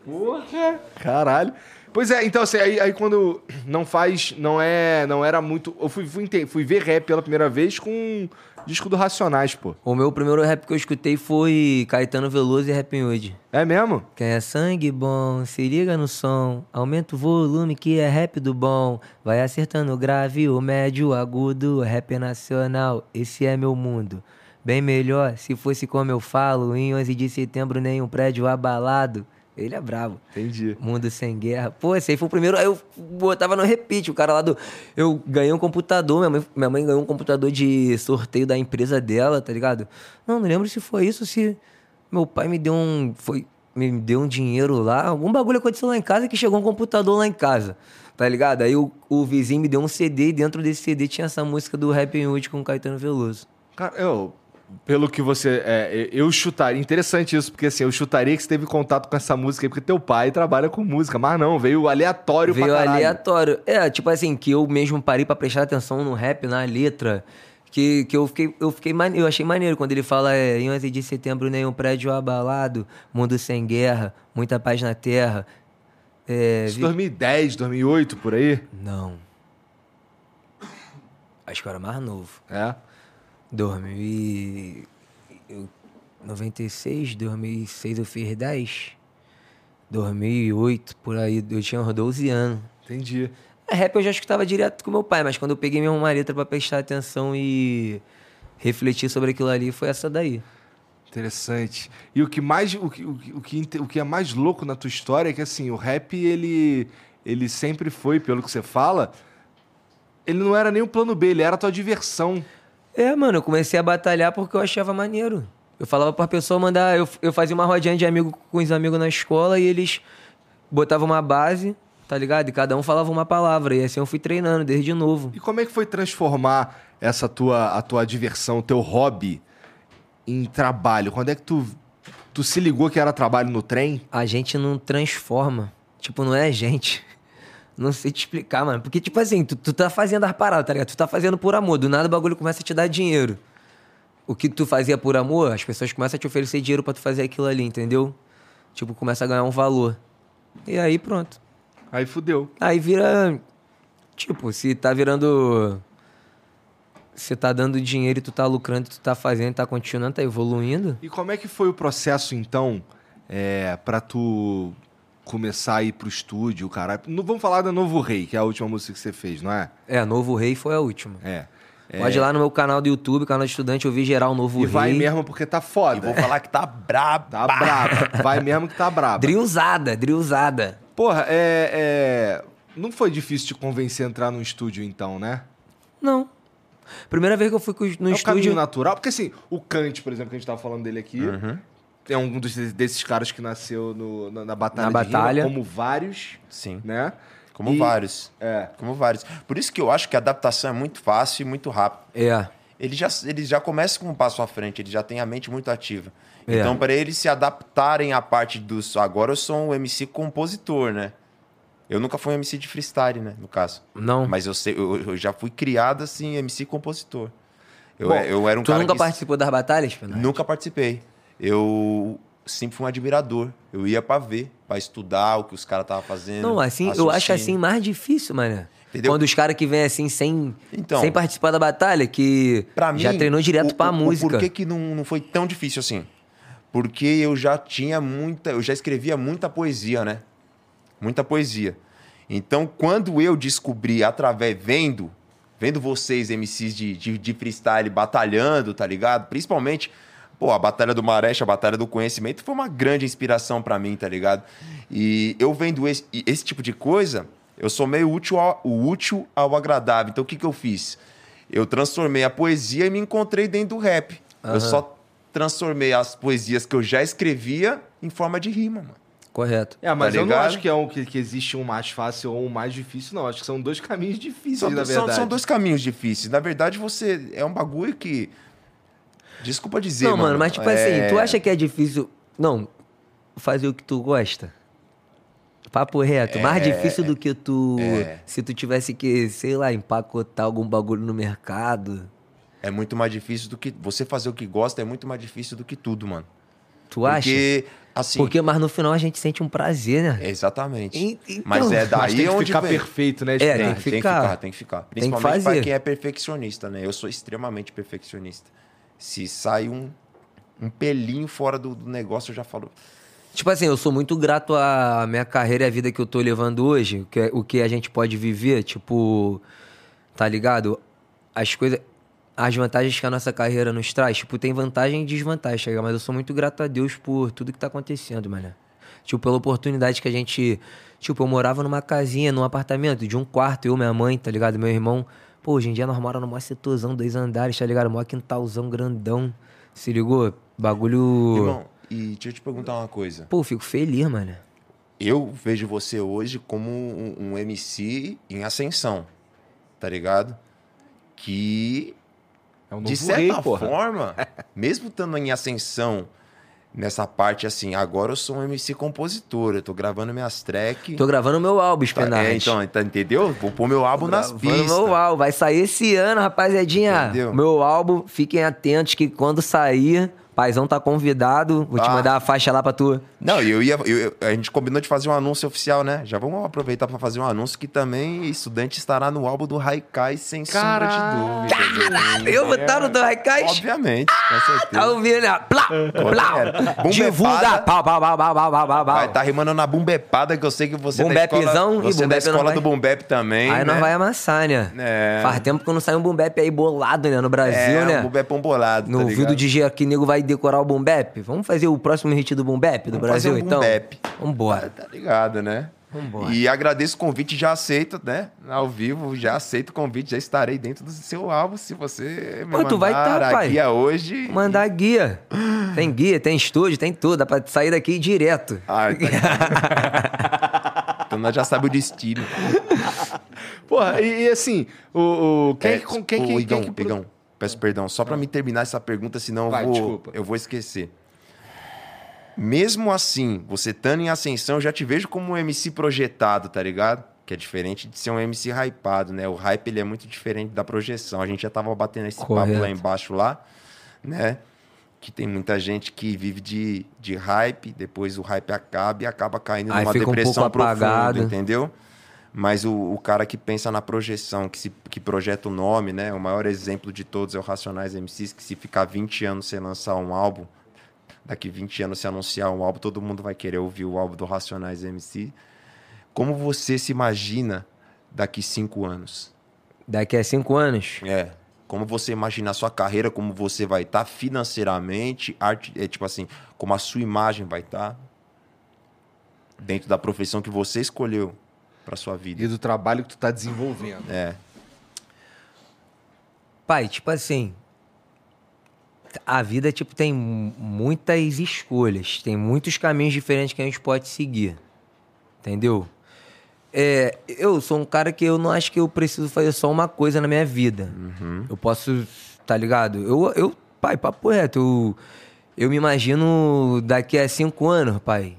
Porra, caralho. Pois é, então assim, aí, aí quando não faz, não é, não era muito... Eu fui, fui, fui ver rap pela primeira vez com um disco do Racionais, pô. O meu primeiro rap que eu escutei foi Caetano Veloso e Rap Hood. É mesmo? Quem é sangue bom, se liga no som. Aumenta o volume que é rap do bom. Vai acertando o grave, o médio, o agudo. Rap nacional, esse é meu mundo. Bem melhor se fosse como eu falo. Em 11 de setembro, nenhum prédio abalado. Ele é bravo. Entendi. Mundo sem guerra. Pô, esse aí foi o primeiro. Aí eu botava no repeat. O cara lá do. Eu ganhei um computador. Minha mãe, minha mãe ganhou um computador de sorteio da empresa dela, tá ligado? Não, não lembro se foi isso, se meu pai me deu um. Foi, me deu um dinheiro lá. Algum bagulho aconteceu lá em casa que chegou um computador lá em casa. Tá ligado? Aí o, o vizinho me deu um CD e dentro desse CD tinha essa música do Rap Hood com Caetano Veloso. Cara, eu, pelo que você. é, eu chutaria. Interessante isso, porque assim, eu chutaria que você teve contato com essa música aí, porque teu pai trabalha com música. Mas não, veio aleatório Veio pra caralho. aleatório. É, tipo assim, que eu mesmo parei pra prestar atenção no rap, na letra. Que, que eu fiquei, eu fiquei mane... eu achei maneiro quando ele fala é, em 11 de setembro nenhum prédio abalado, mundo sem guerra, muita paz na terra. É, Isso vi- 2010, 2008, por aí. Não. Acho que eu era mais novo. É. 2000 e... eu- 96, 2006 eu fiz 10. 2008, por aí, eu tinha uns 12 anos. Entendi. Rap eu já escutava direto com meu pai, mas quando eu peguei mesmo uma letra pra prestar atenção e refletir sobre aquilo ali, foi essa daí. Interessante. E o que mais o que, o, que- o que é mais louco na tua história é que assim, o rap ele ele sempre foi, pelo que você fala, ele não era nem o plano B, ele era a tua diversão. É, mano, eu comecei a batalhar porque eu achava maneiro. Eu falava pra pessoa mandar. Eu, eu fazia uma rodinha de amigo com os amigos na escola e eles botavam uma base, tá ligado? E cada um falava uma palavra. E assim eu fui treinando desde novo. E como é que foi transformar essa tua a tua diversão, o teu hobby em trabalho? Quando é que tu tu se ligou que era trabalho no trem? A gente não transforma. Tipo, não é a gente. Não sei te explicar, mano. Porque, tipo assim, tu, tu tá fazendo as paradas, tá ligado? Tu tá fazendo por amor. Do nada o bagulho começa a te dar dinheiro. O que tu fazia por amor, as pessoas começam a te oferecer dinheiro pra tu fazer aquilo ali, entendeu? Tipo, começa a ganhar um valor. E aí, pronto. Aí fudeu. Aí vira. Tipo, se tá virando. Você tá dando dinheiro e tu tá lucrando, tu tá fazendo, tá continuando, tá evoluindo. E como é que foi o processo, então, é, para tu começar a ir pro estúdio, caralho? Não vamos falar da Novo Rei, que é a última música que você fez, não é? É, Novo Rei foi a última. É. É, Pode ir lá no meu canal do YouTube, canal de estudante, ouvir geral Novo E Rei. vai mesmo porque tá E foda. vou falar que tá brabo. Tá braba. Vai mesmo que tá braba. Drillzada, drillzada. Porra, é, é, Não foi difícil te convencer a entrar no estúdio, então, né? Não. Primeira vez que eu fui no é estúdio. caminho natural. Porque assim, o Kant, por exemplo, que a gente tava falando dele aqui, é um dos, desses caras que nasceu no- na, na batalha Na rima, batalha. como vários, Sim. né? Como E- vários. É. Como vários. Por isso que eu acho que a adaptação é muito fácil e muito rápida. É. Ele já, ele já começa com um passo à frente, ele já tem a mente muito ativa. É. Então, para eles se adaptarem à parte dos. Agora eu sou um MC compositor, né? Eu nunca fui um MC de freestyle, né? No caso. Não. Mas eu, sei, eu, eu já fui criado assim, MC compositor. Eu, Bom, eu era um tu cara nunca que participou das batalhas, Fernando? Nunca participei. Eu sempre fui um admirador. Eu ia pra ver, pra estudar o que os caras estavam fazendo. Não, assim, eu acho assim mais difícil, mano. Entendeu? Quando os caras que vêm assim sem, Então. sem participar da batalha, que Pra mim, já treinou direto o- música. O porquê que não, não foi tão difícil assim? Porque eu já tinha muita. Eu já escrevia muita poesia, né? Muita poesia. Então, quando eu descobri, através, vendo, vendo vocês, MCs de, de, de freestyle, batalhando, tá ligado? Principalmente, pô, a Batalha do Mareste, a Batalha do Conhecimento, foi uma grande inspiração pra mim, tá ligado? E eu vendo esse, esse tipo de coisa, eu sou meio útil ao, o útil ao agradável. Então, o que, que eu fiz? Eu transformei a poesia e me encontrei dentro do rap. Eu só transformei as poesias que eu já escrevia em forma de rima, mano. Correto. É, mas Tá eu não ligado? acho que é um que, que existe um mais fácil ou um mais difícil, não. Acho que são dois caminhos difíceis, São, na são- verdade. são dois caminhos difíceis. Na verdade, você. É um bagulho que. Desculpa dizer. não, mano, mas tipo é- assim, tu acha que é difícil. Não, fazer o que tu gosta? Papo reto, mais difícil do que tu. é. Se tu tivesse que, sei lá, empacotar algum bagulho no mercado. É muito mais difícil do que. Você fazer o que gosta é muito mais difícil do que tudo, mano. Tu acha? Porque, assim. Porque, mas no final a gente sente um prazer, né? é Exatamente. E- então- mas é daí Mas tem que onde ficar vem. perfeito, né? É, tem Tem, que tem que ficar. ficar, tem que ficar. que Principalmente fazer. pra quem é perfeccionista, né? Eu sou extremamente perfeccionista. Se sai um, um pelinho fora do, do negócio, eu já falo. Tipo assim, eu sou muito grato à minha carreira e à vida que eu tô levando hoje, que, é, o que a gente pode viver, tipo, tá ligado? As coisas, as vantagens que a nossa carreira nos traz, tipo, tem vantagem e desvantagem, tá? Mas eu sou muito grato a Deus por tudo que tá acontecendo, mano. Tipo, pela oportunidade que a gente. Tipo, eu morava numa casinha, num apartamento de um quarto, eu, minha mãe, tá ligado? Meu irmão. Pô, hoje em dia nós moramos num setorzão, dois andares, tá ligado? Mó quintalzão grandão. Se ligou? Bagulho. Irmão, e deixa eu te perguntar uma coisa. Pô, fico feliz, mano. Eu vejo você hoje como um, um MC em ascensão, tá ligado? Que, É um novo de certa rei, porra. forma, mesmo estando em ascensão nessa parte assim, agora eu sou um MC compositor, eu tô gravando minhas tracks. Tô gravando meu álbum, Tá, Spenard. é, então, tá, entendeu? Vou pôr meu álbum nas pistas. meu álbum. Vai sair esse ano, rapaziadinha. Entendeu? Meu álbum, fiquem atentos que quando sair, paizão tá convidado. Vou te Ah. mandar a faixa lá pra tu. Não, eu ia. eu- a gente combinou de fazer um anúncio oficial, né? Já vamos aproveitar pra fazer um anúncio que também estudante estará no álbum do Haikai sem sombra de dúvida. Eu vou estar no do Raikais. Obviamente, com certeza. Tá ouvindo, né? Plá, plá. Bumbepada. Divulga. Pau, pau, pau, pau, pau, pau, pau. Vai estar rimando na bumbepada, que eu sei que você é da Bumbepzão escola, e você é da bumbep escola vai. do bumbep também, Aí né? nós vai amassar, né? É. Faz tempo que não sai um boom-bap aí bolado, né? No Brasil, é, né? um bumbepão bolado, No tá ouvido ligado? de G aqui, nego vai decorar o boom bap? Vamos fazer o próximo hit do boom bap do Vamos Brasil, fazer um então? boom bap. Vambora. Tá ligado, né? Vambora. E agradeço o convite, já aceito, né? Ao vivo, já aceito o convite, já estarei dentro do seu álbum se você me Pô, tu vai mandar tá, a pai. guia hoje. Mandar guia. Tem guia, tem estúdio, tem tudo. Dá pra sair daqui direto. Ah, tá. então nós já sabemos o destino. Porra, e, e assim, o, o quem, É, com quem, quem, Igão, quem que... Igão, peço perdão, só pra me terminar essa pergunta, senão Vai, eu, vou, desculpa. eu vou esquecer. Mesmo assim, você estando em ascensão, eu já te vejo como um MC projetado, tá ligado? Que é diferente de ser um MC hypado, né? O hype ele é muito diferente da projeção. A gente já tava batendo esse papo Correto. lá embaixo lá, né? Que tem muita gente que vive de, de hype, depois o hype acaba e acaba caindo Aí numa fica um depressão profunda, apagado. entendeu? Mas o, o cara que pensa na projeção, que, se, que projeta o nome, né? O maior exemplo de todos é o Racionais MCs, que se ficar 20 anos sem lançar um álbum, daqui 20 anos se anunciar um álbum, todo mundo vai querer ouvir o álbum do Racionais MC. Como você se imagina daqui cinco anos? Daqui a cinco anos. É. Como você imagina a sua carreira, como você vai estar financeiramente, arte, é, tipo assim, como a sua imagem vai estar dentro da profissão que você escolheu para sua vida. E do trabalho que tu tá desenvolvendo. É. Pai, tipo assim. a vida, tipo, tem muitas escolhas, tem muitos caminhos diferentes que a gente pode seguir. Entendeu? É, eu sou um cara que eu não acho que eu preciso fazer só uma coisa na minha vida. Uhum. Eu posso, tá ligado? Eu, eu pai, papo reto, eu, eu me imagino daqui a cinco anos, pai.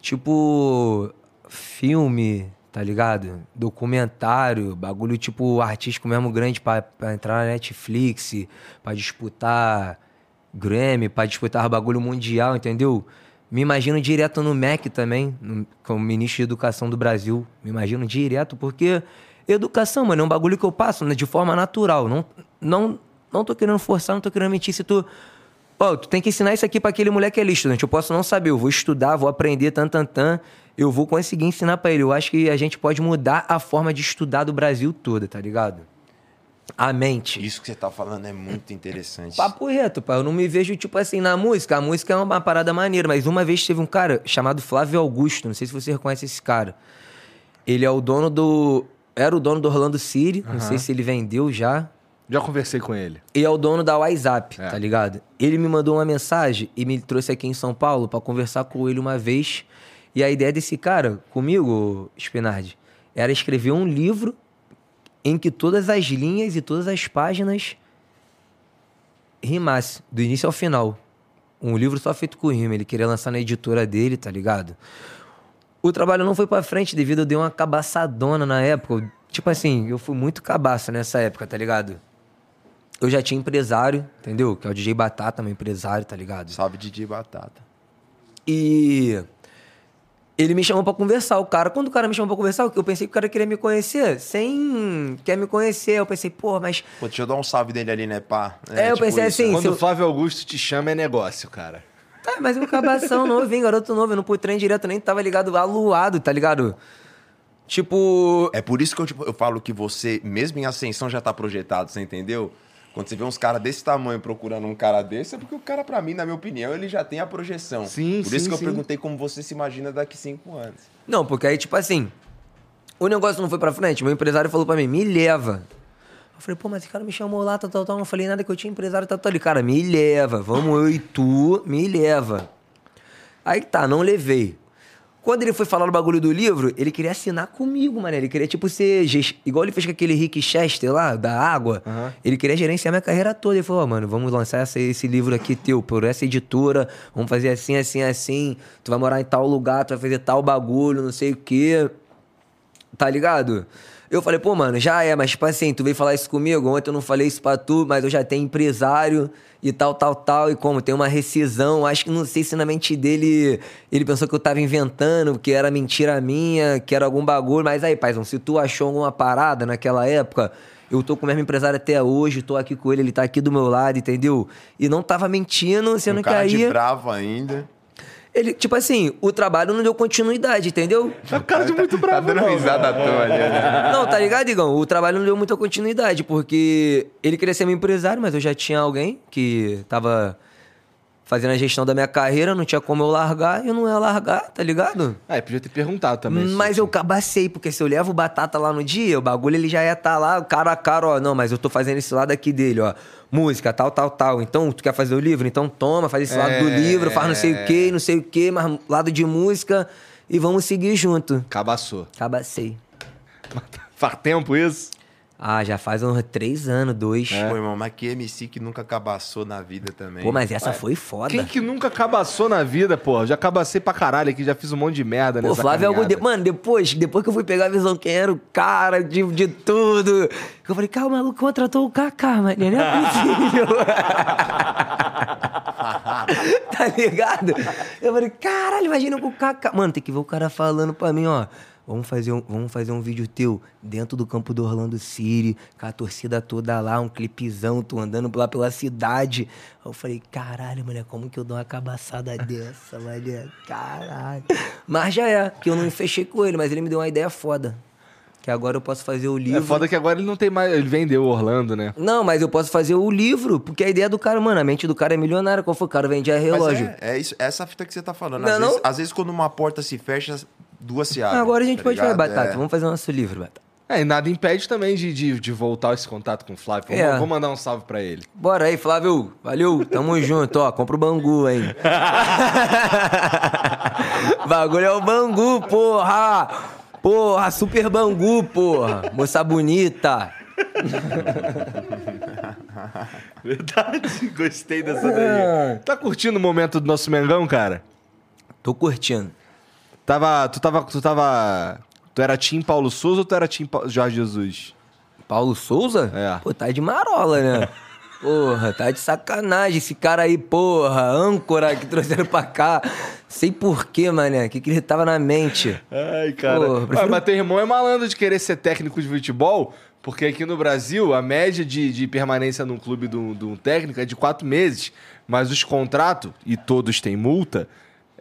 Tipo, filme, tá ligado? Documentário, bagulho tipo artístico mesmo grande pra, pra entrar na Netflix, pra disputar Grammy, pra disputar bagulho mundial, entendeu? Me imagino direto no MEC também, no, como ministro de Educação do Brasil. Me imagino direto, porque educação, mano, é um bagulho que eu passo né, de forma natural. Não, não, não tô querendo forçar, não tô querendo mentir. Se tu. Ó, tu tem que ensinar isso aqui para aquele moleque que é estudante. Eu posso não saber, eu vou estudar, vou aprender, tan, tan, tan. Eu vou conseguir ensinar para ele. Eu acho que a gente pode mudar a forma de estudar do Brasil todo, tá ligado? A mente. Isso que você tá falando é muito interessante. Papo reto, pai. Eu não me vejo, tipo assim, na música. A música é uma parada maneira, mas uma vez teve um cara chamado Flávio Augusto. Não sei se você reconhece esse cara. Ele é o dono do. Era o dono do Orlando City. Não sei se ele vendeu já. Já conversei com ele. E é o dono da WhatsApp, É. tá ligado? Ele me mandou uma mensagem e me trouxe aqui em São Paulo pra conversar com ele uma vez. E a ideia desse cara, comigo, Spinardi, era escrever um livro em que todas as linhas e todas as páginas rimasse, do início ao final. Um livro só feito com rima. Ele queria lançar na editora dele, tá ligado? O trabalho não foi pra frente devido a eu dei uma cabaçadona na época. Tipo assim, eu fui muito cabaça nessa época, tá ligado? Eu já tinha empresário, entendeu? Que é o DJ Batata, meu empresário, tá ligado? Salve DJ Batata. E ele me chamou pra conversar. O cara, quando o cara me chamou pra conversar, eu pensei que o cara queria me conhecer sem quer me conhecer. Eu pensei, pô, mas Pô, deixa eu dar um salve dele ali, né, pá? É, eu pensei assim, Quando o eu- Flávio Augusto te chama, é negócio, cara. Tá, mas eu cabação novinho, garoto novo, eu não pus trem direto, nem tava ligado aluado, tá ligado? Tipo. É por isso que eu, tipo, eu falo que você, mesmo em ascensão, já tá projetado, você entendeu? Quando você vê uns caras desse tamanho procurando um cara desse, é porque o cara, pra mim, na minha opinião, ele já tem a projeção. Sim, Por isso sim, que eu sim. perguntei como você se imagina daqui cinco anos. Não, porque aí, tipo assim, o negócio não foi pra frente, meu empresário falou pra mim, me leva. Eu falei, pô, mas esse cara me chamou lá, tal, tal, tal. Não falei nada que eu tinha empresário, tal, tal. Ele, cara, me leva, vamos eu e tu, me leva. Aí tá, não levei. Quando ele foi falar no bagulho do livro, ele queria assinar comigo, mano. Ele queria, tipo, ser. Igual ele fez com aquele Rick Chester lá, da água. Ele queria gerenciar minha carreira toda. Ele falou, ó, mano, vamos lançar essa- esse livro aqui teu, por essa editora. Vamos fazer assim, assim, assim. Tu vai morar em tal lugar, tu vai fazer tal bagulho, não sei o quê. Tá ligado? Eu falei, pô, mano, já é, mas tipo assim, tu veio falar isso comigo, ontem eu não falei isso pra tu, mas eu já tenho empresário e tal, tal, tal, e como tem uma rescisão, acho que não sei se na mente dele ele pensou que eu tava inventando, que era mentira minha, que era algum bagulho, mas aí, paizão, se tu achou alguma parada naquela época, eu tô com o mesmo empresário até hoje, tô aqui com ele, ele tá aqui do meu lado, entendeu? E não tava mentindo, sendo um que cara aí... de bravo ainda. Ele, tipo assim, o trabalho não deu continuidade, entendeu? Tá cara de muito bravo, tá dando não, risada à toa ali, né? Não, tá ligado, Igão? O trabalho não deu muita continuidade, porque ele queria ser meu empresário, mas eu já tinha alguém que tava fazendo a gestão da minha carreira, não tinha como eu largar, e eu não ia largar, tá ligado? Ah, podia ter perguntado também. Mas eu cabacei, porque se eu levo batata lá no dia, o bagulho ele já ia estar lá, cara a cara, ó. Não, mas eu tô fazendo esse lado aqui dele, ó. Música, tal, tal, tal. Então, tu quer fazer o livro? Então toma, faz esse lado do É. livro, faz não sei o quê, não sei o quê, mas lado de música e vamos seguir junto. Cabaçou. Cabacei. Faz tempo isso? Ah, já faz uns três anos, dois. Pô, irmão, mas que MC que nunca cabaçou na vida também. Pô, mas essa foi foda. Quem que nunca cabaçou na vida, pô? Já cabacei pra caralho aqui, já fiz um monte de merda Pô, nessa Flávio é algo caminhada. de... Mano, depois, depois que eu fui pegar a visão quem era o cara de, de tudo, eu falei, cara, o maluco contratou o Kaká, mano. Não é possível. tá ligado? Eu falei, caralho, imagina com o Kaká. Mano, tem que ver o cara falando pra mim, ó. Vamos fazer, um, vamos fazer um vídeo teu dentro do campo do Orlando City, com a torcida toda lá, um clipezão, tu andando lá pela cidade. Eu falei, caralho, mulher, como que eu dou uma cabaçada dessa, mulher? Caralho. Mas já é, que eu não me fechei com ele, mas ele me deu uma ideia foda. Que agora eu posso fazer o livro. É foda que agora ele não tem mais. Ele vendeu o Orlando, né? Não, mas eu posso fazer o livro, porque a ideia do cara, mano, a mente do cara é milionária. Qual foi? O cara vendia Mas relógio. é, é isso, essa fita que você tá falando. Não, Às, não? Vezes, às vezes, quando uma porta se fecha, duas se abrem. Agora a gente tá pode fazer, ligado? Batata. É. Vamos fazer o nosso livro, Batata. É, e nada impede também de, de, de voltar esse contato com o Flávio. Vou, É. vou mandar um salve pra ele. Bora aí, Flávio. Valeu, tamo junto, ó. Compra o Bangu, hein? Bagulho é o Bangu, porra! Porra, super Bangu, porra! Moça bonita. Verdade, gostei dessa daí. Tá curtindo o momento do nosso Mengão, cara? Tô curtindo. Tava, tu tava, tu tava... Tu era Tim Paulo Souza ou tu era Tim Pa- Jorge Jesus? Paulo Souza? É. Pô, tá de marola, né? Porra, tá de sacanagem esse cara aí, porra. Âncora que trouxeram pra cá. Sei porquê, mané. O que, que ele tava na mente? Ai, cara. Pô, prefiro- Ah, mas teu irmão é malandro de querer ser técnico de futebol, porque aqui no Brasil a média de, de permanência num clube de um, de um técnico é de quatro meses, mas os contratos, e todos têm multa,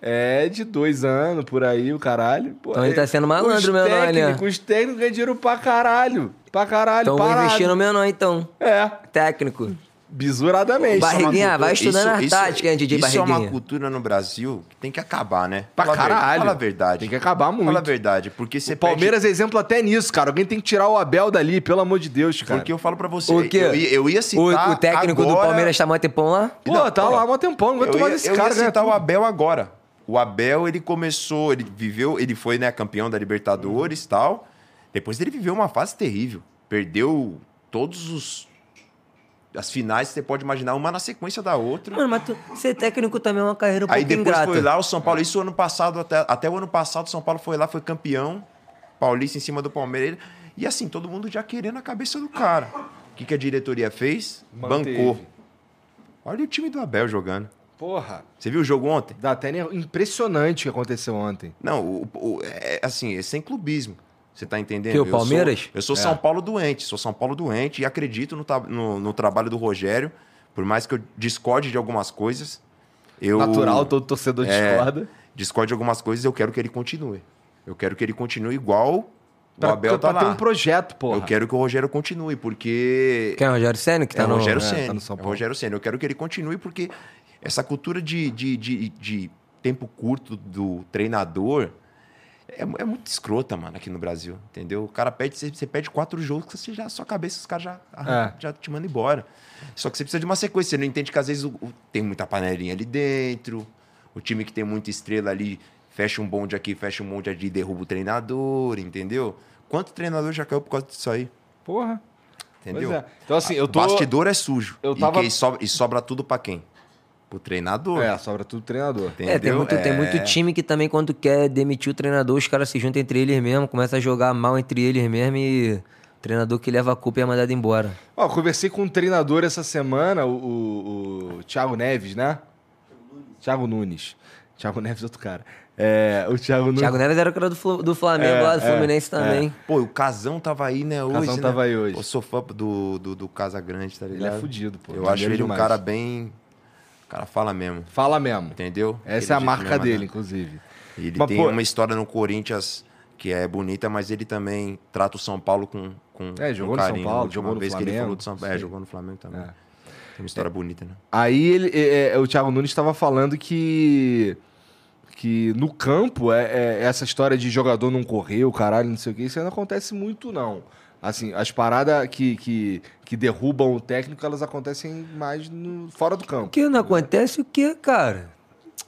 é de dois anos por aí, o caralho. Pô, Então ele tá sendo malandro, meu nome, né? Os técnicos ganham dinheiro pra caralho. Pra caralho, Então vou investir no menor, então. É, Técnico. bisuradamente. Barriguinha, Isso é uma vai cultura- estudando isso- a tática, hein, DJ Isso é uma Barriguinha. cultura no Brasil que tem que acabar, né? Pra Fala caralho. Fala a verdade. Tem que acabar muito. Fala a verdade, porque você O Palmeiras é exemplo até nisso, cara. Alguém tem que tirar o Abel dali, pelo amor de Deus, perde... cara. Porque eu falo pra você, O quê? eu, ia- eu ia O, citar o técnico do agora- Palmeiras tá mó tempão lá? Pô, Não, tá lá mó tempão, não Eu aguento mais ia, esse eu ia cara, né? citar o Abel agora. O Abel, ele começou, ele viveu, ele foi, né, campeão da Libertadores e tal. Depois ele viveu uma fase terrível. Perdeu todos os as finais que você pode imaginar, uma na sequência da outra. Mano, mas tu, ser técnico também é uma carreira um Aí pouco depois ingrata. foi lá o São Paulo, isso ano passado, até, até o ano passado, o São Paulo foi lá, foi campeão, paulista em cima do Palmeiras. E assim, todo mundo já querendo a cabeça do cara. O que, que a diretoria fez? Manteve. Bancou. Olha o time do Abel jogando. Porra. Você viu o jogo ontem? Dá até impressionante o que aconteceu ontem. Não, o, o- é, assim, é sem clubismo. Você tá entendendo? Que, o Eu sou- Palmeiras? Eu sou, É. São Paulo doente, sou São Paulo doente e acredito no, no- no trabalho do Rogério, por mais que eu discorde de algumas coisas. Eu, Natural, todo torcedor É, discorda. discorde de algumas coisas, eu quero que ele continue. Eu quero que ele continue igual o Pra, Abel tá pra ter lá. um projeto, porra. Eu quero que o Rogério continue, porque Quem é o Rogério Senna que tá é o no... Rogério é, tá Ceni. no São É o Paulo. Rogério Ceni. Eu quero que ele continue porque essa cultura de, de, de, de tempo curto do treinador é, é muito escrota, mano, aqui no Brasil. Entendeu? O cara pede, você, você pede quatro jogos, você já, sua cabeça, os caras já, arrancam, É. já te mandam embora. Só que você precisa de uma sequência. Você não entende que às vezes o- o- tem muita panelinha ali dentro. O time que tem muita estrela ali fecha um bonde aqui, fecha um bonde ali, derruba o treinador, entendeu? Quanto treinador já caiu por causa disso aí? Porra. Entendeu? É. Então, assim, eu tô. Bastidor é sujo. Eu E tava- que- E, sobra, e sobra tudo pra quem? Pro treinador. É, sobra tudo treinador. Entendeu? É, tem muito, tem É. muito time que também, quando quer demitir o treinador, os caras se juntam entre eles mesmo, começa a jogar mal entre eles mesmo e o treinador que leva a culpa é mandado embora. Ó, conversei com um treinador essa semana, o, o, o Thiago Neves, né? Thiago Nunes. Thiago Neves é outro cara. É, o Thiago Nunes. Thiago Neves era o cara do, do Flamengo É, lá, do é, Fluminense também. Pô, o Casão tava aí, né, hoje. Casão né? tava aí hoje. Eu sou fã do, do, do Casa Grande, tá Ele ligado? é fudido, pô. Eu acho ele demais. um cara bem... O cara fala mesmo, Fala mesmo. entendeu? Essa Aquele é a marca dele, né? inclusive. Ele Mas, tem pô- uma história no Corinthians que é bonita, mas ele também trata o São Paulo com, com É, jogou com no São carinho. Paulo, jogou no vez que ele Flamengo. falou do São Paulo. É, jogou no Flamengo também. É. Tem uma história bonita, né? Aí ele, é, é, o Thiago Nunes estava falando que que no campo é, é, essa história de jogador não correr, o caralho, não sei o que, isso não acontece muito não. Assim, as paradas que, que, que derrubam o técnico, elas acontecem mais no, fora do campo. que não acontece o que, cara?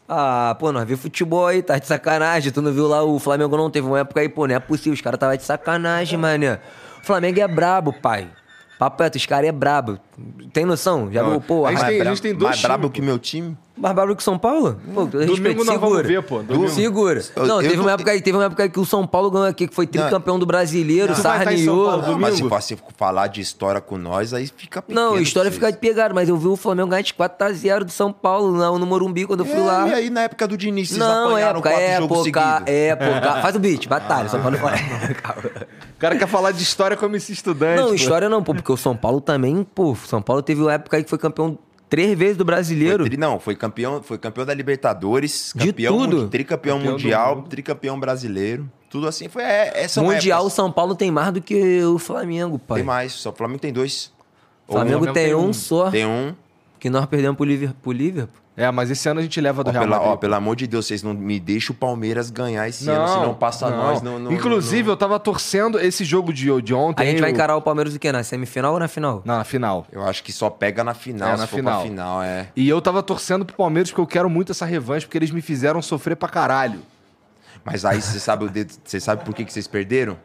Ah, pô, nós vimos futebol aí, tá de sacanagem. Tu não viu lá o Flamengo não teve uma época aí, pô, não é possível. Os caras tava de sacanagem, mané. O Flamengo é brabo, pai. Papo reto, os caras é brabo. Tem noção? Já Não, viu, pô, a gente tem- bra- tem dois mais brabo que meu time. mais brabo que São Paulo? Pô, respeito, Domingo nós vamos ver, pô, domingo. Segura. Eu- não, eu teve, tô- uma época aí, teve uma época aí que o São Paulo ganhou aqui, que foi tricampeão do brasileiro, sarneou. Não, mas se você falar de história com nós, aí fica pequeno. Não, a história fica de pegada, mas eu vi o Flamengo ganhar de 4x0 do São Paulo no, no Morumbi quando eu fui É, lá. E aí, na época do Diniz, vocês Não, apanharam época, quatro jogos época, seguidos. época. Faz o beat, batalha. São Paulo Calma. O cara quer falar de história como esse estudante. Não, pô. história não, pô, porque o São Paulo também, pô, São Paulo teve uma época aí que foi campeão três vezes do brasileiro. Foi tri- não, foi campeão, foi campeão da Libertadores, De campeão, tudo. mun- tricampeão Campeão mundial, tricampeão brasileiro. Tudo assim foi. É, essa é Mundial, o época- São Paulo tem mais do que o Flamengo, pai. Tem mais. Só o Flamengo tem dois. O Flamengo Flamengo tem, tem um um. só, Tem um. que nós perdemos pro Liverpool. Pro Liverpool. É, mas esse ano a gente leva do Ó, Real pela- Madrid. ó, pelo amor de Deus, vocês não me deixem o Palmeiras ganhar esse ano, senão passa não. nós. Não, não, Inclusive, não- eu tava torcendo esse jogo de, de ontem. A gente vai eu- encarar o Palmeiras o quê? Na semifinal ou na final? Não, na final. Eu acho que só pega na final, É, se na for final. pra final, é. E eu tava torcendo pro Palmeiras porque eu quero muito essa revanche, porque eles me fizeram sofrer pra caralho. Mas aí você sabe, o dedo- você sabe por que, que vocês perderam?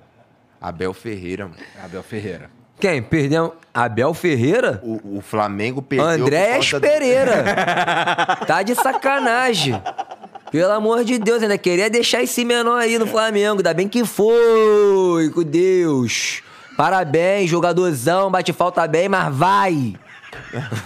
Abel Ferreira, mano. Abel Ferreira. Quem? Perdemos? Abel Ferreira? O, o Flamengo perdeu. Andréas falta Pereira. tá de sacanagem. Pelo amor de Deus, ainda queria deixar esse menor aí no Flamengo. Ainda bem que foi, com Deus. Parabéns, jogadorzão, bate falta bem, mas vai.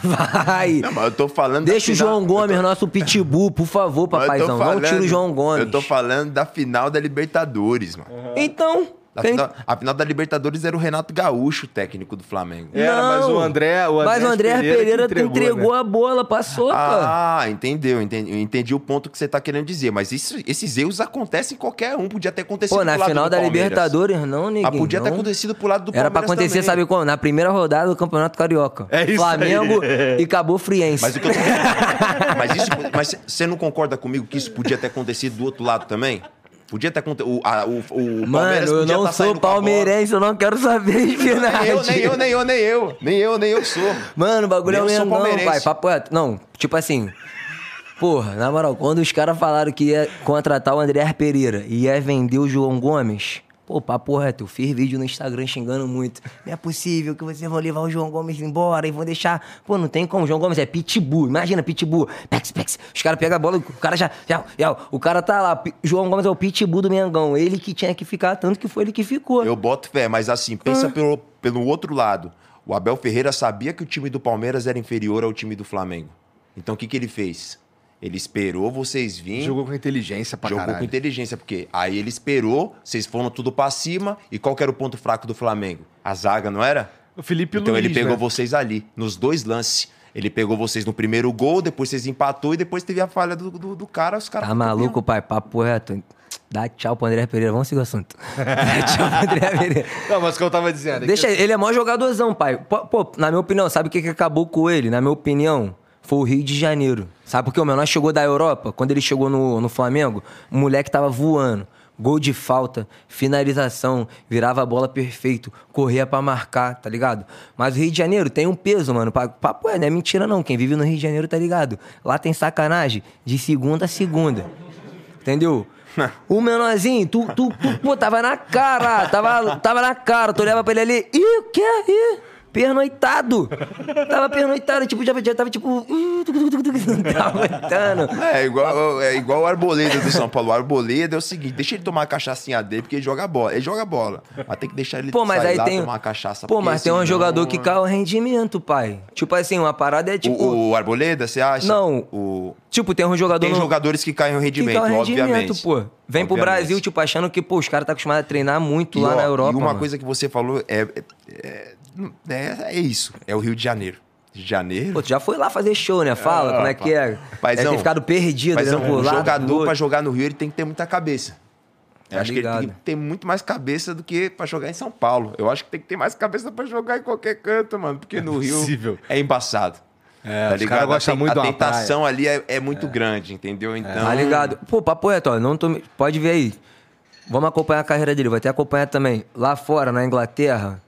Vai. Não, mas eu tô falando Deixa o final- João Gomes, nosso pitbull, por favor, tô papaizão. Não falando- tira o João Gomes. Eu tô falando da final da Libertadores, mano. Então, A final, a final da Libertadores era o Renato Gaúcho, o técnico do Flamengo. Era, mas o André- o mas o André Pereira Pereira, entregou, entregou né? a bola, passou, cara. Ah, entendeu, entendi, entendi o ponto que você tá querendo dizer. Mas isso- esses erros acontecem em qualquer um. Podia ter acontecido Pô, na pro lado final do da Palmeiras. Libertadores, não, ninguém. Ah, podia ter não. acontecido pro lado do Era pra acontecer, também. sabe quando? Na primeira rodada do Campeonato Carioca. É isso Flamengo aí. e Cabo Friense. Mas, o que eu tô... mas, isso, mas você não concorda comigo que isso podia ter acontecido do outro lado também? Podia ter acontecido. O, o, o Mano, eu não tá sou palmeirense, eu não quero saber de Nem eu, nem eu, nem eu, nem eu. Nem eu, nem eu sou. Mano, o bagulho é o Nem sou Mengão, palmeirense. pai. Papo reto. Não, tipo assim. Porra, na moral, quando os caras falaram que ia contratar o André Pereira e ia vender o João Gomes, pô, papo reto, eu fiz vídeo no Instagram xingando muito. Não é possível que vocês vão levar o João Gomes embora e vão deixar. Pô, não tem como. O João Gomes é pitbull. Imagina, pitbull. Pex, pex. Os caras pegam a bola, o cara já, já, já. O cara tá lá. João Gomes é o pitbull do Mengão. Ele que tinha que ficar, tanto que foi ele que ficou. Eu boto fé, mas assim, pensa pelo, pelo outro lado. O Abel Ferreira sabia que o time do Palmeiras era inferior ao time do Flamengo. Então o que, que ele fez? Ele esperou vocês virem. Jogou com inteligência pra Jogou caralho. com inteligência, porque aí ele esperou, vocês foram tudo pra cima, e qual que era o ponto fraco do Flamengo? A zaga, não era? O Felipe então Luiz, ele pegou né? vocês ali, nos dois lances. Ele pegou vocês no primeiro gol, depois vocês empatou e depois teve a falha do, do, do cara, os caras... Tá maluco, pai? Papo reto. Dá tchau pro André Pereira. Vamos seguir o assunto. Dá tchau pro André Pereira. Não, mas o que eu tava dizendo... é Deixa que... ele, ele é maior jogadorzão, pai. Pô, pô, na minha opinião, sabe o que, que acabou com ele? Na minha opinião, foi o Rio de Janeiro. Sabe por quê? O menor chegou da Europa, quando ele chegou no, no Flamengo, o moleque tava voando. Gol de falta, finalização, virava a bola perfeito, corria pra marcar, tá ligado? Mas o Rio de Janeiro tem um peso, mano. Pa- Papo é, não é mentira não. Quem vive no Rio de Janeiro tá ligado. Lá tem sacanagem de segunda a segunda. Entendeu? O menorzinho, tu, tu, tu, pô, tava na cara, tava, tava na cara, tu olhava pra ele ali, ih, o que? Ih, pernoitado. Tava pernoitado, tipo, já, já tava tipo, não tava. É igual, é igual o Arboleda do São Paulo. O Arboleda é o seguinte, deixa ele tomar a cachaçinha dele, porque ele joga bola. Ele joga bola. Mas tem que deixar ele Pô, mas sair aí lá, tem. tomar uma cachaça. Pô, mas tem um jogador que cai o rendimento, pai. Tipo assim, uma parada é tipo. O, o Arboleda, você acha? Não. O... Tipo, tem um jogador. Tem no- jogadores que caem o que rendimento, cai o rendimento, obviamente. pô. Vem pro Obviamente. Brasil, tipo, achando que, pô, os caras tá acostumados a treinar muito E, lá ó, na Europa. E uma mano. coisa que você falou é, é, é, é isso. É o Rio de Janeiro. Rio de Janeiro. Pô, tu já foi lá fazer show, né? Fala, Ah, como é que é? Paizão, Deve ter ficado perdido, Mas né? um por jogador pra jogar no Rio, ele tem que ter muita cabeça. Eu Tá acho que ele tem ligado. que ter muito mais cabeça do que pra jogar em São Paulo. Eu acho que tem que ter mais cabeça pra jogar em qualquer canto, mano. Porque no Rio possível. é embaçado. É, tá os ligado? caras A muito A tentação ali é, é muito grande, entendeu? Então. Tá ligado? Pô, papo reto, ó, não tô... me- Pode ver aí. Vamos acompanhar a carreira dele, vai até acompanhar também. Lá fora, na Inglaterra,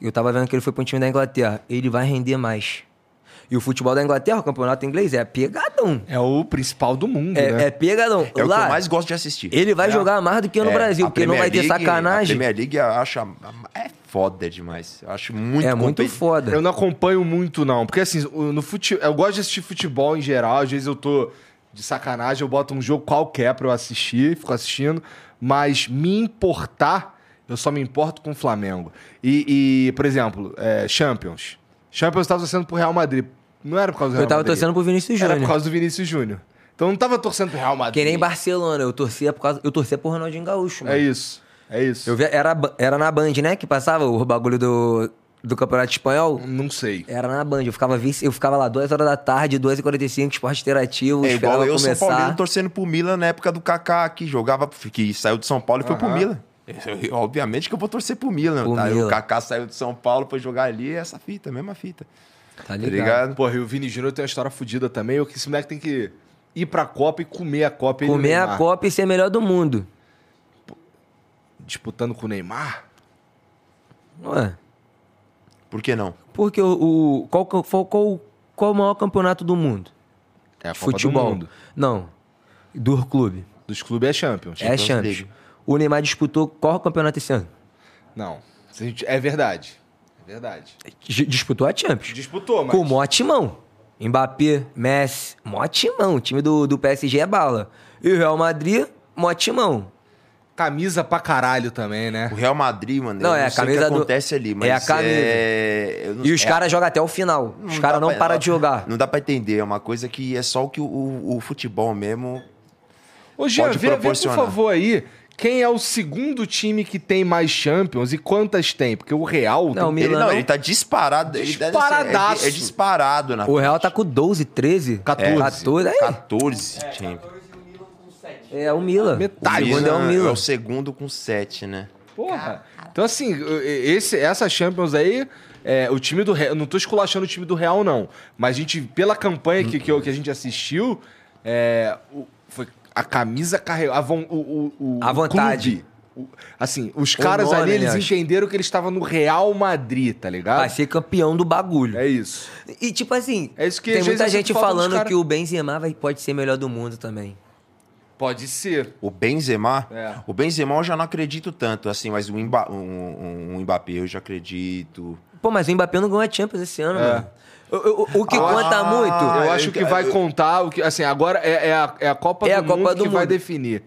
eu tava vendo que ele foi pro time da Inglaterra. Ele vai render mais. E o futebol da Inglaterra, o campeonato inglês, é pegadão. É o principal do mundo, É, né? é pegadão. É o que Lá, eu mais gosto de assistir. ele vai É. jogar mais do que no É, Brasil, a porque não vai ter Premier League- A sacanagem. Premier League eu acho. a- É foda demais. Eu acho muito É muito foda. Eu não acompanho muito, não. Porque assim, no fute... eu gosto de assistir futebol em geral. Às vezes eu tô de sacanagem, eu boto um jogo qualquer pra eu assistir, fico assistindo. Mas me importar, eu só me importo com o Flamengo. E, e, por exemplo, é, Champions. Champions eu tava torcendo pro Real Madrid. Não era por causa do Real Eu tava Madrid. torcendo pro Vinícius Era por Júnior. causa do Vinícius Júnior. Então eu não tava torcendo pro Real Madrid. Que nem Barcelona, eu torcia por causa. Eu torcia pro Ronaldinho Gaúcho, mano. É isso. É isso. Eu via, era, era na Band, né? Que passava o bagulho do, do Campeonato Espanhol. Não sei. Era na Band. Eu ficava, eu ficava lá 2 horas da tarde, 2h45, esporte interativo, É igual eu, São começar. Paulino, torcendo pro Milan na época do Kaká, que jogava, que saiu de São Paulo e foi pro Milan. Eu- obviamente que eu vou torcer pro Milan. Pro tá? Milan. O Kaká saiu de São Paulo, foi jogar ali, essa fita, mesma fita. Tá Tá ligado? ligado? Porra, e o Vini Júnior tem uma história fodida também. Eu que esse moleque tem que ir pra Copa e comer a Copa. e Comer a. Copa e ser melhor do mundo. Disputando com o Neymar? Ué. Por que não? Porque o. o- qual, qual, qual, qual o maior campeonato do mundo? É a Copa Futebol. do Mundo. Não. Do clube. Dos clubes é Champions. é Champions. League. O Neymar disputou qual campeonato esse ano? Não. É verdade. É verdade. D- Disputou a Champions. Disputou, mas... Com mó timão. Mbappé, Messi, mó timão. O time do, do PSG é bala. E o Real Madrid, mó timão. Camisa pra caralho também, né? O Real Madrid, mano, Não, eu é não a sei o camisa que do- acontece ali, mas é a camisa. é- não- E os é- caras jogam até o final. Os caras não pra- param de jogar. Não dá pra entender, é uma coisa que é só o que o, o- o futebol mesmo... Ô, Jean, Pode vê, vê por proporcionar. favor aí quem é o segundo time que tem mais Champions e quantas tem? Porque o Real... Não, tem... o Ele, Milan não, não? ele tá disparado. ele ser- Disparadaço. É, é disparado na O Real tá com 12, 13. 14. 14. Aí, 14, Champions. é o Milan. Metade. O segundo é o é Milan. o segundo com 7, né? Porra. Então, assim, esse, essa Champions aí, é, o time do Real. Não tô esculachando o time do Real, não. Mas a gente, pela campanha que, que, que a gente assistiu, é, o- a camisa carregada. A, von- o, o, o A vontade. clube. Assim, os caras nome, ali, eles né? entenderam que eles estavam no Real Madrid, tá ligado? Vai ser campeão do bagulho. É isso. E tipo assim, É isso que tem muita gente falando cara- que o Benzema vai, pode ser melhor do mundo também. Pode ser. O Benzema, É. o Benzema eu já não acredito tanto, assim, mas o Mba, um, um, um Mbappé eu já acredito. Pô, mas o Mbappé não ganhou a Champions esse ano, É. mano. O, o- o que Ah, conta muito eu acho que vai contar o que. Assim, agora é, é a, é a Copa É do a Copa Mundo do que vai Mundo. definir.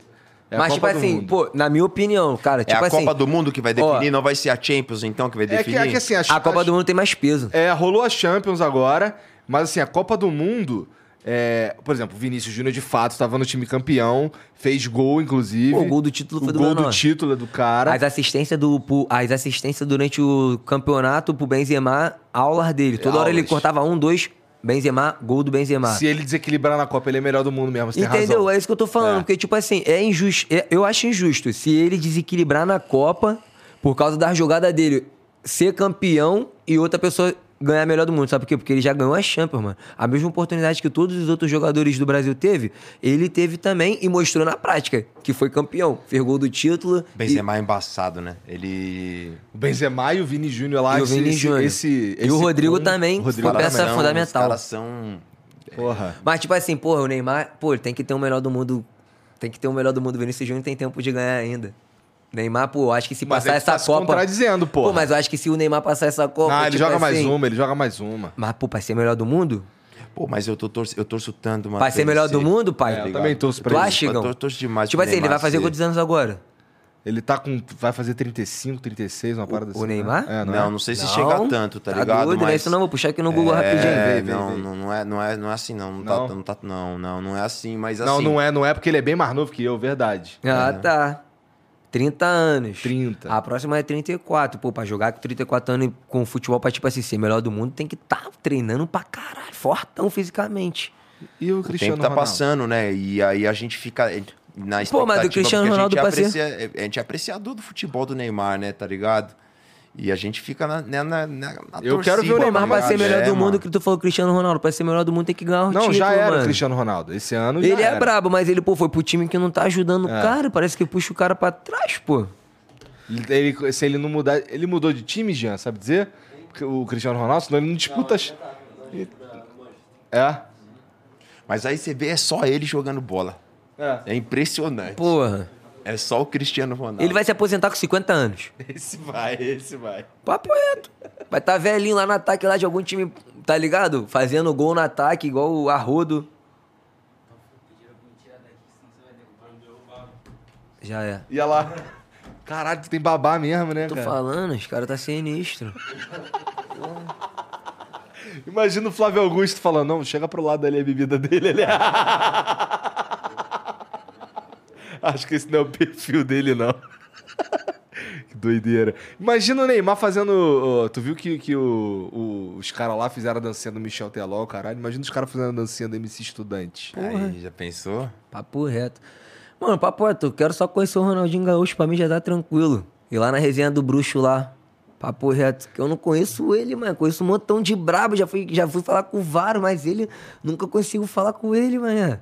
É a mas, tipo assim, Mundo. pô, na minha opinião, cara, É tipo a assim. Copa do Mundo que vai definir, ó, não vai ser a Champions então que vai É que, definir? é que assim, a, a Copa do Mundo tem mais peso. É, rolou a Champions agora, mas assim, a Copa do Mundo. É, por exemplo, o Vinícius Júnior de fato estava no time campeão, fez gol, inclusive. Pô, o gol do título foi o do gol do título é do cara. As assistências do pro- as assistências durante o campeonato pro Benzema, aulas dele. Toda hora ele Aulas. cortava um, dois, Benzema, gol do Benzema. Se ele desequilibrar na Copa, ele é melhor do mundo mesmo, você Entendeu? razão. É isso que eu tô falando. É. Porque, tipo assim, é injusto. é- eu acho injusto. Se ele desequilibrar na Copa, por causa da jogada dele, ser campeão e outra pessoa ganhar melhor do mundo. Sabe por quê? Porque ele já ganhou a Champions, mano. A mesma oportunidade que todos os outros jogadores do Brasil teve, ele teve também e mostrou na prática que foi campeão. Fez gol do título. Benzema é embaçado, né? Ele... O Benzema e o Vini Júnior lá. E o esse- Vini esse- Júnior. Esse, E esse o Rodrigo combo- também, o Rodrigo foi peça são- fundamental. Os caras são... Porra. Mas, tipo assim, porra, o Neymar, pô, ele tem que ter o melhor do mundo. Tem que ter o melhor do mundo. O Vinícius Júnior tem tempo de ganhar ainda. Neymar, pô, eu acho que se Mas passar ele essa tá se Copa. contradizendo, pô. Pô, mas eu acho que se o Neymar passar essa Copa. Não, ele tipo joga mais assim, uma, ele joga mais uma. Mas, pô, pra ser melhor do mundo? Pô, mas eu, tô torço, eu torço tanto, mano. Pra ser melhor do mundo, pai? É, eu também torço pra Tu ele. acha, Eu Igão? tor- torço demais Tipo assim, ele Neymar vai fazer ser- quantos anos agora? Ele tá com. Vai fazer 35, 36, uma parada assim. o Neymar? né? É, não, Não, é? não sei se Não, chega tanto, tá, ligado? doido, não é mas... isso não, vou puxar aqui no Google rapidinho. É, vem, não, vem. não, não é, não, é, não é assim, não. Não, Não? Tá, não, tá, não, não, não é assim, mas Não, assim... não é, não é porque ele é bem mais novo que eu, verdade. Ah, tá. 30 anos. 30. A próxima é 34. Pô, pra jogar com 34 anos com futebol pra, tipo assim, ser melhor do mundo, tem que estar tá treinando pra caralho, fortão fisicamente. E o O Cristiano tempo tá Ronaldo? passando, né? E aí a gente fica na expectativa... Pô, mas o Cristiano Ronaldo a gente, aprecia, a gente é apreciador do futebol do Neymar, né? Tá ligado? E a gente fica na, né, na, na, na Eu quero ver o Neymar mas pra ser melhor É, do mundo, mano. que tu falou Cristiano Ronaldo, pra ser melhor do mundo tem que ganhar um Não, título, já era mano. o Cristiano Ronaldo. Esse ano já Ele é brabo, mas ele, pô, foi pro time que não tá ajudando o É. cara. Parece que puxa o cara pra trás, pô. Ele, se ele não mudar. Ele mudou de time, Jean, sabe dizer? O Cristiano Ronaldo, senão ele não disputa. as- É. Mas aí você vê, é só ele jogando bola. É. É impressionante. Porra. É só o Cristiano Ronaldo. Ele vai se aposentar com 50 anos. Esse vai, esse vai. Papo reto. Vai estar tá velhinho lá no ataque lá de algum time, tá ligado? Fazendo gol no ataque, igual o Arrodo. Já é. Ia lá. Caralho, tu tem babá mesmo, né, Tô cara? falando, os caras tá sinistro. Imagina o Flávio Augusto falando, não, chega pro lado ali a bebida dele. Ele... Acho que esse não é o perfil dele, não. que doideira. Imagina o Neymar fazendo... tu viu que, que o- o- os caras lá fizeram a dancinha do Michel Teló, caralho? Imagina os caras fazendo a dancinha do MC Estudante. Aí, já pensou? Papo reto. Mano, papo reto, eu quero só conhecer o Ronaldinho Gaúcho, pra mim já tá tranquilo. Ir lá na resenha do bruxo lá. Papo reto, que eu não conheço ele, mano. Conheço um montão de brabo, já fui, já fui falar com o Varo, mas ele nunca consigo falar com ele, mano.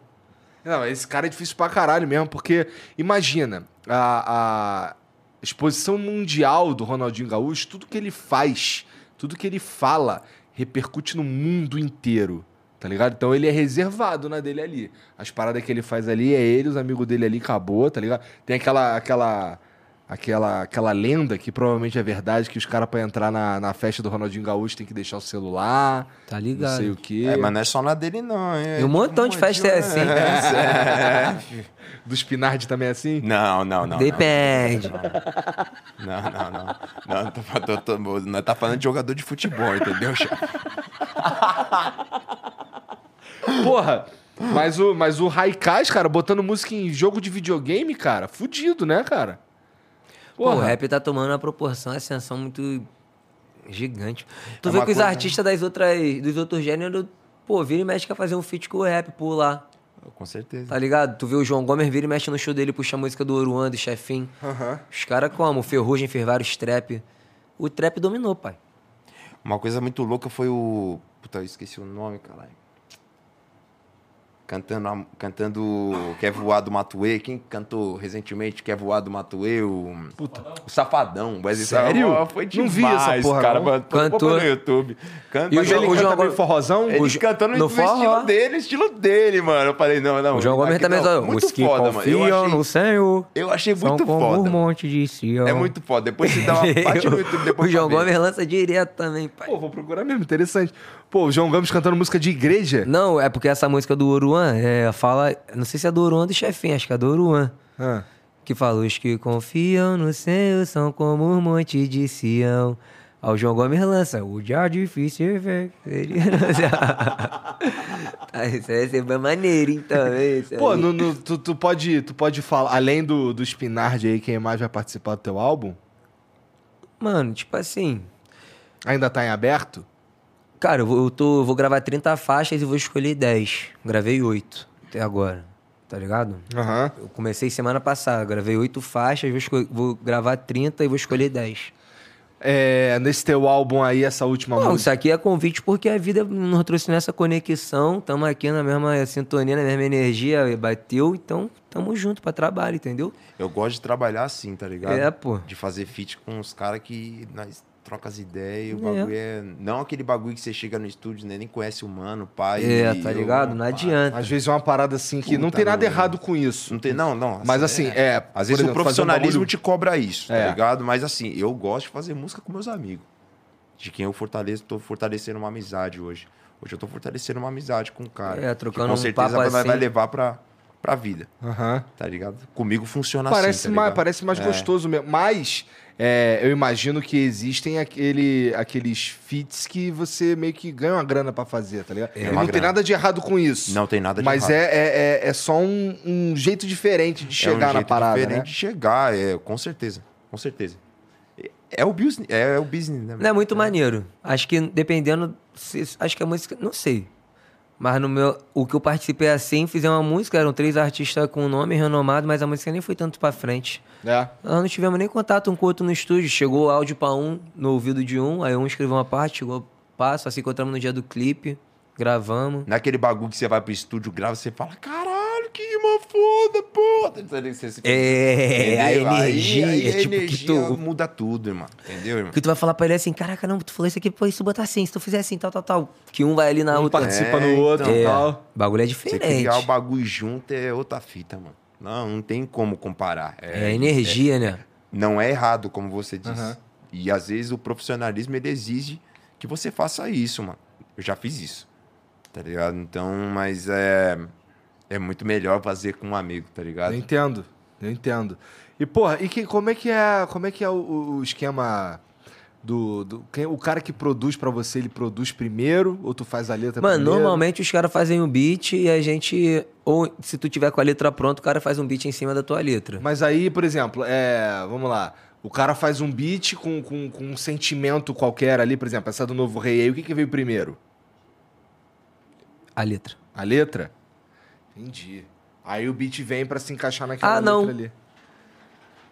Não, esse cara é difícil pra caralho mesmo, porque imagina, a, a exposição mundial do Ronaldinho Gaúcho, tudo que ele faz, tudo que ele fala, repercute no mundo inteiro. Tá ligado? Então ele é reservado na dele ali. As paradas que ele faz ali é ele, os amigos dele ali, acabou, tá ligado? Tem aquela aquela aquela, aquela lenda que provavelmente é verdade, que os caras pra entrar na, na festa do Ronaldinho Gaúcho tem que deixar o celular. Tá ligado. Não sei o quê. É, mas não é só na dele, não. É, E um montão de festa é assim. É, Do Spinard também é assim? Não, não, não. Depende. Não, não, não. Não, tô, tô, tô, nós tá falando de jogador de futebol, entendeu, chefe? Porra! Mas o, mas o Raikais, cara, botando música em jogo de videogame, cara, fudido, né, cara? Pô, o rap tá tomando uma proporção, uma ascensão muito gigante. Tu É vê que os artistas das outras, dos outros gêneros, pô, vira e mexe quer fazer um feat com o rap por lá. Com certeza. Tá ligado? Tu vê o João Gomes vira e mexe no show dele, puxa a música do Oruan, do Chefim. Aham. Os caras como? O Ferrugem fez vários trap. O trap dominou, pai. Uma coisa muito louca foi o. Puta, eu esqueci o nome, caralho. Cantando, cantando Quer Voar do Matuê. Quem cantou recentemente Quer Voar do Matuê? O, Puta. o Safadão. Sério? Safadão. Foi Não demais, vi essa porra, cara. não. Cantor. No YouTube. Canta, E o João- ele o canta João meio Gomes- forrozão? Ele o Jo- cantando no, no estilo dele, estilo dele, mano. Eu falei, não, não. o João Gomes também não. só. Muito Os que foda, mano. Eu confiam achei, no Senhor. eu achei são muito como foda. um monte de Sião. É muito foda. Depois você dá uma parte no YouTube, depois o João. Gomes lança direto também, pai. Pô, vou procurar mesmo, interessante. Pô, o João Gomes cantando música de igreja? Não, é porque essa música do Oruan é, fala. Não sei se é do Oruan ou do Chefim, acho que é do Oruan. Ah. Que fala: Os que confiam no Senhor são como um monte de Sião. Aí o João Gomes lança: O dia difícil ver. Ele ah, Isso aí é bem maneiro, então. Esse Pô, no- no- tu, tu pode, tu pode falar, além do, do Spinard aí, quem mais vai participar do teu álbum? Mano, tipo assim. Ainda tá em aberto? Cara, eu vou, eu tô, eu vou gravar 30 faixas e vou escolher 10. Gravei 8 até agora. Tá ligado? Aham. Eu comecei semana passada, gravei 8 faixas, vou, vou gravar 30 e vou escolher 10. É, nesse teu álbum aí, essa última Não, isso música. aqui é convite porque a vida nos trouxe nessa conexão, estamos aqui na mesma sintonia, na mesma energia, bateu, então tamo junto pra trabalho, entendeu? Eu gosto de trabalhar assim, tá ligado? É, pô. De fazer feat com os caras que nós troca as ideias o É. bagulho é... Não aquele bagulho que você chega no estúdio, né? Nem conhece o mano, o pai. É, e tá eu- ligado? Não adianta. Às vezes é uma parada assim que não Puta tem nada errado com isso. Não tem, não, não. Mas assim, é. por Às vezes exemplo, o profissionalismo um te cobra isso, tá É. ligado? Mas assim, eu gosto de fazer música com meus amigos. De quem eu fortaleço, tô fortalecendo uma amizade hoje. Hoje eu tô fortalecendo uma amizade com o cara. É, que trocando com um certeza papo vai, vai assim. levar pra, pra vida, Aham. tá ligado? Comigo funciona Parece, assim, tá mais, parece mais É. gostoso mesmo. Mas é, eu imagino que existem aquele, aqueles feats que você meio que ganha uma grana pra fazer, tá ligado? É E não tem grana. nada de errado com isso. Não tem nada de Mas errado. é, é, é, é só um, um jeito diferente de chegar é um na jeito parada, diferente né? de chegar, é, com certeza. Com certeza. É o business, é o business, né? Não é muito maneiro. Acho que dependendo. se- acho que a música. Não sei. Mas no meu. O que eu participei assim, fiz uma música, eram três artistas com nome renomado, mas a música nem foi tanto pra frente. É. Nós não tivemos nem contato um com o outro no estúdio. Chegou o áudio pra um, no ouvido de um, aí um escreveu uma parte, chegou passo, assim encontramos no dia do clipe, gravamos. Naquele bagulho que você vai pro estúdio, grava, você fala, caralho, rima foda, porra. Você- você- É, a Entendeu? Aí- energia, aí a tipo, que energia tu- muda tudo, irmão. Entendeu, irmão? Que tu vai falar pra ele assim, caraca, não, tu falou isso aqui, pô, isso botar assim, se tu fizer assim, tal, tal, tal. Que um vai ali na Um outra. participa É, no outro então. e É, tal. o bagulho é Você diferente. criar o bagulho junto é outra fita, mano. Não, não tem como comparar. É energia, né? não é errado, como você disse. Aham. E às vezes o profissionalismo ele exige que você faça isso, mano. Eu já fiz isso. Tá ligado? Então, mas é é muito melhor fazer com um amigo, tá ligado? Eu entendo, eu entendo. E, porra, e que, como é que é, como é, que é o, o esquema do, do quem- o cara que produz pra você, ele produz primeiro ou tu faz a letra Mano, primeiro? normalmente os caras fazem o beat e a gente. Ou se tu tiver com a letra pronta, o cara faz um beat em cima da tua letra. Mas aí, por exemplo, é, vamos lá, o cara faz um beat com, com, com um sentimento qualquer ali, por exemplo, essa do Novo Rei aí, o que, que veio primeiro? A letra. A letra? Entendi. Aí o beat vem pra se encaixar naquela Ah, não. ali.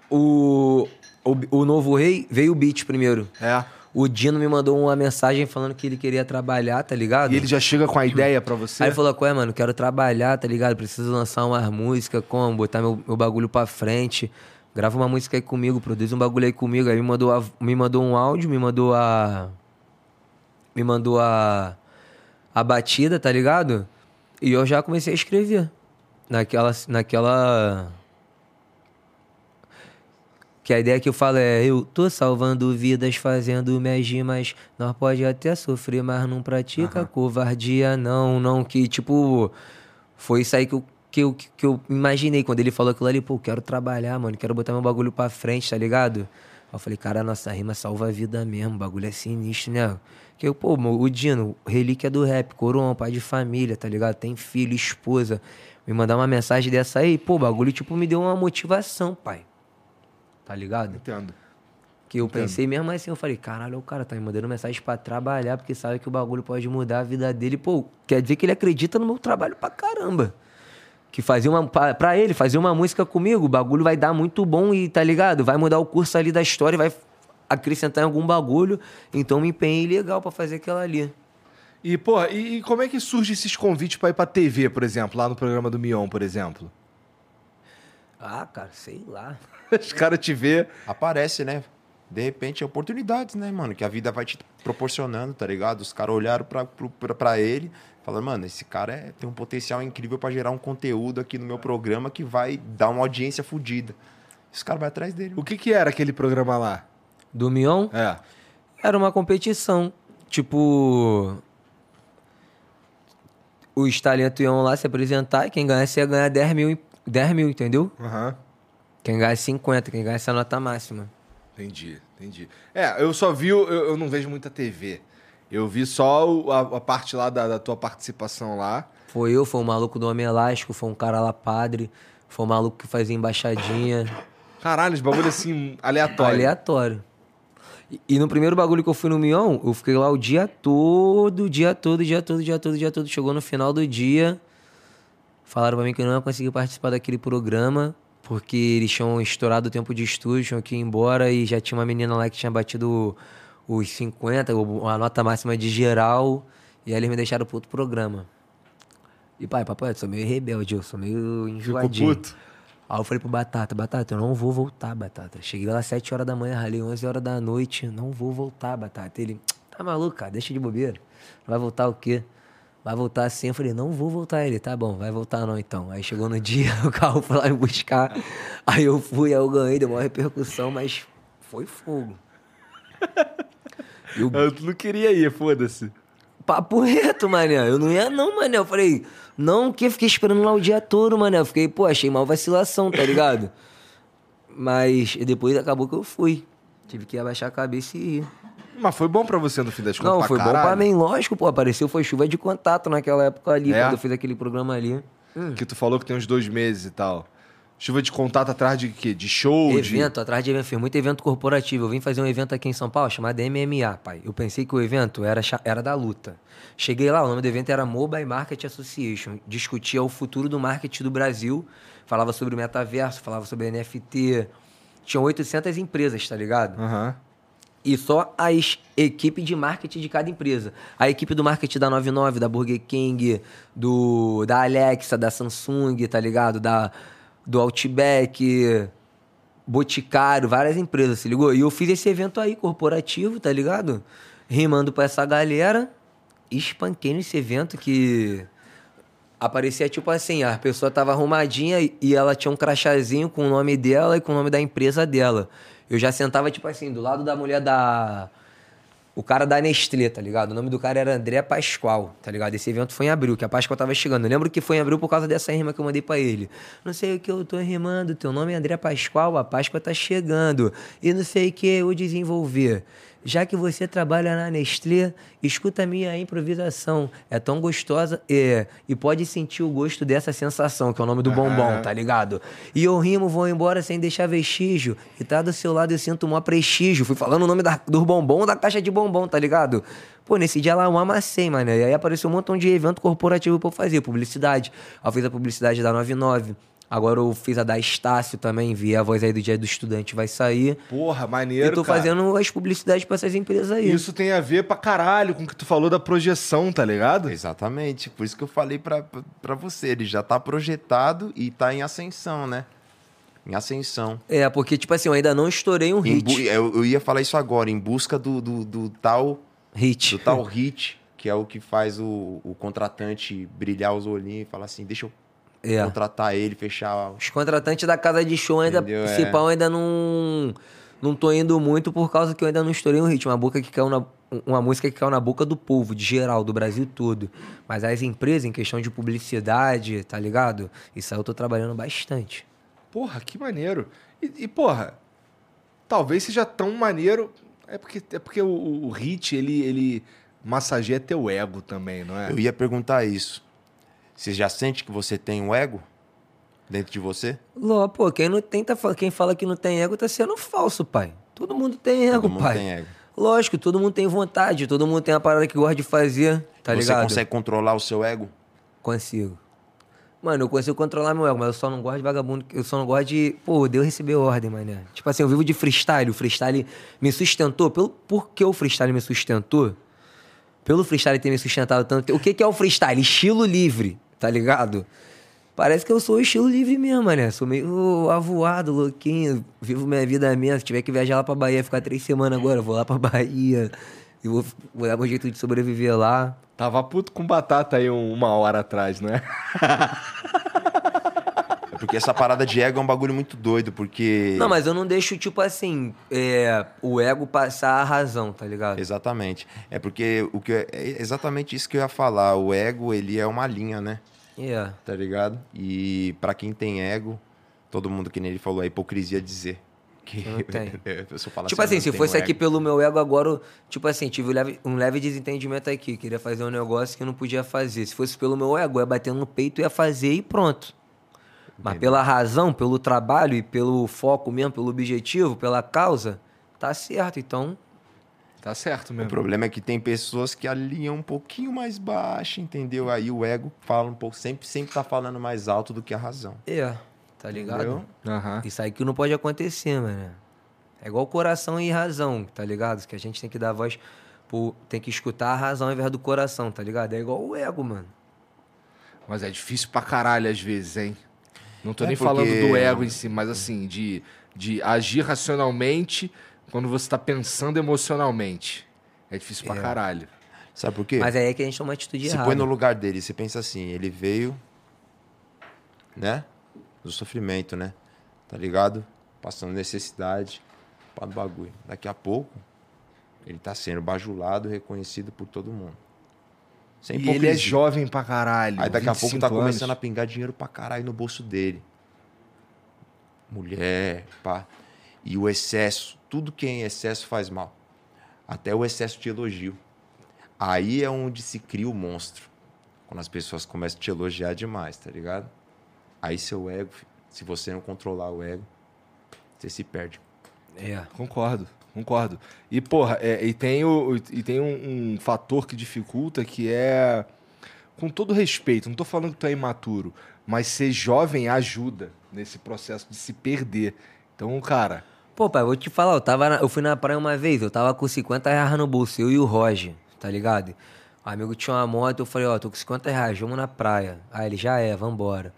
O. O, o Novo Rei veio o beat primeiro. É. O Dino me mandou uma mensagem falando que ele queria trabalhar, tá ligado? E ele já chega com a ideia pra você? Aí ele falou, qual é, mano? Quero trabalhar, tá ligado? Preciso lançar umas músicas, como? Botar meu, meu bagulho pra frente. Grava uma música aí comigo, produz um bagulho aí comigo. Aí me mandou, a- me mandou um áudio, me mandou a. Me mandou a. A batida, tá ligado? E eu já comecei a escrever. Naquela. Naquela. Que a ideia que eu falo é, eu tô salvando vidas fazendo minhas rimas. Nós pode até sofrer, mas não pratica covardia, não, não. Que tipo, foi isso aí que eu, que, eu, que eu imaginei quando ele falou aquilo ali. Pô, quero trabalhar, mano, quero botar meu bagulho pra frente, tá ligado? Aí eu falei, cara, nossa rima salva a vida mesmo, o bagulho é sinistro, né? Que, pô, o Dino, relíquia do rap, coroão, pai de família, tá ligado? Tem filho, esposa. Me mandar uma mensagem dessa aí, pô, o bagulho, tipo, me deu uma motivação, pai. Tá ligado? Entendo. Que eu pensei mesmo assim, eu falei, caralho, o cara tá me mandando mensagem pra trabalhar, porque sabe que o bagulho pode mudar a vida dele. Pô, quer dizer que ele acredita no meu trabalho pra caramba. Que fazer uma. Pra, pra ele, fazer uma música comigo, o bagulho vai dar muito bom e tá ligado? Vai mudar o curso ali da história, vai acrescentar em algum bagulho. Então me empenhei legal pra fazer aquela ali. E, pô, e, e como é que surge esses convites pra ir pra TV, por exemplo, lá no programa do Mion, por exemplo? Ah, cara, sei lá. Os caras te vê. Aparece, né? De repente, oportunidades, né, mano? Que a vida vai te proporcionando, tá ligado? Os caras olharam pra, pra, pra ele falaram, mano, esse cara é- tem um potencial incrível pra gerar um conteúdo aqui no meu programa que vai dar uma audiência fodida. Os caras vão atrás dele. O que que era aquele programa lá? Do Mion, É. Era uma competição. Tipo. Os talentos iam lá se apresentar e quem ganhasse ia ganhar 10 mil, em- 10 mil, entendeu? Aham. Quem ganhasse 50, quem ganhasse a nota máxima. Entendi, entendi. É, eu só vi, o- eu, eu não vejo muita TV. Eu vi só o- a, a parte lá da, da tua participação lá. Foi eu, foi um maluco do Homem Elástico, foi um cara lá padre, foi um maluco que fazia embaixadinha. Caralho, os bagulho assim, aleatório. Aleatório. E, e no primeiro bagulho que eu fui no Mion, eu fiquei lá o dia todo, o dia todo, o dia todo, o dia todo, o dia todo. Chegou no final do dia, falaram pra mim que eu não ia conseguir participar daquele programa, porque eles tinham estourado o tempo de estúdio, tinham que ir embora e já tinha uma menina lá que tinha batido os 50, o- a nota máxima de geral, e aí eles me deixaram pro outro programa. E pai, papai, eu sou meio rebelde, eu sou meio enjoadinho. puto. Aí eu falei pro Batata, Batata, eu não vou voltar, Batata. Cheguei lá às 7 horas da manhã, ralei 11 horas da noite, não vou voltar, Batata. Ele, tá maluco, cara, deixa de bobeira. Vai voltar o quê? Vai voltar assim? Eu falei, não vou voltar. Ele, tá bom, vai voltar não então. Aí chegou no dia, o carro foi lá me buscar. Aí eu fui, aí eu ganhei, deu uma repercussão, mas foi fogo. E o Eu não queria ir, foda-se. Papo reto, mané. Eu não ia não, mané. Eu falei, não, que fiquei esperando lá o dia todo, mané. Eu fiquei, pô, achei mal vacilação, tá ligado? Mas depois acabou que eu fui. Tive que abaixar a cabeça e ir. Mas foi bom pra você no fim das contas. Não, foi bom caralho. pra mim, lógico, pô. Apareceu, foi chuva de contato naquela época ali, É? quando eu fiz aquele programa ali. Que tu falou que tem uns dois meses e tal. Chuva de contato atrás de quê? De show? de... Evento, atrás de evento, fiz muito evento corporativo. Eu vim fazer um evento aqui em São Paulo chamado MMA, pai. Eu pensei que o evento era, era da luta. Cheguei lá, o nome do evento era Mobile Market Association. Discutia o futuro do marketing do Brasil. Falava sobre o metaverso, falava sobre NFT. Tinham 800 empresas, tá ligado? Aham. E só as equipe de marketing de cada empresa. A equipe do marketing da 99, da Burger King, do da Alexa, da Samsung, tá ligado? Da, do Outback, Boticário, várias empresas, se ligou? E eu fiz esse evento aí, corporativo, tá ligado? Rimando pra essa galera. Espanquei nesse evento que aparecia tipo assim, a pessoa tava arrumadinha e ela tinha um crachazinho com o nome dela e com o nome da empresa dela. Eu já sentava tipo assim, do lado da mulher da o cara da Nestlé, tá ligado? O nome do cara era André Pascoal, tá ligado? Esse evento foi em abril, que a Páscoa tava chegando. Eu lembro que foi em abril por causa dessa rima que eu mandei pra ele. Não sei o que eu tô rimando, teu nome é André Pascoal, a Páscoa tá chegando. E não sei o que eu desenvolver. Já que você trabalha na Nestlé, escuta a minha improvisação. É tão gostosa é, e pode sentir o gosto dessa sensação, que é o nome do bombom, tá ligado? E eu rimo, vou embora sem deixar vestígio. E tá do seu lado eu sinto um prestígio. Fui falando o nome da, do bombom da caixa de bombom, tá ligado? Pô, nesse dia lá eu amassei, mano. E aí apareceu um montão de evento corporativo pra eu fazer, publicidade. Eu fiz a publicidade da 99. Agora eu fiz a da Estácio também, vi a voz aí do Dia do Estudante vai sair. Porra, maneiro, e tô cara. fazendo as publicidades pra essas empresas aí. Isso tem a ver pra caralho com o que tu falou da projeção, tá ligado? Exatamente. Por isso que eu falei pra, pra- pra você. Ele já tá projetado e tá em ascensão, né? Em ascensão. É, porque, tipo assim, eu ainda não estourei um bu- hit. eu, eu ia falar isso agora, em busca do, do, do tal Hit. do tal hit, que é o que faz o, o contratante brilhar os olhinhos e falar assim, deixa eu É. contratar ele, fechar... Os contratantes da casa de show ainda, Entendeu? esse É. ainda não. Não tô indo muito por causa que eu ainda não estourei um hit. Uma, boca que caiu na, uma música que caiu na boca do povo, de geral, do Brasil todo. Mas as empresas, em questão de publicidade, tá ligado? Isso aí eu tô trabalhando bastante. Porra, que maneiro. E, e, porra, talvez seja tão maneiro. É porque, é porque o, o hit, ele, ele massageia teu ego também, não é? Eu ia perguntar isso. Você já sente que você tem um ego dentro de você? Ló, pô, quem não tem, tá, fa- quem fala que não tem ego tá sendo falso, pai. Todo mundo tem ego, Todo mundo pai. tem ego. Lógico, todo mundo tem vontade, todo mundo tem uma parada que gosta de fazer, tá você ligado? consegue controlar o seu ego? Consigo. Mano, eu consigo controlar meu ego, mas eu só não gosto de vagabundo. Eu só não gosto de. Pô, deu receber ordem, mané. Tipo assim, eu vivo de freestyle. O freestyle me sustentou. Pelo... Por que o freestyle me sustentou? Pelo freestyle ter me sustentado tanto. O que, que é o freestyle? Estilo livre, tá ligado? Parece que eu sou estilo livre mesmo, mané. Sou meio avoado, louquinho. Vivo minha vida mesmo. Se tiver que viajar lá pra Bahia, ficar três semanas agora, eu vou lá pra Bahia. E vou, vou dar meu jeito de sobreviver lá. Tava puto com batata aí um- uma hora atrás, não é? É porque essa parada de ego é um bagulho muito doido, porque... Não, mas eu não deixo, tipo assim, é, o ego passar a razão, tá ligado? Exatamente. É porque o que eu- é exatamente isso que eu ia falar. O ego, ele é uma linha, né? É. Tá ligado? E pra quem tem ego, todo mundo que nem ele falou, é hipocrisia dizer. Que Não tem. a pessoa fala Tipo eu assim, não se fosse aqui ego. pelo meu ego agora, eu, tipo assim, tive um leve, um leve desentendimento aqui. Queria fazer um negócio que eu não podia fazer. Se fosse pelo meu ego, eu ia bater no peito, ia fazer e pronto. Mas pela razão, pelo trabalho e pelo foco mesmo, pelo objetivo, pela causa, tá certo. Então, Tá certo O mesmo. problema é que tem pessoas que alinham um pouquinho mais baixo, entendeu? Aí o ego fala um pouco, sempre, sempre tá falando mais alto do que a razão. é, tá ligado? Aham. Isso aí que não pode acontecer, mano. É igual coração e razão, tá ligado? Que a gente tem que dar voz, pro, tem que escutar a razão ao invés do coração, tá ligado? É igual o ego, mano. Mas é difícil pra caralho às vezes, hein? Não tô É nem porque- falando do ego em si, mas assim, de, de agir racionalmente quando você tá pensando emocionalmente. É difícil pra É. caralho. Sabe por quê? Mas aí é que a gente toma uma atitude Se errada. põe no lugar dele, você pensa assim, ele veio, né? Do sofrimento, né? Tá ligado? Passando necessidade, para bagulho. Daqui a pouco, ele tá sendo bajulado, reconhecido por todo mundo. Sem E ele é jovem pra caralho. Aí daqui a pouco tá 25 começando a anos. pingar dinheiro pra caralho no bolso dele. Mulher, pá. E o excesso, tudo que é em excesso faz mal. Até o excesso de elogio. Aí é onde se cria o monstro. Quando as pessoas começam a te elogiar demais, tá ligado? Aí seu ego, se você não controlar o ego, você se perde. É. Concordo, concordo. E, porra, é, e tem, o, e tem um, um fator que dificulta que é. Com todo respeito, não tô falando que tu é imaturo, mas ser jovem ajuda nesse processo de se perder. Então, cara, Pô, pai, vou te falar, eu, tava na- eu fui na praia uma vez, eu tava com 50 reais no bolso, eu e o Roger, tá ligado? O amigo tinha uma moto, eu falei, ó, tô com 50 reais, vamos na praia. Aí ele, já é, vambora.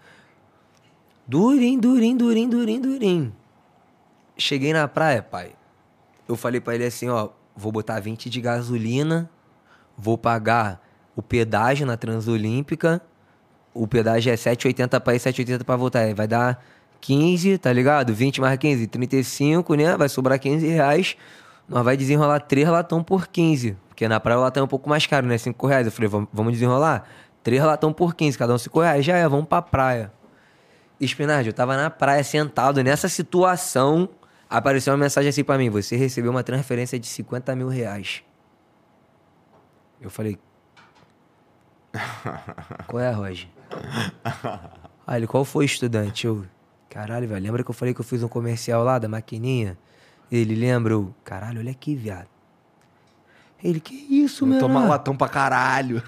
Durim, durim, durim, durim, durim. Cheguei na praia, pai. Eu falei pra ele assim, ó, vou botar 20 de gasolina, vou pagar o pedágio na Transolímpica. O pedágio é 7,80 pra ir, 7,80 pra voltar. Aí vai dar 15, tá ligado? 20 mais 15, 35, né? Vai sobrar 15 reais. Nós vai desenrolar 3 latão por 15. Porque na praia o latão é um pouco mais caro, né? 5 reais. Eu falei, vamos, vamos desenrolar? 3 latão por 15, cada um 5 reais. Já é, vamos pra praia. Espinardi, eu tava na praia sentado nessa situação. Apareceu uma mensagem assim pra mim: Você recebeu uma transferência de 50 mil reais. Eu falei: Qual é, Roger? Aí ele: Qual foi, estudante? Eu: Caralho, velho, lembra que eu falei que eu fiz um comercial lá da maquininha? Ele lembra? Eu: Caralho, olha aqui, viado. Ele: Que isso, meu? toma irmão?" latão pra caralho.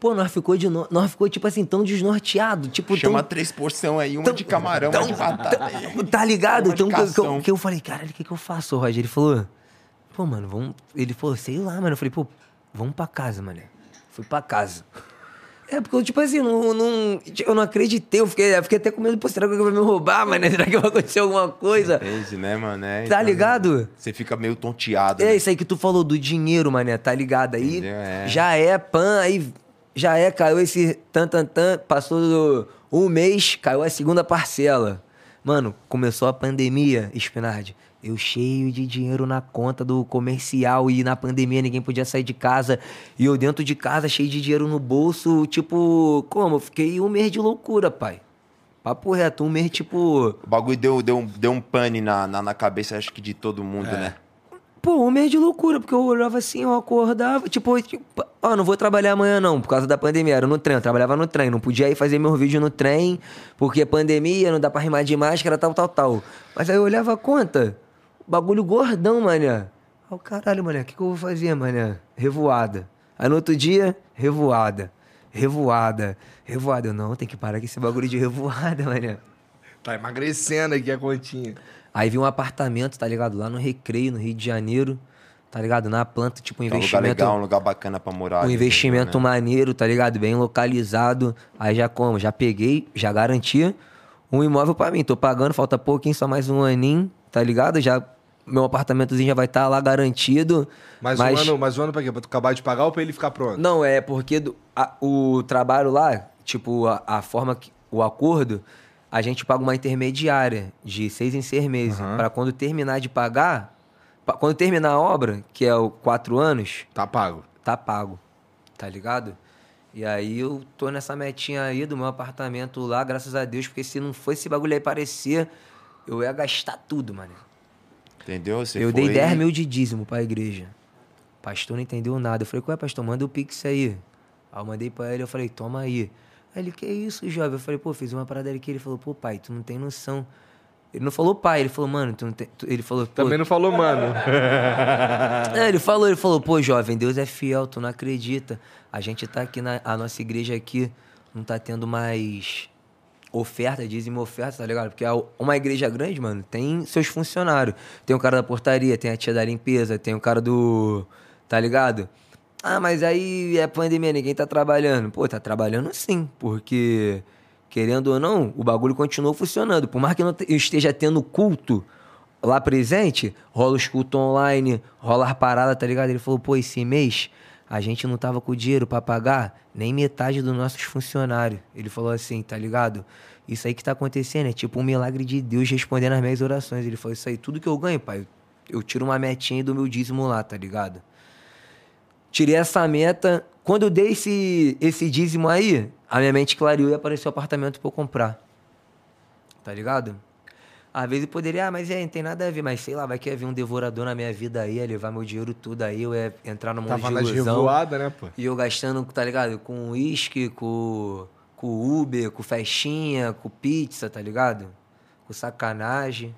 Pô, nós ficou, de no... nós ficou tipo assim, tão desnorteado. Tipo, Chama tão... três porção aí, uma tão- de camarão, tão- uma de batata. Tá ligado? Então, que, eu- que eu, que eu falei, caralho, o que, que eu faço, Roger? Ele falou, pô, mano, vamos. Ele falou, sei lá, mano. Eu falei, pô, vamos pra casa, mano. Fui pra casa. É, porque eu, tipo assim, não, não- eu não acreditei. Eu fiquei, eu fiquei até com medo, pô, será que alguém vai me roubar, mano? Será que vai acontecer alguma coisa? Entende, né, mano? É, Tá então, ligado? Você fica meio tonteado. É né? isso aí que tu falou do dinheiro, mané, tá ligado? Aí Entendeu? É. já é pan, aí já é, caiu esse tan tan tan, passou do- um mês, caiu a segunda parcela. Mano, começou a pandemia, Spinardi. Eu cheio de dinheiro na conta do comercial e na pandemia ninguém podia sair de casa. E eu dentro de casa, cheio de dinheiro no bolso, tipo, como? Eu fiquei um mês de loucura, pai. Papo reto, um mês, tipo. O bagulho deu, deu, um- deu um pane na, na, na cabeça, acho que de todo mundo, né? Pô, um mês de loucura, porque eu olhava assim, eu acordava, tipo, tipo, ó, não vou trabalhar amanhã não, por causa da pandemia, era no trem, eu trabalhava no trem, não podia ir fazer meu vídeo no trem, porque pandemia, não dá pra rimar de máscara, tal, tal, tal. Mas aí eu olhava a conta, bagulho gordão, mané. Aí eu, caralho, mané, o que, que eu vou fazer, mané? Revoada. Aí no outro dia, revoada. Revoada. Revoada. Eu, não, tem que parar com esse bagulho de revoada, mané. Tá emagrecendo aqui a continha. Aí vi um apartamento, tá ligado? Lá no Recreio, no Rio de Janeiro, tá ligado? Na planta, tipo, um É um lugar investimento. legal, um lugar bacana pra morar. um ali, investimento né? maneiro, tá ligado? Bem localizado. Aí já como? Já peguei, já garanti um imóvel pra mim. Tô pagando, falta pouquinho, só mais um aninho, tá ligado? Já. Meu apartamentozinho já vai estar lá garantido. Mais mas... um ano, mais um ano pra quê? Pra tu acabar de pagar ou pra ele ficar pronto? Não, é porque do- a- o trabalho lá, tipo, a, a forma que. O acordo, a gente paga uma intermediária de seis em seis meses. Aham. Pra quando terminar de pagar. pa- Quando terminar a obra, que é o quatro anos, Tá pago. tá pago. Tá ligado? E aí eu tô nessa metinha aí do meu apartamento lá, graças a Deus, porque se não fosse esse bagulho aí parecer, eu ia gastar tudo, mano. Entendeu? Você eu dei foi- 10 mil de dízimo pra igreja. Pastor não entendeu nada. Eu falei, qual é, pastor? Manda o Pix aí. Aí eu mandei pra ele, eu falei, toma aí. Aí ele, que isso, jovem? Eu falei, pô, fiz uma parada aqui. Ele falou, pô, pai, tu não tem noção. Ele não falou pai, ele falou, mano, tu não tem. Ele falou, pô. Também não falou, mano. É, ele falou, ele falou, pô, jovem, Deus é fiel, tu não acredita. A gente tá aqui na a nossa igreja aqui, não tá tendo mais oferta, dízimo oferta, tá ligado? Porque uma igreja grande, mano, tem seus funcionários. Tem o cara da portaria, tem a tia da limpeza, tem o cara do. Tá ligado? Ah, mas aí é pandemia, ninguém tá trabalhando. Pô, tá trabalhando sim, porque, querendo ou não, o bagulho continuou funcionando. Por mais que não te- esteja tendo culto lá presente, rola os cultos online, rola as paradas, tá ligado? Ele falou, pô, esse mês a gente não tava com dinheiro pra pagar nem metade dos nossos funcionários. Ele falou assim, tá ligado? Isso aí que tá acontecendo é tipo um milagre de Deus respondendo as minhas orações. Ele falou, isso aí, tudo que eu ganho, pai, eu tiro uma metinha do meu dízimo lá, tá ligado? Tirei essa meta. Quando eu dei esse, esse dízimo aí, a minha mente clareou e apareceu o apartamento pra eu comprar. Tá ligado? Às vezes eu poderia, ah, mas é, não tem nada a ver, mas sei lá, vai que ia vir um devorador na minha vida aí, ia levar meu dinheiro tudo aí, eu ia entrar no mundo Tava de nas ilusão. revoadas, né, pô? E eu gastando, tá ligado? Com uísque, com, com Uber, com festinha, com pizza, tá ligado? Com sacanagem.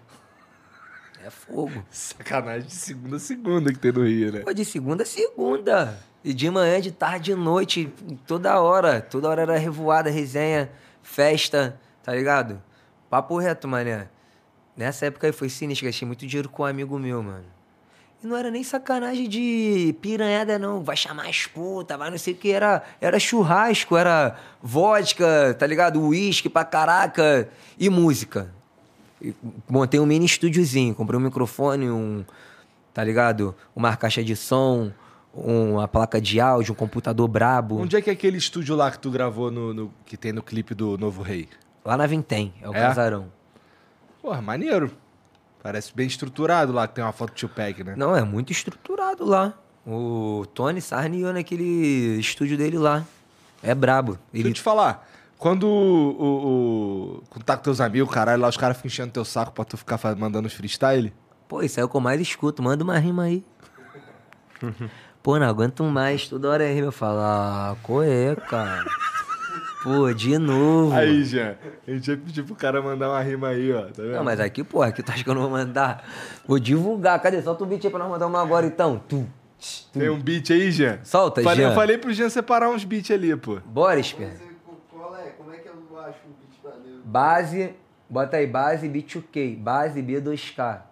É fogo. Sacanagem de segunda a segunda que tem no Rio, né? Pô, de segunda a segunda. E de manhã, de tarde, de noite, toda hora. Toda hora era revoada, resenha, festa, tá ligado? Papo reto, mané. Nessa época aí foi sinistro, gastei muito dinheiro com um amigo meu, mano. E não era nem sacanagem de piranhada, não. Vai chamar as putas, vai não sei o que. Era, era churrasco, era vodka, tá ligado? Uísque pra caraca. E música. Montei um mini estúdiozinho. Comprei um microfone, um. Tá ligado? Uma caixa de som, uma placa de áudio, um computador brabo. Onde é que é aquele estúdio lá que tu gravou no, no- que tem no clipe do Novo Rei? Lá na Vintém, é o É? casarão. Porra, maneiro. Parece bem estruturado lá, que tem uma foto do tio Pack, né? Não, é muito estruturado lá. O Tony Sarni ia naquele estúdio dele lá. É brabo. Deixa eu Ele te falar. Quando o, o, o- tá com teus amigos, caralho, lá os caras ficam enchendo teu saco pra tu ficar mandando os freestyle. Pô, isso é o que eu mais escuto. Manda uma rima aí. Pô, não aguento mais. Toda hora é rima. Eu falo, ah, qual é, cara? Pô, de novo. Aí, Jean, a gente ia pedir pro cara mandar uma rima aí, ó. Tá vendo? Não, mas aqui, pô, aqui tu acha que eu não vou mandar? Vou divulgar. Cadê? Solta o beat aí pra nós mandar uma agora, então. Tu, Tem um beat aí, Jean? Solta, falei, Jean. Eu falei pro Jean separar uns beats ali, pô. Bora, Esper. Qual é? Como é que eu acho um beat maneiro? Base, bota aí, base B2K, base B2K.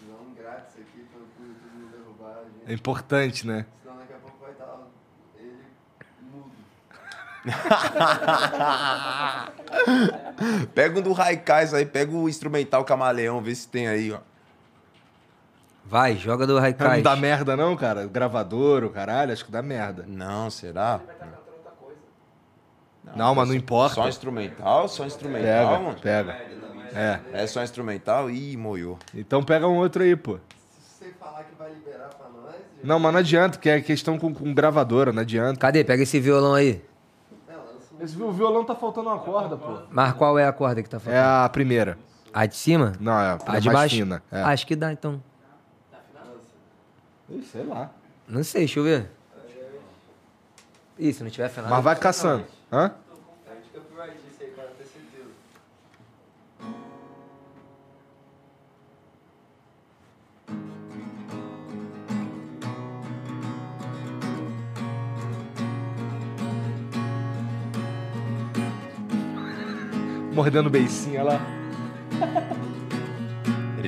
Senão grátis aqui pra o YouTube não derrubar a É importante, né? Senão daqui a pouco vai estar ele mudo. Pega um do Raikais aí, pega o instrumental camaleão, vê se tem aí, ó. Vai, joga do Não Raikais. dá merda não, cara? O gravador, o caralho, acho que dá merda. Não, será? Não, mas não importa. Só instrumental, só instrumental, Pega, mano. pega. É. É só instrumental? Ih, moiou. Então pega um outro aí, pô. Se você falar que vai liberar pra nós, gente, Não, mas não adianta, que é questão com, com gravadora, não adianta. Cadê? Pega esse violão aí. não, um Esse violão tá faltando uma corda, pô. Mas qual é a corda que tá É faltando? a primeira. A de cima? Não, é a, A de mais baixo? fina. É. Acho que dá, então. Ih, sei lá. Não sei, deixa eu ver. Ih, se não tiver afinado. Mas vai caçando. Hã? A gente copyright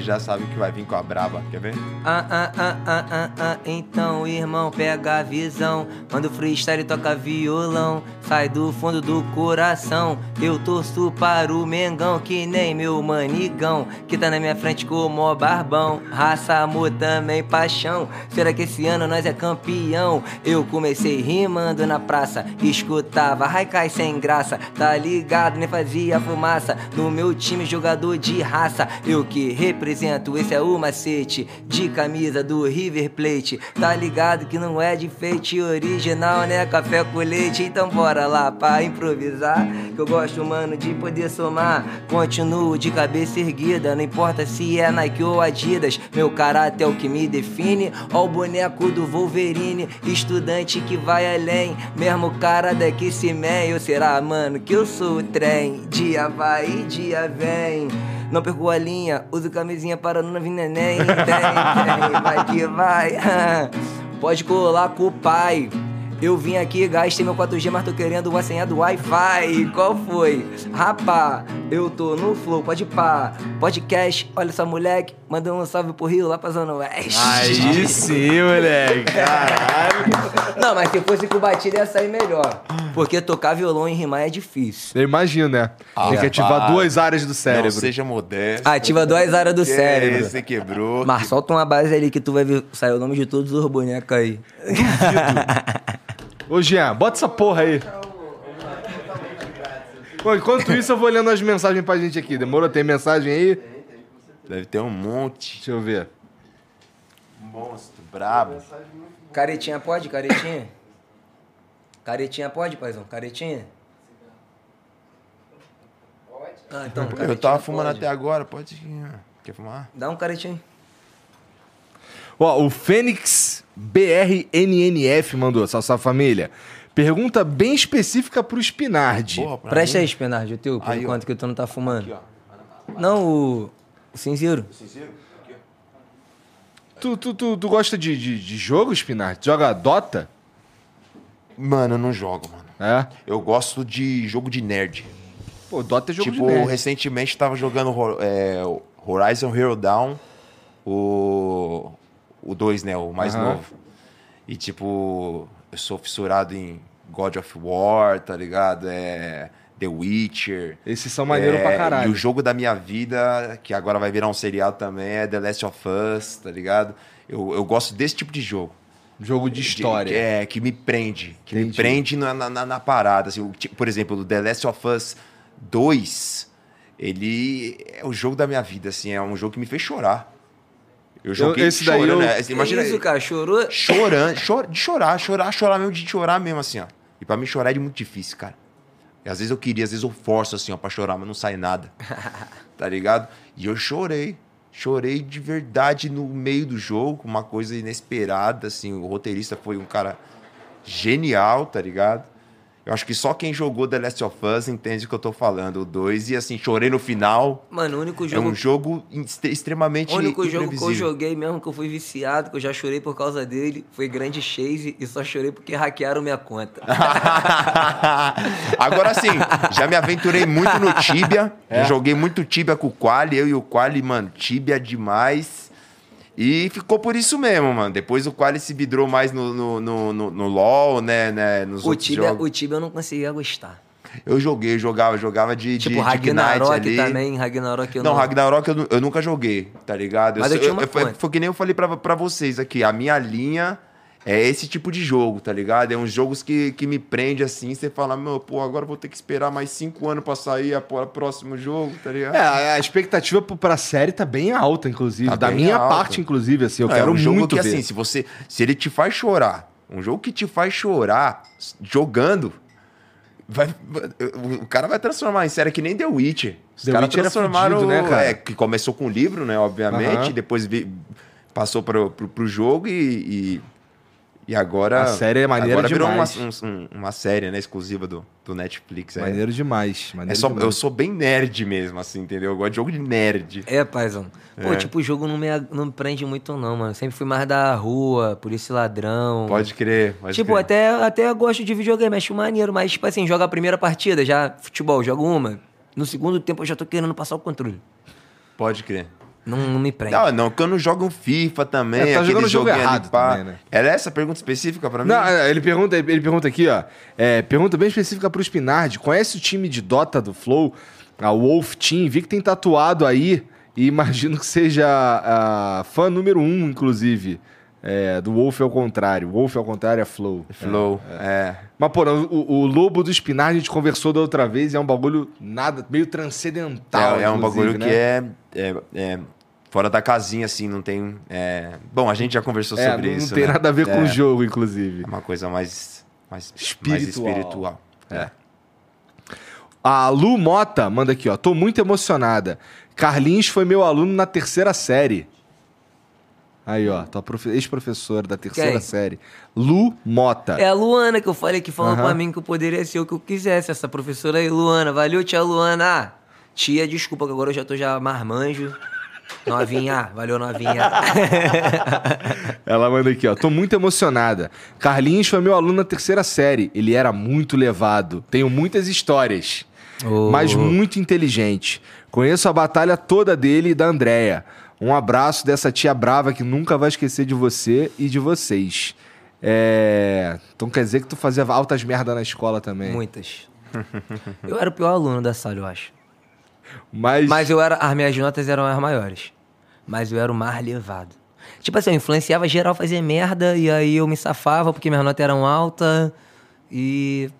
Ele já sabe que vai vir com a braba, quer ver? Ah, ah, ah, ah, ah, ah, então, irmão, pega a visão. Manda o freestyle toca violão. Sai do fundo do coração. Eu torço para o Mengão, que nem meu manigão. Que tá na minha frente como o barbão. Raça, amor, também paixão. Será que esse ano nós é campeão? Eu comecei rimando na praça. Escutava Haikai sem graça. Tá ligado, nem fazia fumaça. No meu time, jogador de raça. Eu que represento, esse é o macete. De camisa do River Plate. Tá ligado que não é de feite original, né? Café com leite. Então bora lá pra improvisar. Que eu gosto, mano, de poder somar. Continuo de cabeça erguida. Não importa se é Nike ou Adidas. Meu caráter é o que me define. Ó o boneco do Wolverine. Estudante que vai além. Mesmo cara daqui se meio. Será, mano, que eu sou o trem. Dia vai dia vem. Não perco a linha, uso camisinha para não vir neném. Tem, tem, vai que vai. Pode colar com o pai. Eu vim aqui, gastei meu 4G, mas tô querendo a senha do Wi-Fi. Qual foi? Rapá, eu tô no flow, pode pá. Podcast, olha só, moleque. Manda um salve pro Rio lá pra Zona Oeste. Aí sim, moleque. Caralho. Não, mas se fosse com batida ia sair melhor. Porque tocar violão e rimar é difícil. Eu imagino, né? Tem que ativar duas áreas do Não cérebro. seja modesto. Ativa duas áreas do Que cérebro. Você quebrou. Mas solta uma base ali que tu vai ver sair o nome de todos os bonecos aí. Ô, Jean, bota essa porra aí. Bom, enquanto isso, eu vou lendo as mensagens pra gente aqui. Demorou? Tem mensagem aí? Deve ter um monte. Deixa eu ver. Monstro, brabo. Caretinha pode, caretinha? Caretinha pode, paizão? Caretinha? Pode. Ah, então, Eu tava fumando pode. até agora, pode. Quer fumar? Dá um caretinha aí. Ó, o Fênix BRNNF mandou, salve, salve família. Pergunta bem específica pro Spinardi. Porra, pra Presta mim. aí, Spinardi, o teu, por Aí, ó. enquanto que tu não tá fumando. Aqui, ó. Não, o, o cinzeiro. Sincero? Aqui, ó. Tu, tu, tu, tu gosta de, de, de jogo, Spinardi? Joga Dota? Mano, eu não jogo, mano. É? Eu gosto de jogo de nerd. Pô, Dota é jogo tipo, de nerd. recentemente tava jogando é, Horizon Hero Down, o. O 2, né? O mais Aham. novo. E tipo, eu sou fissurado em God of War, tá ligado? É. The Witcher. Esses são maneiros É, pra caralho. E o jogo da minha vida, que agora vai virar um seriado também, é The Last of Us, tá ligado? Eu, eu gosto desse tipo de jogo. Jogo de história. De- é, que me prende. Que me Entendi. prende na, na, na- parada. assim, por exemplo, o The Last of Us 2, ele é o jogo da minha vida, assim, é um jogo que me fez chorar. Eu joguei esse daí chorando, eu- né? Imagina isso, cara, chorou? chorando, chor, de chorar, chorar, chorar mesmo, de chorar mesmo, assim, ó. E pra mim chorar é muito difícil, cara. E às vezes eu queria, às vezes eu forço, assim, ó, pra chorar, mas não sai nada. tá ligado? E eu chorei. Chorei de verdade no meio do jogo, uma coisa inesperada, assim. O roteirista foi um cara genial, tá ligado? Eu acho que só quem jogou The Last of Us entende o que eu tô falando. O 2, e assim, chorei no final. Mano, o único É jogo um jogo extremamente O único jogo que eu joguei mesmo, que eu fui viciado, que eu já chorei por causa dele, foi Grande Chase e só chorei porque hackearam minha conta. Agora sim, já me aventurei muito no Tibia. É? Joguei muito Tibia com o Quali. Eu e o Quali, mano, Tibia demais. E ficou por isso mesmo, mano. Depois o Quali se vidrou mais no, no, no, no- no LoL, né, né? Nos O Tibia, jogos. o Tibia eu não conseguia gostar. Eu joguei, jogava, jogava de, de, Tipo, de Ragnarok ali. também, Ragnarok eu não, não... Ragnarok eu, eu nunca joguei, tá ligado? Mas eu tinha uma foi, foi que nem eu falei pra, pra vocês aqui. A minha linha é esse tipo de jogo, tá ligado? É uns jogos que, que me prende assim. Você fala, meu, pô, agora vou ter que esperar mais cinco anos pra sair a, o próximo jogo, tá ligado? É, a expectativa pra série tá bem alta, inclusive. Tá da minha alta. parte, inclusive, assim. Eu Não, quero é um jogo muito que, ver. assim, se você. Se ele te faz chorar, um jogo que te faz chorar jogando. Vai, o cara vai transformar em série que nem The Witcher. Os The caras é transformaram. fudido, né, cara? é, que começou com o livro, né? Obviamente. Depois vi- passou pro, pro, pro jogo e, e. e agora. A série é maneira agora virou uma, demais. um- um- uma série, né? Exclusiva do, do Netflix. É, Maneiro demais. é Maneiro só, demais. eu sou bem nerd mesmo, assim, entendeu? Eu gosto de jogo de nerd. É, paizão. Pô, É. tipo, o jogo não me, não me prende muito não, mano. Sempre fui mais da rua, polícia ladrão. Pode crer. Pode Tipo, crer. até, até gosto de videogame, acho maneiro, mas, tipo assim, joga a primeira partida, já futebol, jogo uma. No segundo tempo eu já tô querendo passar o controle. Pode crer. Não, não me prende. Não, não, porque eu não jogo um FIFA também. É, tá aquele jogando o jogo errado pá. também, né? Era essa a pergunta específica pra mim? Não, é, ele pergunta, ele pergunta aqui, ó. é, pergunta bem específica pro Spinard. Conhece o time de Dota do Flow? A Wolf Team. Vi que tem tatuado aí. E imagino que seja a fã número um, inclusive. É, do Wolf ao contrário. Wolf ao contrário é Flow. Flow, é. Mas, pô, o, o lobo do Spinard a gente conversou da outra vez é um bagulho nada, meio transcendental. É, é um bagulho né? que é, é, é fora da casinha, assim, não tem... é- Bom, a gente já conversou É, sobre não, isso, não tem né? nada a ver com É, o jogo, inclusive. É uma coisa mais, mais Espiritual. mais espiritual. É. A Lu Mota manda aqui, ó. Tô muito emocionada. Carlinhos foi meu aluno na terceira série. Aí, ó, tua profe- ex-professora da terceira Quem? série. Lu Mota. É a Luana que eu falei que falou Aham. pra mim que eu poderia ser o que eu quisesse. Essa professora aí, Luana. Valeu, tia Luana. Tia, desculpa que agora eu já tô já marmanjo. Novinha, valeu, novinha. Ela manda aqui, ó. Tô muito emocionada. Carlinhos foi meu aluno na terceira série. Ele era muito levado. Tenho muitas histórias. Ô. Mas muito inteligente. Conheço a batalha toda dele e da Andréia. Um abraço dessa tia brava que nunca vai esquecer de você e de vocês. É... Então quer dizer que tu fazia altas merda na escola também. Muitas. Eu era o pior aluno da sala, eu acho. Mas, Mas eu era. As minhas notas eram as maiores. Mas eu era o mais levado. Tipo assim, eu influenciava geral a fazer merda e aí eu me safava porque minhas notas eram altas e.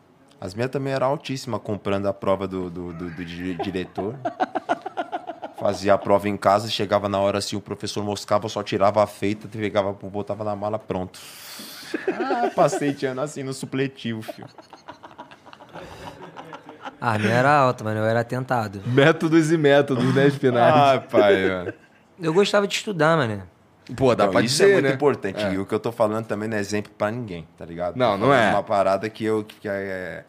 As minhas também eram altíssimas, comprando a prova do, do, do- do di- diretor. Fazia a prova em casa, chegava na hora assim, o professor moscava, só tirava a feita, pegava, botava na mala, pronto. Ah, passei de ano assim no supletivo, filho. Ah, a minha era alta, mano. Eu era tentado. Métodos e métodos, né, Spinari? Ah, pai, mano. Eu gostava de estudar, mano. Pô, dá Então, pra isso dizer, é muito né? importante. É. E o que eu tô falando também não é exemplo pra ninguém, tá ligado? Não, não é. Uma parada que eu. Que é...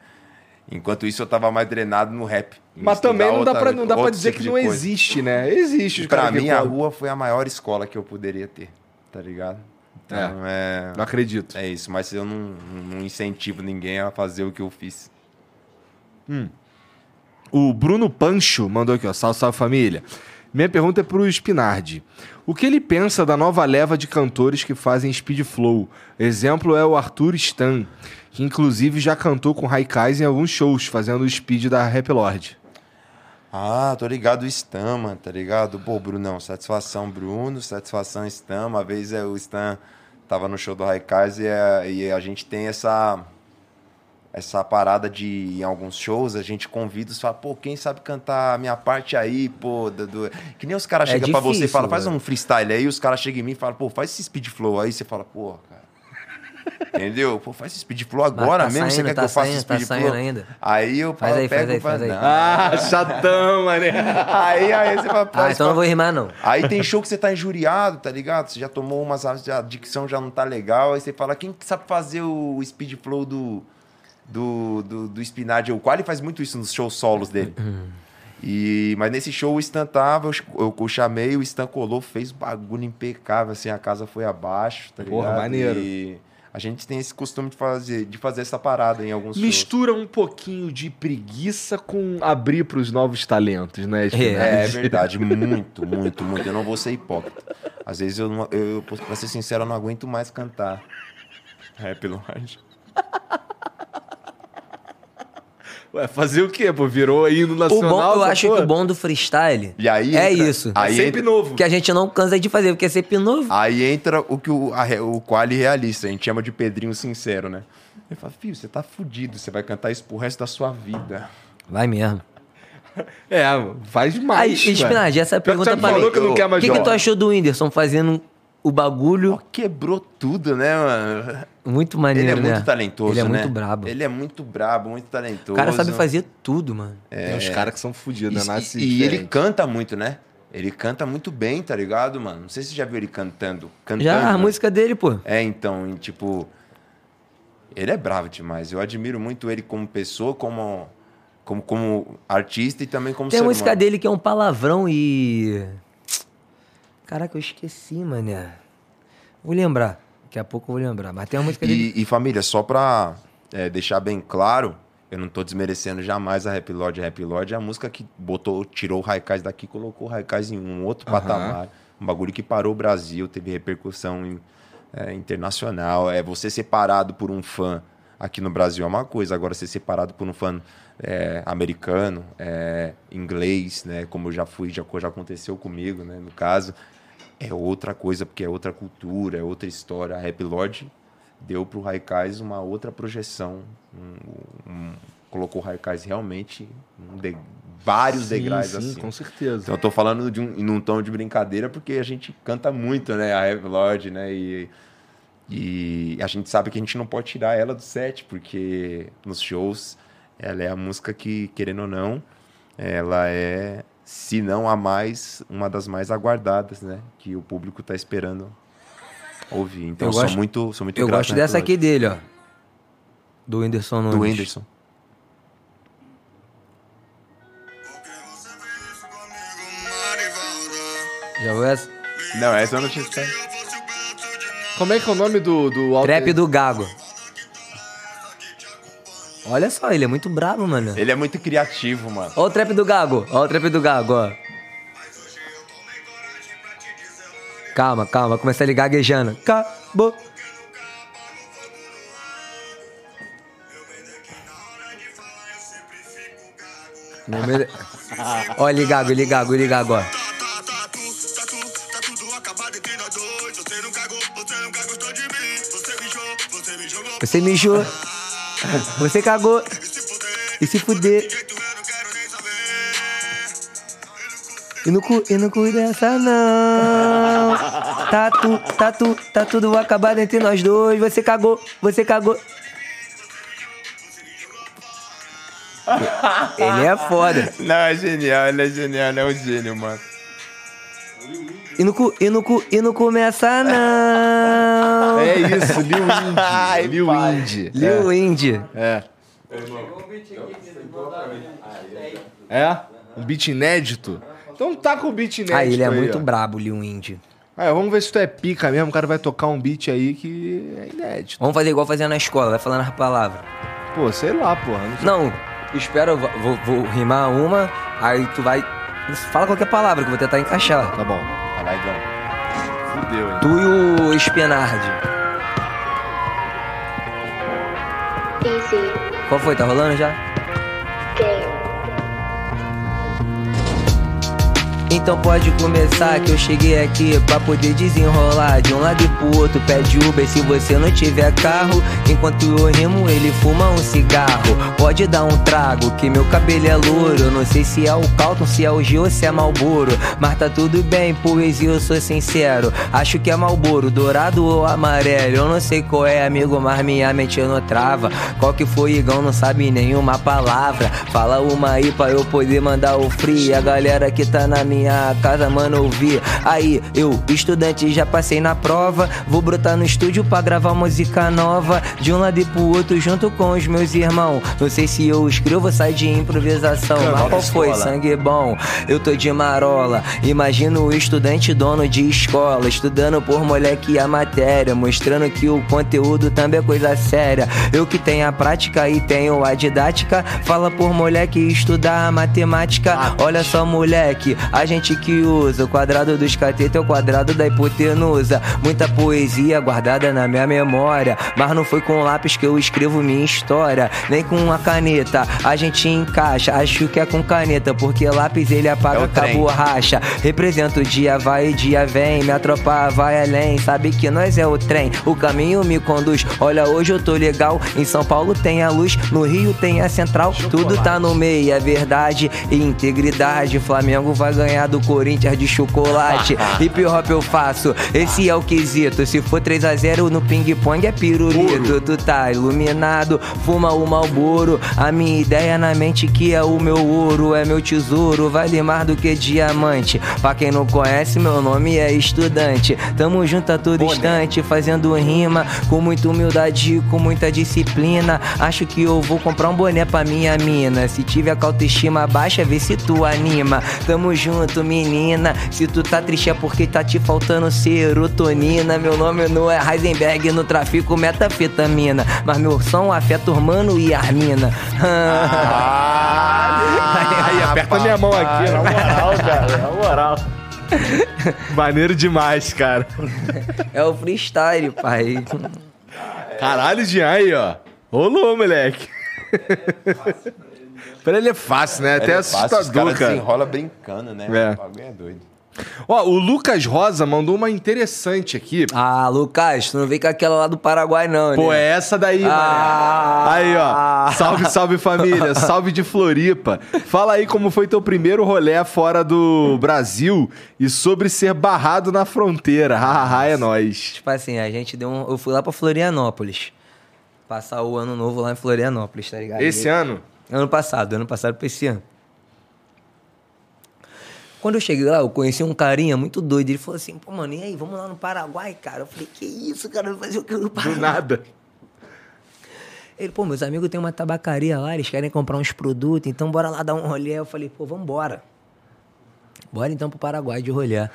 Enquanto isso, eu tava mais drenado no rap. Mas também não dá, pra, não dá pra dizer tipo que não coisa. existe, né? Existe Pra mim, a colam. rua foi a maior escola que eu poderia ter, tá ligado? Então, é... Não acredito. É isso, mas eu não, não incentivo ninguém a fazer o que eu fiz. O Bruno Pancho mandou aqui, ó. Salve, salve família. Minha pergunta é pro Spinardi. O que ele pensa da nova leva de cantores que fazem speed flow? Exemplo é o Arthur Stan, que inclusive já cantou com Raikais em alguns shows, fazendo o speed da Rap Lord. Ah, tô ligado mano, tá ligado? Pô, Brunão, satisfação, Bruno, satisfação, Stan. Uma vez é, o Stan tava no show do Raikais e, é, e a gente tem essa essa parada de em alguns shows a gente convida e fala, pô, quem sabe cantar a minha parte aí, pô, do, do- que nem os caras É chegam pra você e falam, faz um freestyle aí, os caras chegam em mim e falam, pô, faz esse speed flow aí, você fala, pô. Entendeu? Pô, faz esse speed flow agora tá mesmo, você saindo, quer tá que eu faça saindo, speed tá flow? saindo ainda. Aí eu Faz aí, faz pego, aí, faz aí. Ah, chatão, mané. Aí, aí você fala, Ah, faz, então não vou rimar, não. Aí tem show que você tá injuriado, tá ligado? Você já tomou umas, a dicção já não tá legal, aí você fala, quem que sabe fazer o speed flow do, do, do, do Spinardi. O Quali faz muito isso nos shows solos dele. E, mas nesse show o Stan tava, eu, eu, eu chamei, o Stan colou, fez bagulho impecável, assim, a casa foi abaixo, tá ligado? Porra, maneiro. E a gente tem esse costume de fazer, de fazer essa parada em alguns shows. Mistura um pouquinho de preguiça com abrir pros novos talentos, né? É, é verdade, muito, muito, muito. Eu não vou ser hipócrita. Às vezes eu, não- eu pra ser sincero, eu não aguento mais cantar. Rap Lorde. Ué, fazer o quê, pô? Virou hino O nacional? bom, eu acho porra? que o bom do freestyle E aí é entra- isso. aí É sempre entra- novo. Que a gente não cansa de fazer, porque é sempre novo. Aí entra o que o, a, o quali realista, a gente chama de Pedrinho Sincero, né? Ele fala, filho, você tá fudido, você vai cantar isso pro resto da sua vida. Vai mesmo. É, faz Aí, mais. ué. Spinardi, essa que pergunta pra mim. que O que, que jogar. tu achou do Whindersson fazendo o bagulho Ó, quebrou tudo, né, mano? Muito Ele maneiro, é né? muito talentoso, Ele é né? muito brabo. Ele é muito brabo, muito talentoso. O cara sabe fazer tudo, mano. Tem uns caras que são fodidos, né? E, e- ele canta muito, né? Ele canta muito bem, tá ligado, mano? Não sei se você já viu ele cantando. cantando Já a música dele, pô. É, então, e, tipo. Ele é bravo demais. Eu admiro muito ele como pessoa, como, como, como artista e também como Tem a ser música humano. dele que é um palavrão e. Caraca, eu esqueci, mané. Vou lembrar. Daqui a pouco eu vou lembrar. Mas tem a música dele. E, e, família, só pra é, deixar bem claro, eu não tô desmerecendo jamais a Rap Lord. A Rap Lord é a música que botou, tirou o Raikais daqui, colocou o Raikais em um outro Aham. patamar. Um bagulho que parou o Brasil, teve repercussão em- é, internacional. É você separado por um fã aqui no Brasil é uma coisa, agora ser separado por um fã é, americano, é, inglês, né? Como eu já fui, já, já aconteceu comigo, né? No caso, é outra coisa, porque é outra cultura, é outra história. A Rap Lord deu pro Raikais uma outra projeção. um- um- colocou o Raikais realmente em de- vários Sim, degraus sim, assim. com certeza. Então eu tô falando de um, num tom de brincadeira porque a gente canta muito, né? A Rap Lord, né? E, e a gente sabe que a gente não pode tirar ela do set, porque nos shows ela é a música que, querendo ou não, ela é, se não a mais, uma das mais aguardadas, né? Que o público tá esperando ouvir. Então Eu sou gosto- muito, sou muito Eu grato gosto à dessa aqui dele, ó. Do Whindersson. Nunes. do Whindersson. Já viu essa? Não, essa eu não tinha escutado. Como é que é o nome do, do Trap do Gago. Olha só, ele é muito brabo, mano. Ele é muito criativo, mano. Ó o trap do Gago. Ó o trap do Gago, ó. Calma, calma. Começa ele gaguejando. Acabou. Meio- Ó, ele gago, ele gago, ele gago, ó. Você mijou. Você cagou. E se fuder. E no cu, e no cu dessa não. Tá, tu, tá, tu, tá tudo acabado entre nós dois. Você cagou, você cagou. Ele é foda. Não, é genial, ele é genial, ele é um gênio, mano. E no cu, e cu, e não começa não. É isso, Lil Indy. Lil. Indy. Lil Indy. É. É? Um beat inédito? Então tá com o beat inédito Ah, ele é aí, muito ó. brabo, Lil Indy. Ah, vamos ver se tu é pica mesmo. O cara vai tocar um beat aí que é inédito. Vamos fazer igual fazia na escola, vai falando as palavras. Pô, sei lá, porra. Não sei. Não, espera, vou- vou rimar uma, aí tu vai. Fala qualquer palavra que eu vou tentar encaixar. Tá bom. Vai lá, Igão. Fudeu, hein? Tu e o Spenardi. Easy Qual foi? Tá rolando já? Então pode começar que eu cheguei aqui pra poder desenrolar de um lado e pro outro. Pede Uber se você não tiver carro. Enquanto eu rimo, ele fuma um cigarro. Pode dar um trago, que meu cabelo é louro. Não sei se é o Calton, se é o Gil ou se é Malboro. Mas tá tudo bem, poesia, eu sou sincero. Acho que é Malboro, dourado ou amarelo. Eu não sei qual é, amigo, mas minha mente não trava. Qual que foi, Igão, não sabe nenhuma palavra. Fala uma aí pra eu poder mandar o free. A galera que tá na minha minha casa, mano, ouvir. Aí, eu, estudante, já passei na prova. Vou brotar no estúdio pra gravar música nova. De um lado e pro outro, junto com os meus irmãos. Não sei se eu escrevo, sai de improvisação. Mas qual foi? escola. Sangue bom, eu tô de marola. Imagino o estudante dono de escola, estudando por moleque a matéria, mostrando que o conteúdo também é coisa séria. Eu que tenho a prática e tenho a didática, fala por moleque estudar a matemática. Olha só, moleque, a gente que usa o quadrado dos catetos é o quadrado da hipotenusa. Muita poesia guardada na minha memória, mas não foi com lápis que eu escrevo minha história, nem com a caneta. A gente encaixa, acho que é com caneta, porque lápis ele apaga É a borracha. Representa o dia vai e dia vem, minha tropa vai além. Sabe que nós é o trem, o caminho me conduz. Olha, hoje eu tô legal. Em São Paulo tem a luz, no Rio tem a central. Tudo tá no meio, é verdade e integridade. Flamengo vai ganhar do Corinthians de chocolate. Hip hop eu faço, esse é o quesito. Se for 3 a 0 no ping-pong é pirulito. Tu tá iluminado, fuma o malboro. A minha ideia na mente que é o meu ouro, é meu tesouro, vale mais do que diamante. Pra quem não conhece, meu nome é estudante. Tamo junto a todo instante, fazendo rima com muita humildade e com muita disciplina. Acho que eu vou comprar um boné pra minha mina. Se tiver com a autoestima baixa, vê se tu anima. Tamo junto, menina. Se tu tá triste é porque tá te faltando serotonina. Meu nome não é Heisenberg, no tráfico metafetamina. Mas meu som afeta o mano e a mina. Aí, aperta minha mão aqui, na moral, cara. Na moral. Maneiro demais, cara. É o freestyle, pai. Caralho, Jean, aí, ó. Rolou, moleque. Pra ele é fácil, né? Até É fácil, os assustador, caras cara. desenrola brincando, né? É. O bagulho é doido. Ó, o Lucas Rosa mandou uma interessante aqui. Ah, Lucas, tu não vem com aquela lá do Paraguai, não, Pô, né? é essa daí, Ah. mané. Aí, ó. Salve, salve família. Salve de Floripa. Fala aí como foi teu primeiro rolê fora do Brasil e sobre ser barrado na fronteira. Hahaha, é nóis. Tipo assim, a gente deu um... Eu fui lá pra Florianópolis. Passar o ano novo lá em Florianópolis, tá ligado? Esse ano? Ano passado, ano passado pra esse ano. Quando eu cheguei lá, eu conheci um carinha muito doido. Ele falou assim, pô, mano, e aí, vamos lá no Paraguai, cara? Eu falei, que isso, cara? Eu vou fazer o que no Do Paraguai? nada. Ele, pô, meus amigos têm uma tabacaria lá, eles querem comprar uns produtos, então bora lá dar um rolê. Eu falei, pô, vambora. Bora então pro Paraguai de rolê.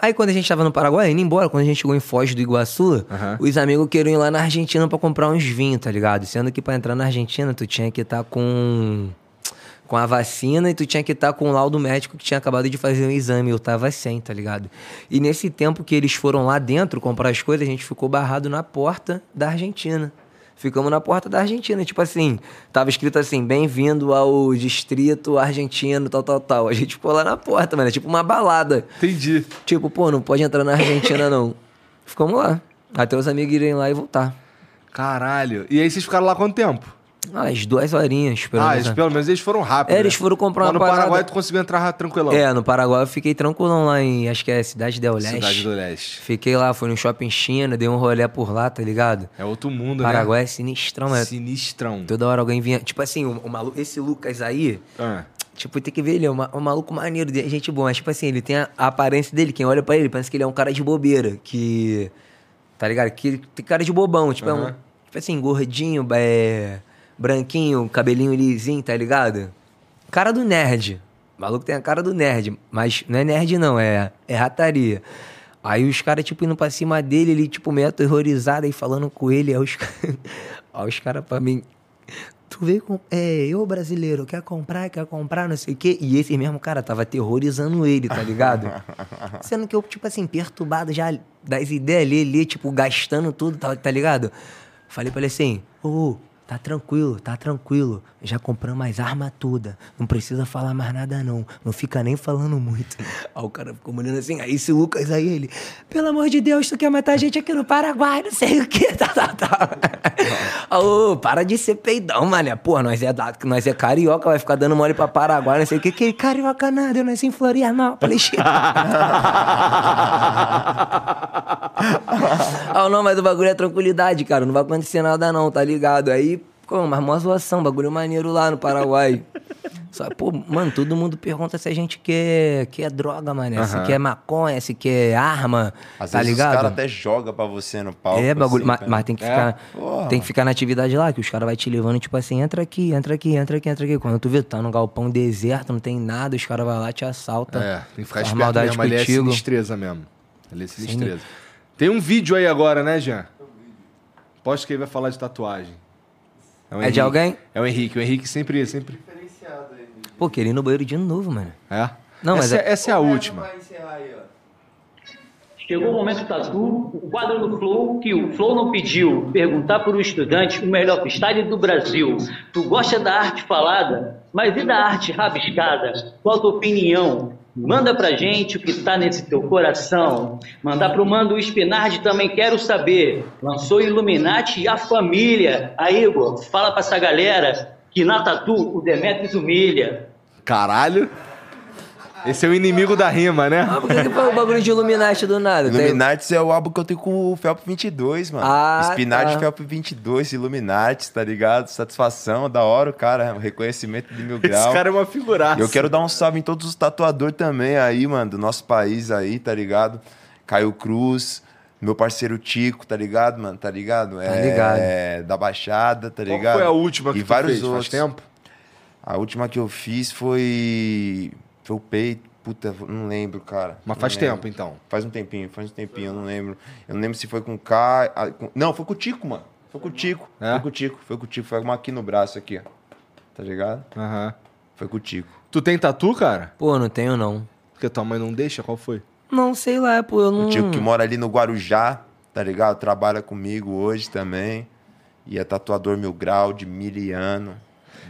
Aí quando a gente tava no Paraguai, indo embora, quando a gente chegou em Foz do Iguaçu, os amigos queriam ir lá na Argentina pra comprar uns vinhos, tá ligado? Sendo que pra entrar na Argentina, tu tinha que estar com com a vacina e tu tinha que estar com o laudo médico que tinha acabado de fazer um exame. Eu tava sem, tá ligado? E nesse tempo que eles foram lá dentro comprar as coisas, a gente ficou barrado na porta da Argentina. Ficamos na porta da Argentina, tipo assim, tava escrito assim, bem-vindo ao distrito argentino, tal, tal, tal. A gente ficou lá na porta, mano, é tipo uma balada. Entendi. Tipo, pô, não pode entrar na Argentina, não. Ficamos lá, até os amigos irem lá e voltar. Caralho. E aí vocês ficaram lá quanto tempo? Ah, as duas horinhas, pelo ah, menos. eles, pelo menos eles foram rápido. É, eles né? foram comprar Mas uma no Paraguai parada. tu conseguiu entrar tranquilão. É, no Paraguai eu fiquei tranquilão lá em, acho que é Cidade del Leste. Cidade do Leste. Fiquei lá, fui no shopping China, dei um rolê por lá, tá ligado? É outro mundo, Paraguai né? é sinistrão, mano. Sinistrão. Toda hora alguém vinha. Tipo assim, o, o maluco, esse Lucas aí, Ah. tipo, tem que ver, ele é um, um maluco maneiro, gente boa. Mas, tipo assim, ele tem a, a aparência dele. Quem olha pra ele pensa que ele é um cara de bobeira. Que. Tá ligado? Que ele tem cara de bobão. Tipo, é um. Tipo assim, gordinho, é, branquinho, cabelinho lisinho, tá ligado? Cara do nerd. O maluco tem a cara do nerd. Mas não é nerd, não, é, é rataria. Aí os caras, tipo, indo pra cima dele, ele, tipo, meio aterrorizado aí falando com ele. Aí os, aí os caras pra mim. Tu veio com. É, eu brasileiro, quer comprar, quer comprar, não sei o quê. E esse mesmo cara tava aterrorizando ele, tá ligado? Sendo que eu, tipo assim, perturbado já das ideias ali, ali, tipo, gastando tudo, tá, tá ligado? Falei pra ele assim, ô, tá tranquilo, tá tranquilo. Já compramos as armas todas. Não precisa falar mais nada, não. Não fica nem falando muito. Aí o cara ficou olhando assim, aí esse Lucas aí, ele, pelo amor de Deus, tu quer matar a gente aqui no Paraguai, não sei o que, tá, tá, tá. Ô, para de ser peidão, mané. Pô, nós é, da, nós é carioca, vai ficar dando mole pra Paraguai, não sei o que. Que carioca nada, eu nasci em Florianópolis. Ah, não, mas o bagulho é tranquilidade, cara. Não vai acontecer nada, não, tá ligado? Aí, pô, mas mó zoação, bagulho maneiro lá no Paraguai. Só, pô, mano, todo mundo pergunta se a gente quer, quer droga, mané. Se Aham. quer maconha, se quer arma, Às tá vezes ligado? os caras até jogam pra você no palco. É, bagulho, assim, mas, cara. mas tem que É? ficar. Porra. Tem que ficar na atividade lá, que os caras vão te levando, tipo assim, entra aqui, entra aqui, entra aqui, entra aqui. Quando tu vê, tá num galpão deserto, não tem nada, os caras vão lá, te assaltam. É, tem que ficar esperto maldade mesmo. Ali é sinistreza mesmo. Ali é sinistreza. Tem um vídeo aí agora, né, Jean? Posto que ele vai falar de tatuagem. O É de alguém? É o Henrique. O Henrique sempre... sempre... Pô, queria ir no banheiro de novo, mano. É? Não, mas essa, é- essa é a última. Vai encerrar aí, ó. Chegou o momento tatu, o quadro do Flow, que o Flow não pediu, perguntar para o estudante o melhor freestyle do Brasil. Tu gosta da arte falada, mas e da arte rabiscada? Qual a tua opinião? Manda pra gente o que tá nesse teu coração. Mandar pro Mando o Spinardi também quero saber. Lançou Illuminati e a família. Aí, Igor, fala pra essa galera que na tatu o Demetrius humilha. Caralho. Esse é o inimigo da rima, né? Ah, por que, que foi o bagulho de Illuminati do nada? Illuminati é o álbum que eu tenho com o Felp 22, mano. Ah, Spinard tá. Felp 22, Illuminati, tá ligado? Satisfação, da hora o cara, o reconhecimento de mil Esse graus. cara é uma figuraça. Eu quero dar um salve em todos os tatuadores também aí, mano, do nosso país aí, tá ligado? Caio Cruz, meu parceiro Tico, tá ligado, mano? Tá ligado? É, ligado. da Baixada, tá Qual ligado? foi a última que e tu vários fez? outros. Faz tempo? A última que eu fiz foi. Foi o peito. Puta, não lembro, cara. Mas Não faz lembro. tempo, então. Faz um tempinho, faz um tempinho, eu não lembro. Eu não lembro se foi com o ah, com- Não, foi com o Tico, mano. Foi com o Tico. É? Foi com o Tico, foi com o Tico. Foi uma aqui no braço aqui, ó. Tá ligado? Aham. Foi com o Tico. Tu tem tatu, cara? Pô, não tenho não. Porque tua mãe não deixa? Qual foi? Não, sei lá, pô, eu não... O Tico que mora ali no Guarujá, tá ligado? Trabalha comigo hoje também. E é tatuador mil grau, de miliano.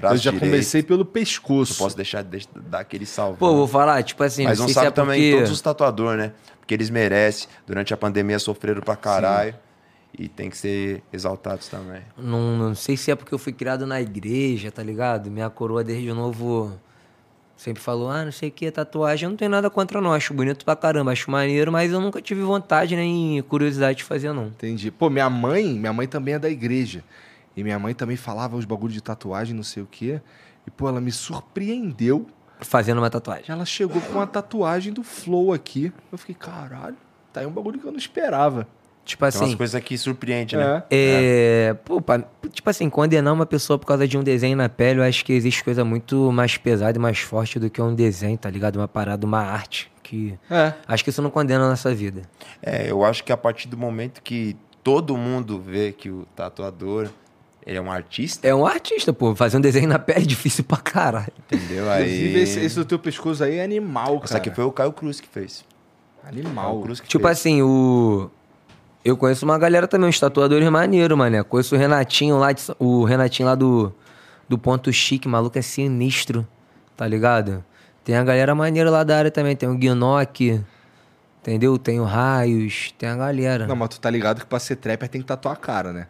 Braço eu já direito. comecei pelo pescoço. Não posso deixar de dar aquele salve. Pô, vou falar, tipo assim, Mas não um salve é também porque... em todos os tatuadores, né? Porque eles merecem. Durante a pandemia sofreram pra caralho. E tem que ser exaltados também. Não, não sei se é porque eu fui criado na igreja, tá ligado? Minha coroa desde novo sempre falou, ah, não sei o que, tatuagem. Eu não tenho nada contra não, acho bonito pra caramba, acho maneiro, mas eu nunca tive vontade nem curiosidade de fazer, não. Entendi. Pô, minha mãe, minha mãe também é da igreja. E minha mãe também falava os bagulhos de tatuagem, não sei o quê. E, pô, ela me surpreendeu. Fazendo uma tatuagem. Ela chegou com a tatuagem do Flow aqui. Eu fiquei, caralho, tá aí um bagulho que eu não esperava. Tipo Tem assim, umas coisas que surpreendem, né? É, pô, pra- tipo assim, condenar uma pessoa por causa de um desenho na pele, eu acho que existe coisa muito mais pesada e mais forte do que um desenho, tá ligado? Uma parada, uma arte. Que. É. Acho que isso não condena a nossa vida. É, eu acho que a partir do momento que todo mundo vê que o tatuador ele é um artista, É um artista, pô. Fazer um desenho na pele é difícil pra caralho. entendeu? Aí. Inclusive, esse, esse do teu pescoço aí é animal, cara. Essa aqui foi o Caio Cruz que fez. Animal. Caio Cruz que Tipo fez. assim, o. Eu conheço uma galera também, uns tatuadores maneiros, mané. Conheço o Renatinho lá, de... O Renatinho lá do, do Ponto Chique, maluco é sinistro, tá ligado? Tem a galera maneira lá da área também, tem o Guinoc, entendeu? Tem o Raios, tem a galera. Não, mas tu tá ligado que pra ser trapper tem que tatuar a cara, né?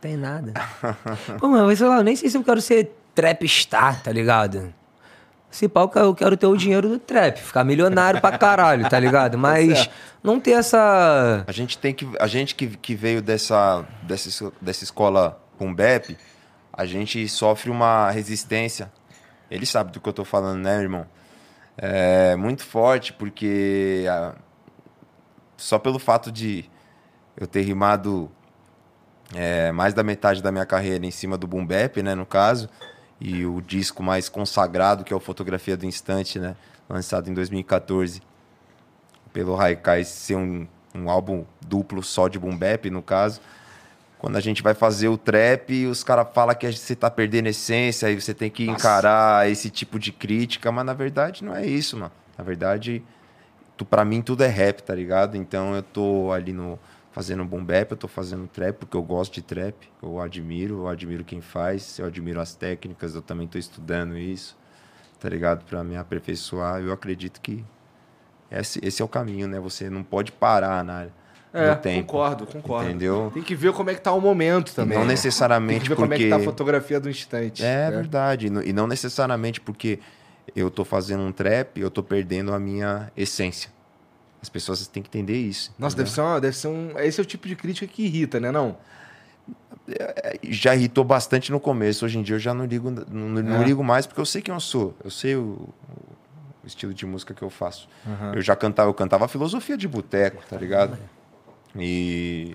Tem nada. Pô, mas sei lá, eu nem sei se eu quero ser trapstar, tá ligado? Se pau, eu quero- eu quero ter o dinheiro do trap, ficar milionário pra caralho, tá ligado? Mas não ter essa. A gente tem que. A gente que, que veio dessa, dessa, es- dessa escola Pumbep, a gente sofre uma resistência. Ele sabe do que eu tô falando, né, irmão? É muito forte, porque ah, só pelo fato de eu ter rimado é, mais da metade da minha carreira em cima do Boom Bap, né, no caso, e o disco mais consagrado, que é o Fotografia do Instante, né, lançado em 2014, pelo Haikai ser um, um álbum duplo só de Boom Bap, no caso, quando a gente vai fazer o trap, os caras falam que você tá perdendo essência, aí você tem que encarar esse tipo de crítica, mas na verdade não é isso, mano. Na verdade, tu, pra mim tudo é rap, tá ligado? Então eu tô ali no fazendo boom bap, eu tô fazendo trap porque eu gosto de trap, eu admiro, eu admiro quem faz, eu admiro as técnicas, eu também tô estudando isso, tá ligado? Pra me aperfeiçoar, eu acredito que esse, esse é o caminho, né? Você não pode parar na É, no tempo. concordo, concordo. Entendeu? Tem que ver como é que tá o momento também. não né? Tem necessariamente que ver porque como é que tá a fotografia do instante. É né? verdade. E não- E não necessariamente porque eu tô fazendo um trap, eu tô perdendo a minha essência. As pessoas têm que entender isso. Nossa, entendeu? deve ser, uma, deve ser um. Esse é o tipo de crítica que irrita, né? Não? é, já irritou bastante no começo. Hoje em dia eu já não ligo, não, não É. ligo mais porque eu sei quem eu sou. Eu sei o, o estilo de música que eu faço. Eu já cantava, eu cantava filosofia de boteco, tá ligado? E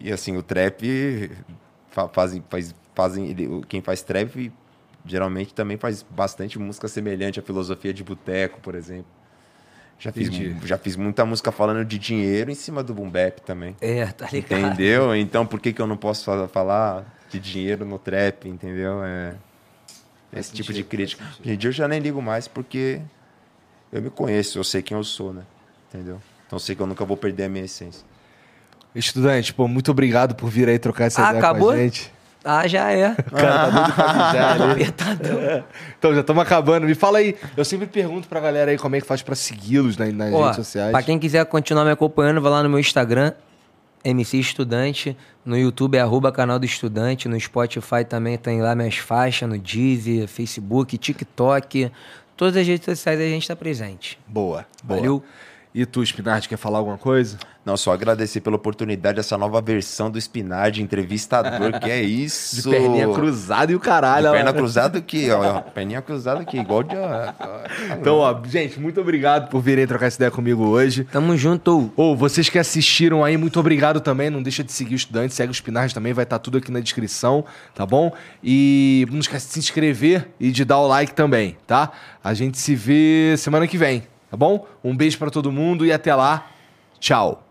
e assim, o trap fa- fazem faz, fazem quem faz trap geralmente também faz bastante música semelhante à filosofia de boteco, por exemplo. Já fiz, Entendi. já fiz muita música falando de dinheiro em cima do boom bap também. É, tá ligado? Entendeu? Então por que, que eu não posso fa- falar de dinheiro no trap, entendeu? É esse tipo de crítica. Hoje em dia eu já nem ligo mais porque eu me conheço, eu sei quem eu sou, né? Entendeu? Então eu sei que eu nunca vou perder a minha essência. Estudante, pô, muito obrigado por vir aí trocar essa Ah, ideia com acabou? a gente. Ah, já é. Cara, tá doido pra mijar ali. Apertadão. Então, já estamos acabando. Me fala aí. Eu sempre pergunto pra galera aí como é que faz pra segui-los nas, nas Ó, redes sociais. pra quem quiser continuar me acompanhando, vai lá no meu Instagram, MC Estudante. No YouTube é arroba canal do Estudante. No Spotify também tem lá minhas faixas, no Deezer, Facebook, TikTok. Todas as redes sociais a gente tá presente. Boa, boa. Valeu. E tu, Spinard, quer falar alguma coisa? Não, só agradecer pela oportunidade dessa nova versão do Spinard, entrevistador, que é isso. De perninha cruzada e o caralho. De ó. perna cruzada aqui, ó. Perninha cruzada aqui, igual de. Então, ó, gente, muito obrigado por virem trocar essa ideia comigo hoje. Tamo junto. Ou vocês que assistiram aí, muito obrigado também. Não deixa de seguir o estudante, segue o Spinard também, vai estar tudo aqui na descrição, tá bom? E não esquece de se inscrever e de dar o like também, tá? A gente se vê semana que vem, tá bom? Um beijo pra todo mundo e até lá. Tchau.